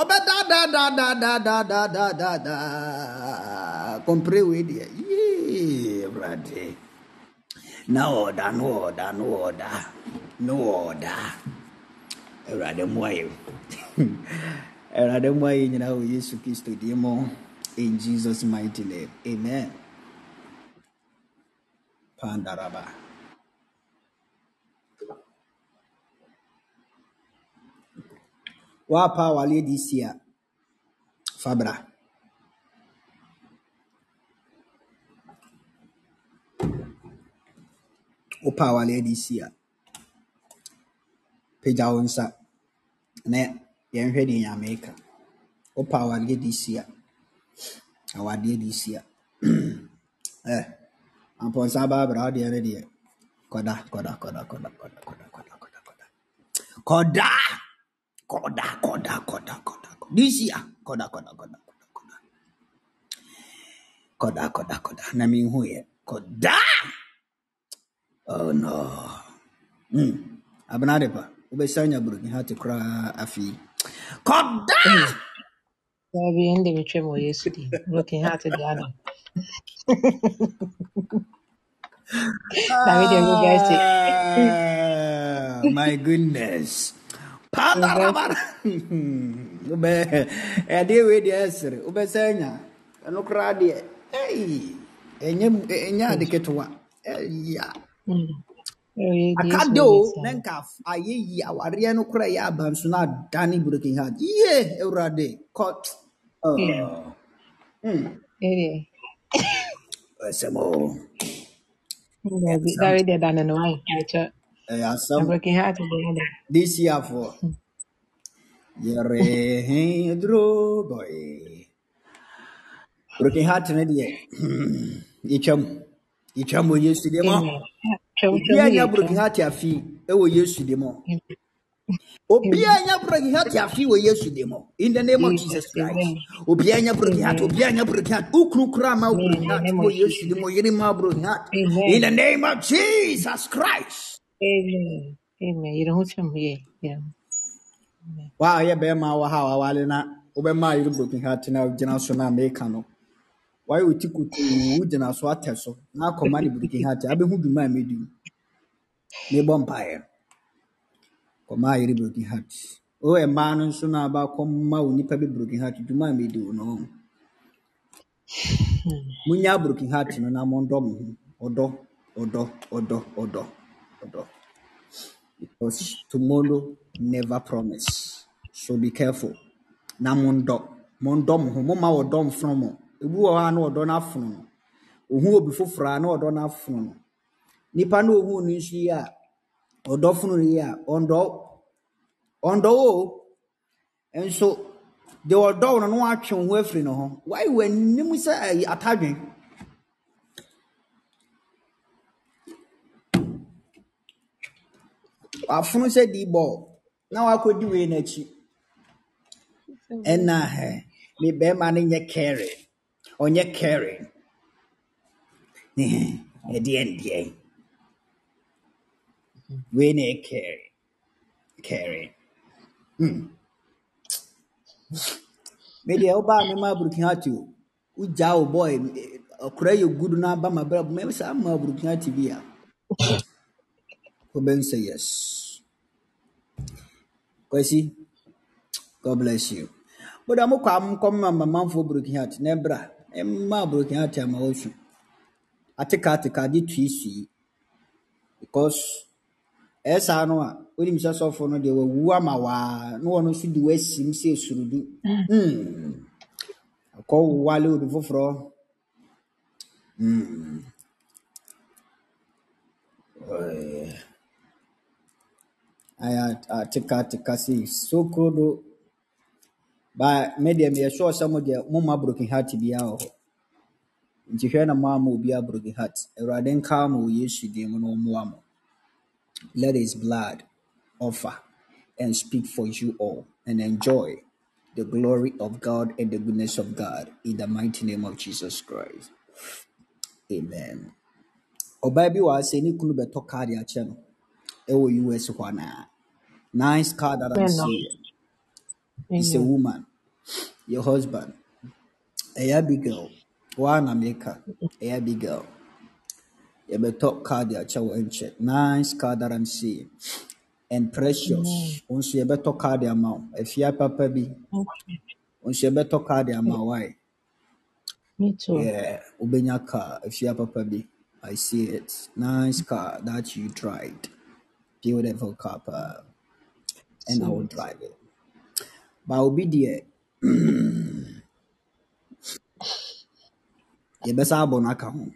ɔbɛdadadadadadadada kɔmpere wei deɛ yee awurade na ɔda no ɔda no ɔda no awurade mmoa yɛ awurade mmoa yɛ nyinaa wɔ yesu kristo din mu in jesus mighty name. Amen. Pandaraba woapa awaleɛ de si a. Fabra. Wopa awaleɛ de si a. Pagya wo nsa. Na yɛnhwɛ deɛ nyame ka wopa awadeɛ de si a. Awadeɛ de si a. [clears throat] Eh, ampɔnsa baabra wodeɛ no deɛ. Kɔda kɔda kɔda kɔda kɔda kɔda kɔda kɔda. Kɔda Koda, koda, koda, koda, koda. This year, ah, koda, koda, koda, koda, koda. Koda, koda, koda. Nami huye. Koda! Oh no. Hmm. Abnare pa. Ube sanya bro. Ni hati kura afi. Koda! Hmm. Baabi yɛnde bɛtwam wɔ Yesu din. Broken heart de ano. [laughs] Na me deɛ mebɛse. Ah, my goodness. ɛdeɛ wei deɛ ɛsere wobɛsɛ anya ɛno koraa deɛ ɛnyɛ ade ketewa ɛya aka de o na nka ayɛ yi ya. No koraa yɛ abanso no adane broken heart ye awurade cot ɛsɛm o dare deɛ Na asɛm broken heart de ano. this year for yɛre duro boy broken heart no deɛ yɛtwam yɛtwam wɔ yesu deɛ mu Amen. Twam twam obiara nya yɛ broken twam. heart afi ɛwɔ yesu deɛ mu Obiara nya broken heart afi wɔ Yesu dim hɔ. In the name of Jesus. Jesus Christ. Amen. Obiara nya broken heart. Amen. Obiara nya broken heart. Kura ma Amen. broken In the heart name wɔ Yesu Jesus. dim hɔ. Yere ma broken heart. In Amen. the name of Jesus Christ. Amen. Amen. Yeah. Wa yɛ bɛrima wɔ ha a wawale na wobɛma yere broken heart na gyina so na meka no. Wayɛ wo ti kutuu wogyina so atɛ so na akɔma ne broken heart abɛhu dwuma a medi mu. Mebɔ mpaeɛ. Kɔma yere broken heart. O mmaa no nso na aba akɔma wo nipa bi broken heart dwuma a medi wo no. Munya broken heart no na mondɔ mo ho. Ɔdɔ, ɔdɔ, ɔdɔ, ɔdɔ. Because tomorrow never promise. So be careful. Na mondɔ. Mondɔ mo ho. Momma wɔdɔ mfono mo. Ebi wɔ hɔ na wɔdɔ. Ohu obi foforɔ na wɔdɔ no afono no. Nipa na ohu no nso yi a ɔdɔ fono no yi a ɔndɔ ɔndɔ o. Nso deɛ ɔdɔ no na ho afiri ne ho. Wayɛ w'anim sɛ ɛyɛ atadwen. Wafono sɛ dii bɔɔl na wakɔdi wei n'akyi. ɛna ɛ me bɛrima no nyɛ caring ɔnyɛ caring ɛdeɛ ndeɛ wei na yɛ caring caring Hmm. me deɛ wobaa me ma aburukihati o wogyaa wo eh, ɔkora yɛ good no aba ma brɛ me saa ma aburukihati bi a? Wobɛhu sɛ yes. Kwasi god bless you. Bode mokɔ a mokɔma mamanfoɔ aburukihati na ɛbra ɛma aburukihati ama wasu ateka ateka de tui sui because ɛyɛ saa no a wonim sɛ sɔfo no deɛ wawu ama waa na wɔno nso de wasim sɛ surudu Hmm. akɔ wale obi foforɔ Hmm. Ɛɛ, ayɛ ateka ah, ateka sei sokrodo ba me deɛ meyɛ sure sɛ mo deɛ moma broken heart biara wɔ hɔ nti hwɛ na moama obiara broken heart. Awurade nka ma wɔ yesu din mu na ɔmmoa mo. Let his blood offer and speak for you all and enjoy the glory of God and the goodness of God in the mighty name of Jesus Christ. Amen. Ɔbaa bi wɔ ha sɛ ne kunu bɛtɔ car de akyɛ no ɛwɔ US hɔ anaa. Nice car that I'm no. seeing. It's a woman, your husband. Ɛyɛ Abigail. Waa na meka. Ɛyɛ Abigail. Yɛbɛtɔ car de akyɛ wɔ. Nice car that I'm seeing. And precious. Wo nso yɛbɛtɔ car de ama wo. Afia papa bi. Wo nso yɛbɛtɔ car de ama wo. Why? Me too. Yeah, Ubenya car, if you have a baby, I see it. Nice car that you tried. Beautiful car, pa, and I will drive it. But I'll be there. You best have on account.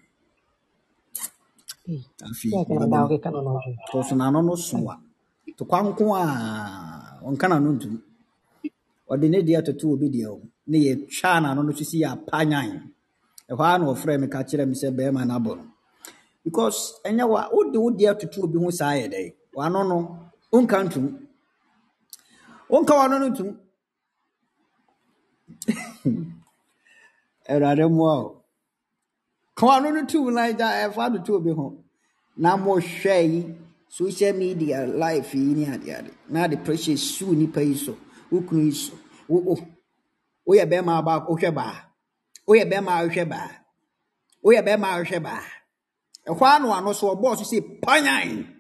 Hey. Afi, Yeah, can I now get on over? because na no no soa. To kwanko a, on kana no ntum. Ɔde ne deɛ toto obi deɛ o. Ne no no so si yɛ apanyan. Ɛhɔ ara na ɔfrɛ me ka kyerɛ me sɛ bɛrima no abɔ no. Because ɛnyɛ wa, wode wo deɛ toto obi ho saa yɛ dɛ. Wano no, wonka ntom. Wonka wano no ntom. [laughs] Awurade mmoa wo. Ka wano no tum na agya ɛfa toto obi ho. Na mohwɛ yi, social media life yi ne ade ade. Na de pressure su nipa yi so, wo kunu yi so. Wo wo woyɛ bɛrima a ba wohwɛ baa. Woyɛ bɛrima a wohwɛ baa. Woyɛ bɛrima a wohwɛ baa. Ɛhɔ ara na wano so ɔbɔɔ so panyan.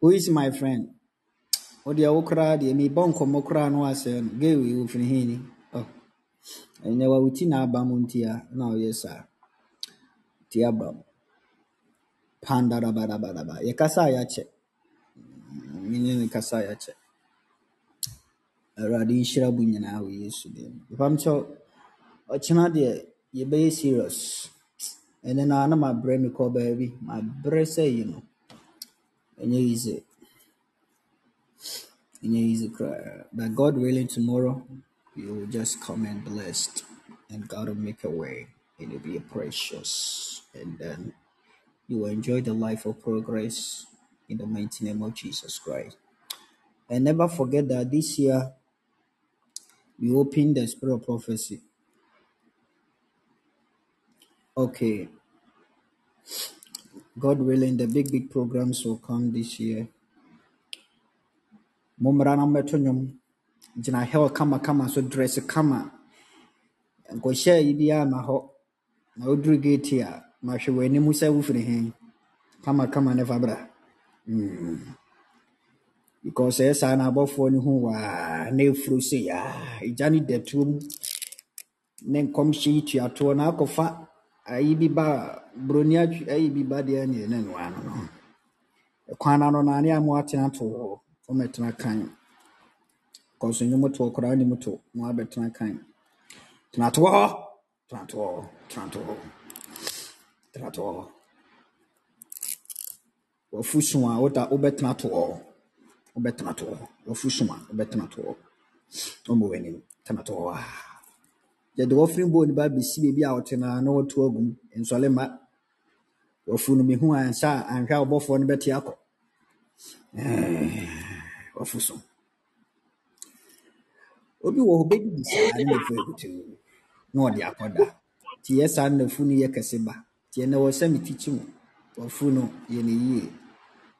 Who is my friend? O deɛ wo koraa deɛ mebɔ nkɔmmɔ koraa no asɛ no. Gay wei wofiri he? Oh, wa wo ti na aba mu nti na ɔyɛ saa. Ti aba mu. Pandarabadabadaba. Yɛkasa a yɛakyɛ. Menyɛ ne kasa a yɛakyɛ. Awurade nhyira bu nyinaa wɔ Yesu din mu. Mepam kyɛw, ɔkyena deɛ yɛbɛyɛ serious. Ɛno na na mabrɛ me kɔ baabi. Mabrɛ sɛ yi no. Ɛnyɛ easy. Ɛnyɛ easy koraa. But God willing tomorrow, you will just come and blessed. And God will make a way. And it'll be precious. And then You will enjoy the life of progress in the mighty name of Jesus Christ. And never forget that this year we open the spirit of prophecy. Okay, God willing, the big, big programs will come this year. Mommra na gyina hell kamakama so dress kama. Nkɔhyɛ yi biara ma hɔ na woduru gate a mahwɛ w'anim sɛ wofiri he kamakama ne fa bra Mm. because ɛyɛ saa na abɔfoɔ no hu waa na ɛfuro sɛ yaa ɛgya ne datuom ne nkɔmhyɛ yi tuatoɔ na akɔfa ayi bi ba a buroni ayi bi ba deɛ ne ne noa no no. Ɛkwan na no na ne a mo atena to hɔ ɔmɛtena kan. Kɔso nnwom to koraa nim to mo abɛtena kan. Tena to hɔ tena to hɔ tena to hɔ tena to hɔ. Wafu so a woda wobɛtena to hɔ wobɛtena to hɔ. Wafu so a wobɛtena to hɔ. Ɔma w'anim tena to hɔ. A yɛde wɔfiri bɔɔ ne ba bɛsi baabi a wɔte no a na wɔto agum. Nsɔle ma wafu no mehu ansa anhwɛ a wɔbɔfoɔ no bɛte akɔ. Wafu so. Obi wɔ hɔ bɛdidi saa ne nafu akutuu na ɔde akɔda nti yɛ saa no nafu no yɛ kɛse ba. Nti ɛnɛ wɔ sɛ metikyi mu. Wafu no yɛ ne yie.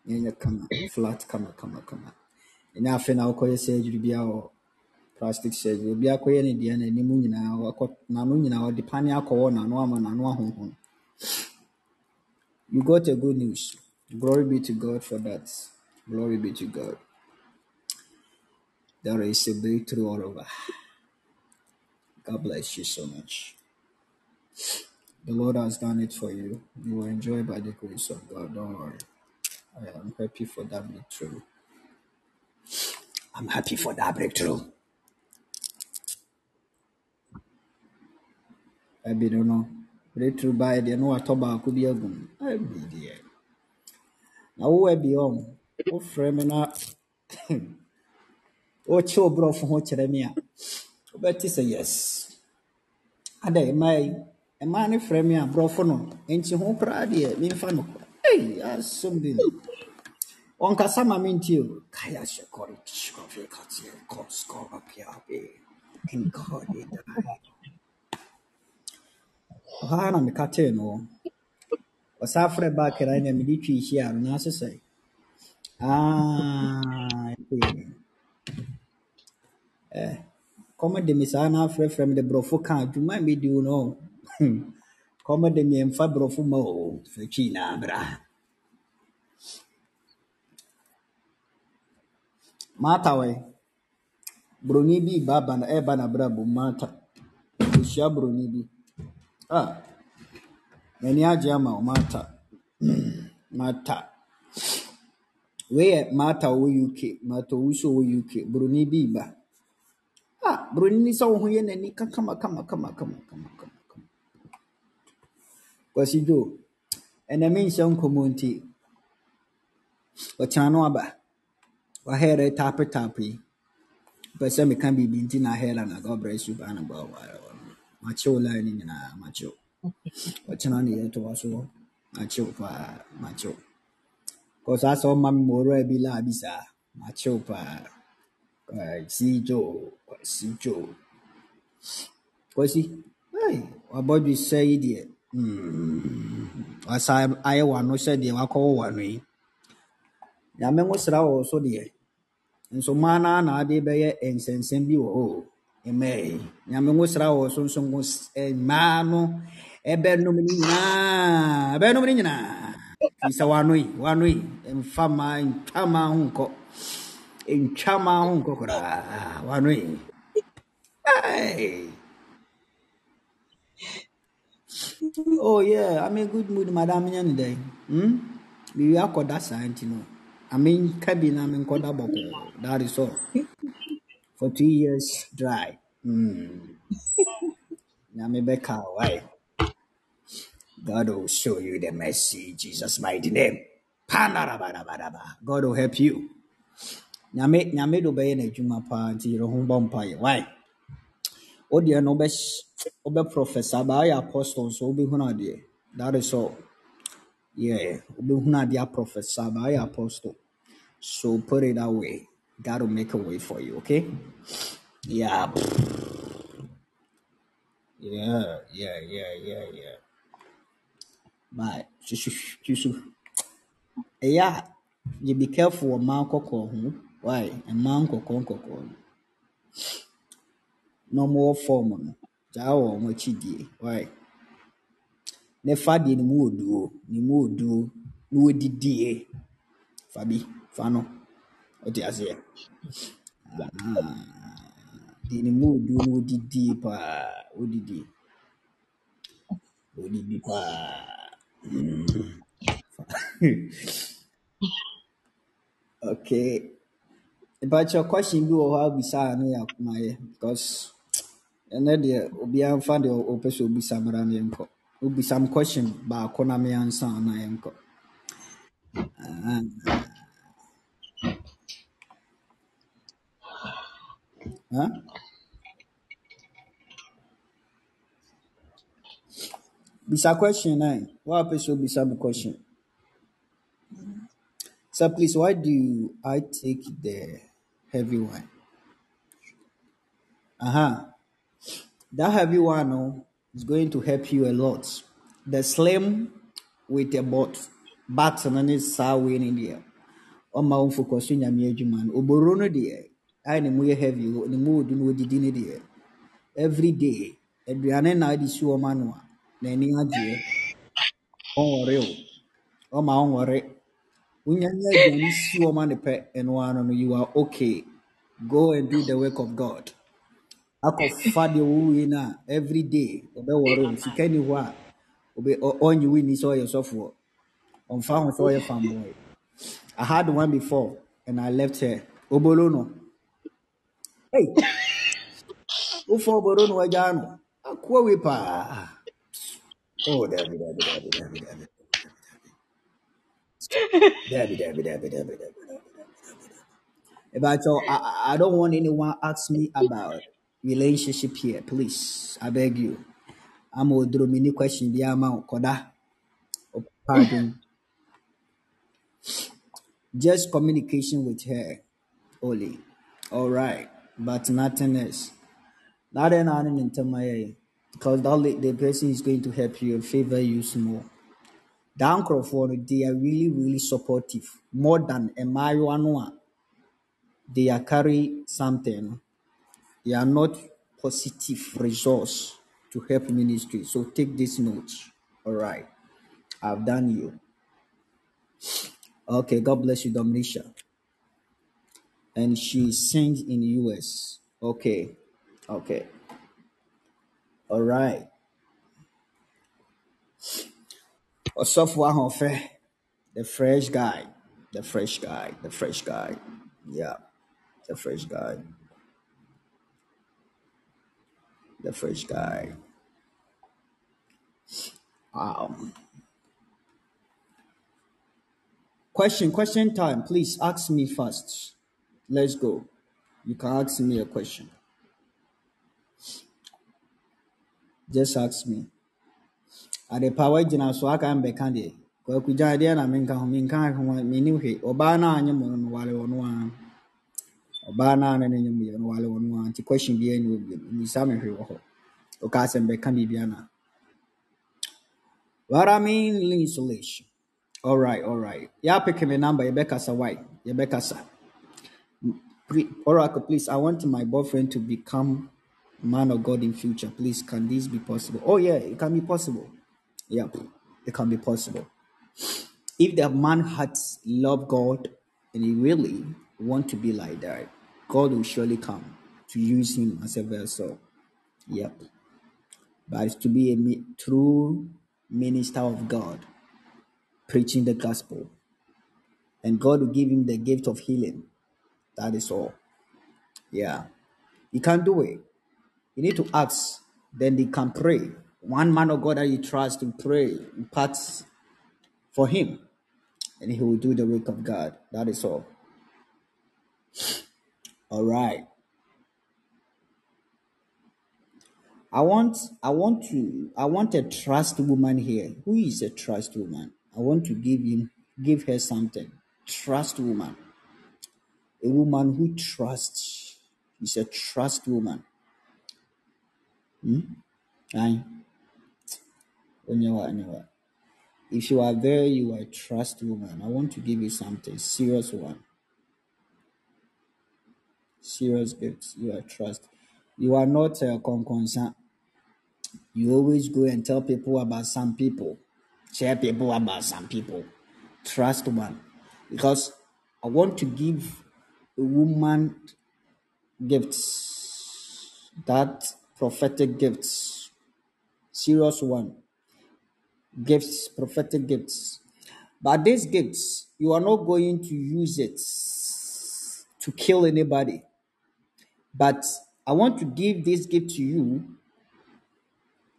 Na ɛnyɛ kama flat kama kama kama. Ɛnyɛ afei na wokɔyɛ surgery bia wɔ plastic surgery. Obi akɔyɛ ne deɛ n'anim nyinaa wakɔ n'ano nyinaa ɔde pane akɔwɔ n'ano ama n'ano ahonhon. You got a good news. Glory be to god for that. Glory be to god. There is a breakthrough all over. God bless you so much. The lord has done it for you. You will enjoy by the grace of god. Don't worry. I am happy for that breakthrough. I'm happy for that breakthrough. Abi no no breakthrough baeɛ deɛ na watɔ baako bi agu mu abi deɛ na wowɔ abi ɔn wofrɛ me na wokye wo borɔfo ho kyerɛ me a wobɛte sɛ yes ada mmaa yi mmaa no frɛ me a borɔfo no nti ho koraa deɛ memfa no ei asom bi no ɔnkasa ma mentie o kaya hyɛ kɔre kyikɔfe kateɛ kɔskɔrɔpiabe nkɔde dae ɔhaa na meka tee no wɔ ɔsa frɛ back na nea mede twi hyia no na ase sɛ "Ah, eh, kɔm de me saa na afrɛfrɛ me de borɔfo ka adwuma a medi wo no kɔm de me ɛmfa borɔfo ma o fatwi na bra mata wɛ buroni bi ba ba na ɛba na bra bom mata ɔhyia buroni bi ah. M'ani agye ama wo mata. [clears throat] Mata. Wei mata a ɔwɔ uk mata ɔwu so ɔwɔ uk buroni bi ba. Ah buroni ni sɛ wo ho yɛ n'ani ka kama kama kama kama kama kwasi dwo ɛnɛ menhyɛ nkɔmmɔ nti ɔkyena no aba. Wahɛrɛ tape tape. Yi pɛ sɛ meka biribi nti na ahɛra na god bless you baa na baa makyew line no nyinaa makyew ɔkyena ne yɛtoa so makyew paa makyew kɔ saa sɛ ɔma me mmɔwura bi la bi saa makyew paa kwasi dwo kwasi dwo kwasi hey, wabɔdwe sɛ yi deɛ mm, wasa ayɛ wano sɛdeɛ wakɔwɔ wano yi nyame ngo sra wɔ wo so deɛ nso mmaa no na ade bɛyɛ nsɛnsɛm bi wɔ hɔ o. amen nyame ngo sra wɔ wo so nso ngo s- eh, mmaa no ɛbɛnom no nyinaa ɛbɛnom no nyinaa firi sɛ wano yi wano yi mfa ma ntwa ma ho nkɔ ntwa ma ho nkɔ koraa wano yi Hey. Oh yeah, I'm in good mood, madam. Yan day. Hmm. We are called that sign, you know. I mean, cabin. I'm in Koda Boko. That is all. For two years dry. Hmm. Nyame bɛka wo, why? God will show you the mercy, Jesus' mighty name. Panarabarabaraba. God will help you. Nyame nyame do bɛyɛ n'adwuma paa nti yɛrɛ ho bɔ. Why? Oh, wo deɛ no wobɛ oh, wobɛ professor baa yɛ apostle oh, nso wobɛhunu adeɛ. That is all. Yeah, wobɛhunu ade aprophesy but ayɛ apostle. So put it that way. God will make a way for you, okay? Yeah. Yeah, yeah, yeah, yeah, yeah. But a you be careful wɔ mmaa kɔkɔɔ. Why? Mmaa nkɔkɔɔ nkɔkɔɔ no. Na wɔwɔ fam no, gyaa wɔ wɔn. Why? Ne fa deɛ ne mu wɔ duro, ne mu wɔ duro, na wɔdidie. Fa bi, fa no. Ɔte aseɛ. Deɛ ne mu wɔ duro na wɔdidie paa. Wɔdidie. Wɔdidi paa. Okay. Mpakyɛ question bi wɔ hɔ a bisa a ne yɛ akomayɛ because ɛnɛ deɛ obiara mfa deɛ ɔpɛ sɛ obisa mmara no yɛnkɔ. Wobisa m question baako na me ansa na yɛnkɔ. Huh? Bisa question, eh? Why person be some question? So please, why do I take the heavy one? Uh-huh. That heavy one oh, is going to help you a lot. The slim with a bot, back and then it's sour in India. On my own focus, in your man. Oborono dear. Ayɛ ne mu yɛ heavy, ne mu wɔ du no wɔdidi ne deɛ. Every day, aduane na ade si wɔn ano a, n'ani agyeɛ. Ɔnwɔre o. Ɔma ɔnwɔre. Wonya nya aduane si wɔn ano pɛ, ɛno ara no, you are okay. Go and do the work of God. akɔfa deɛ wɔwei no a every day ɔbɛwɔre wo sika ni hɔ a ɔbɛ- ɔ- ɔnye wo ni sɛ ɔyɛ sɔfoɔ ɔmfa ho sɛ ɔyɛ fanboy I had one before and I left her obolo no hey wofɔ obolo no wagyaa no akoa wei paa oh dabi dabi dabi dabi dabi dabi dabi dabi dabi dabi But so I, I I don't want anyone ask me about relationship here, please. I beg you. I'm a mini question. Be ama koda. Pardon. Just communication with her only. All right, but nothing else. Not an into my because that the person is going to help you and favor you more. Down Crawford, they are really, really supportive. More than a marijuana. They are carry something. They are not positive resource to help ministry. So take this note. All right. I've done you. Okay, God bless you, Dominisha. And she sings in US. Okay. Okay. All right. Osofo Ahonfe, the fresh guy. The fresh guy. The fresh guy. Yeah. The fresh guy. The fresh guy. Wow. Question, question time. Please ask me first. Let's go. You can ask me a question. Just ask me. ade pa wagyina so aka mbɛka deɛ kwaku gya deɛ na menka ho menka ho menni hwee ɔbaa no a anyɛ mo no wale ɔno ara ɔbaa no a na n'anyɛ mu yɛ no wale ɔno ara nti question biara ne obi mmisa me hwee wɔ hɔ ɔka sɛ mbɛka biribi ana what I mean insulation all right me number. Yɛbɛkasa why? Yɛbɛkasa Oracle, please, I want my boyfriend to become man of God in future. Please, can this be possible? Oh yeah, it can be possible. Yeah, it can be possible. If the man has love God and he really want to be like that, God will surely come to use him as a vessel. Yep. But to be a true minister of God, preaching the gospel. And God will give him the gift of healing. That is all. Yeah. You can't do it. You need to ask. Then they can pray. One man of God that you trust to pray, impart for him, and he will do the work of God. That is all. [sighs] All right. I want I want to I want a trust woman here. Who is a trust woman? I want to give him, give her something. Trust woman. A woman who trusts. is a trust woman. Hmm? Aye. If you are there, you are a trust woman. I want to give you something. Serious one. Serious gifts. You are trust. You are not a uh, You always go and tell people about some people. Share people about some people. Trust one. Because I want to give woman gifts. That prophetic gifts. Serious one. Gifts, prophetic gifts. But these gifts, you are not going to use it to kill anybody. But I want to give this gift to you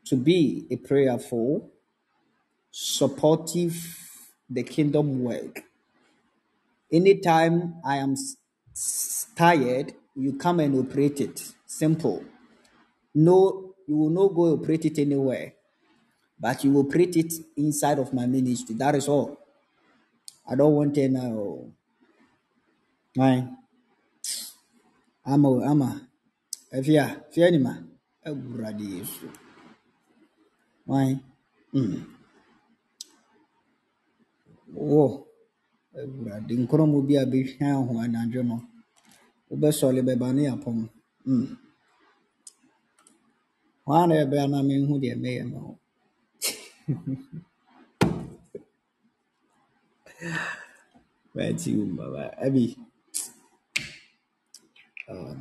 to be a prayerful, supportive, the kingdom work. Anytime I am tired, you come and operate it. Simple. No, you will not go operate it anywhere, but you will operate it inside of my ministry. That is all. I don't want any. Aye. ama ama afia fia ni ma awurade yesu wan mm wo awurade nkɔmɔ bi a bɛhwia ho anadwo no wobɛsɔle bɛba ne apɔm mm na ɛbɛa na menhu deɛ mɛyɛ [laughs] ma wo Mighty womb, Baba. Abi. Oh.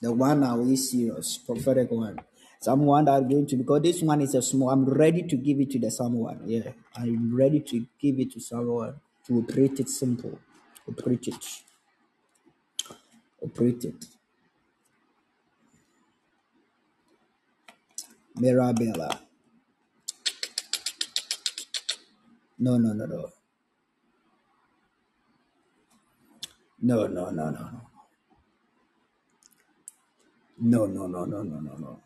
The one now is serious, prophetic one. Someone that going to because this one is a small. I'm ready to give it to the someone. Yeah, I'm ready to give it to someone to operate it simple, operate it, operate it. Mirabella. No, no, no, no, no, no, no, no, no, no, no, no, no, no, no.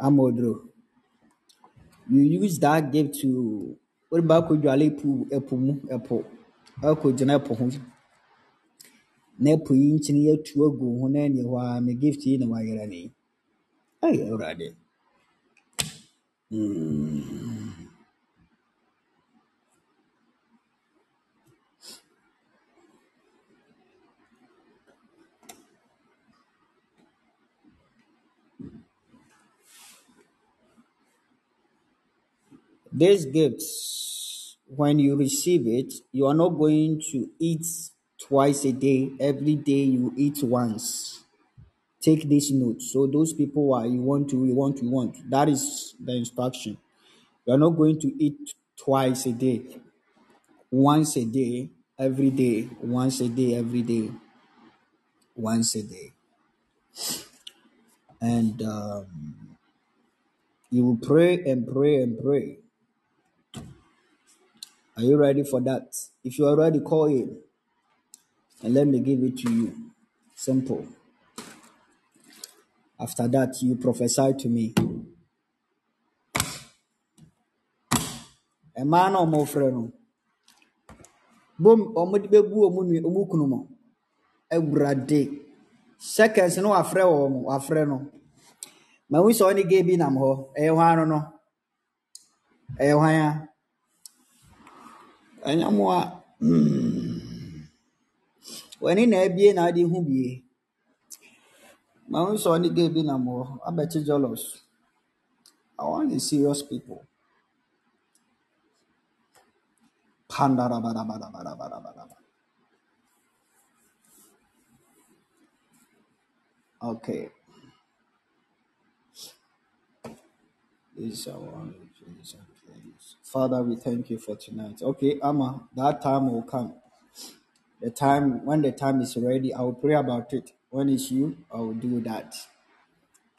Amodro, you use that gift to. About could you epo epo mu epo? Ɛkɔ gyina ɛpo ho na ɛpo yi nkyene yɛatu agu ho na ɛne hɔ a me gift yi na wayera ne yi. Ɛyɛ Awurade. These gifts, when you receive it, you are not going to eat twice a day. Every day you eat once. Take this note. So those people are you want to, you want to, you want. That is the instruction. You are not going to eat twice a day. Once a day, every day. Once a day, every day. Once a day. And um, you will pray and pray and pray. Are you ready for that? If you are ready, call in and let me give it to you. Simple. After that, you prophesy to me. Mmaa na wɔfrɛ no, bom wɔde bɛbu wɔn nua wɔn kunu mu. Awurade, seconds no wafrɛ wɔn, wafrɛ no. Ma sɛ ɔne gay bi nam hɔ. Ɛyɛ hwan no no? Ɛyɛ hwan a? Ɛnyɛ mo a. W'ani na abie na ade hu bie. Ma hu sɛ ɔne gay bi nam hɔ. Abɛkye jealous. I want the serious people. Pandarabarabarabarabarabara. Okay. This is our. Please and please. Father, we thank you for tonight. Okay, Amma, that time will come. The time, when the time is ready, I will pray about it. When it's you, I will do that.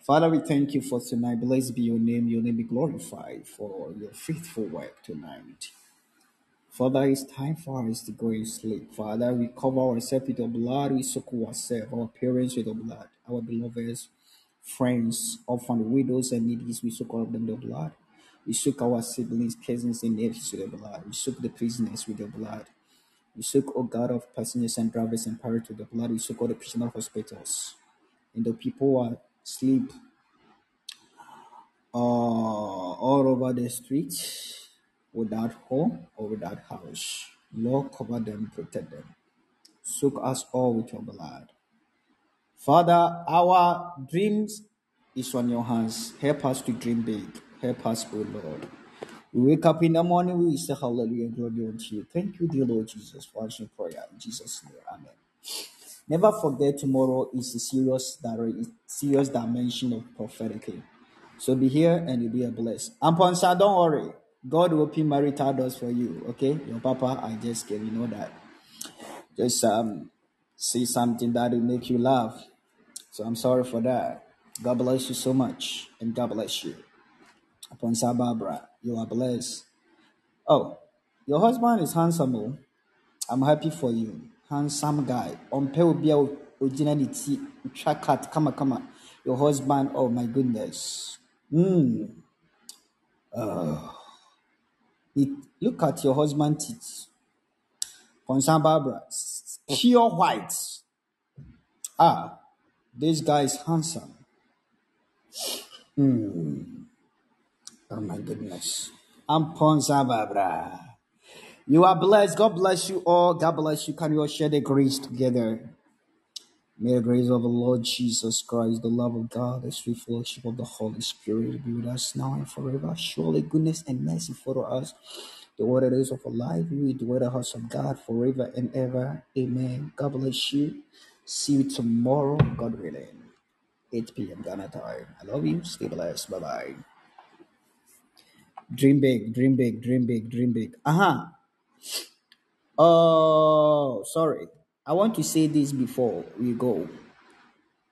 Father, we thank you for tonight. Blessed be your name. Your name be glorified for your faithful work tonight. Father, it's time for us to go and sleep. Father, we cover ourselves with your blood. We soak ourselves, our parents with your blood, our beloveds, friends, orphan widows, and needies. We of them with your blood. We soak our siblings, cousins, and nephews with your blood. We soak the prisoners with your blood. We soak, O God of passengers and drivers and pirates with the blood. We soak all the prisoner hospitals. And the people who are asleep uh, all over the streets without home or without house. Lord, cover them, protect them. Soak us all with your blood. Father, our dreams is on your hands. Help us to dream big. Help us, O Lord. We wake up in the morning, we say hallelujah and glory unto you. Thank you, dear Lord Jesus, for answering prayer. In Jesus' name, amen. Never forget tomorrow is a serious, serious dimension of prophetically. So be here and you'll be a blessed. Amponsa, don't worry. God will open marital doors for you. Okay, your papa, I just get you know that. Just um, say something that will make you laugh. So I'm sorry for that. God bless you so much, and God bless you. Amponsa Barbara, you are blessed. Oh, your husband is handsome. Oh. I'm happy for you. Handsome guy. On obi a ogyina ne ti twa cut. Your husband, oh my goodness. Mm. It, look at your husband teeth. Concern Barbara. Pure white. Ah, this guy is handsome. Oh my goodness. Amponsa Barbara. You are blessed. God bless you all. God bless you. Can you all share the grace together? May the grace of the Lord Jesus Christ, the love of God, the sweet fellowship of the Holy Spirit be with us now and forever. Surely goodness and mercy follow us. The word is of our life, we dwell the house of God forever and ever. Amen. God bless you. See you tomorrow, God willing. 8 p.m. Ghana time. I love you. Stay blessed. Bye bye. Dream big, dream big, dream big, dream big. Uh huh. Oh, sorry. I want to say this before we go.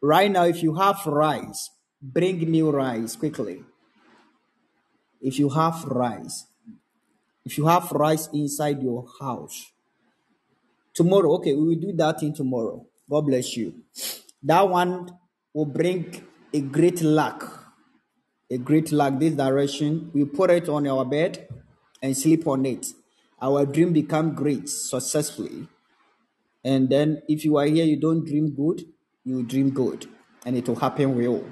Right now, if you have rice, bring me rice quickly. If you have rice, if you have rice inside your house, tomorrow, okay, we will do that in tomorrow. God bless you. That one will bring a great luck, a great luck. This direction, we put it on our bed and sleep on it. Our dream become great successfully. And then if you are here, you don't dream good, you dream good, and it will happen real.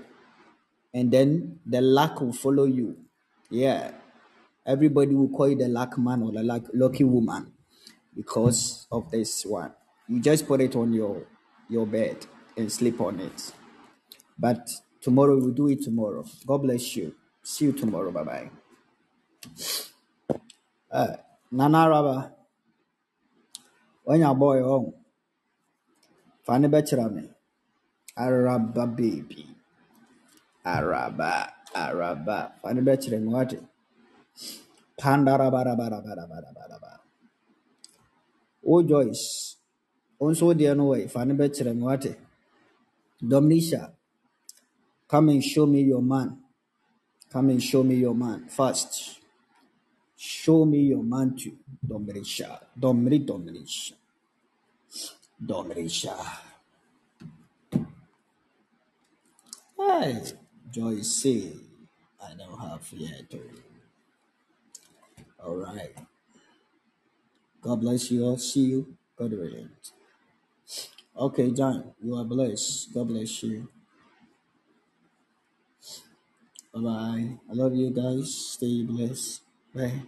and then the luck will follow you. Yeah, everybody will call you the luck man or the luck, lucky woman because of this one. You just put it on your your bed and sleep on it. But tomorrow we'll do it tomorrow. God bless you. See you tomorrow. Bye bye. Eh, Nana Raba, your boy oh. home, Fanny Betcherame, Araba baby, Araba, Araba, Fanny Betcherame, what? Panda Raba Raba Raba Raba Raba Raba. Oh Joyce, also dear no way, Fanny Betcherame, what? Dominisha, come and show me your man. Come and show me your man first. Show me your man too, Dominisha. Domri Dominisha. Dominisha. Hey, Joyce, I don't have yet. All right. God bless you all. See you. God willing. Okay, John, you are blessed. God bless you. Bye bye. I love you guys. Stay blessed. Bye.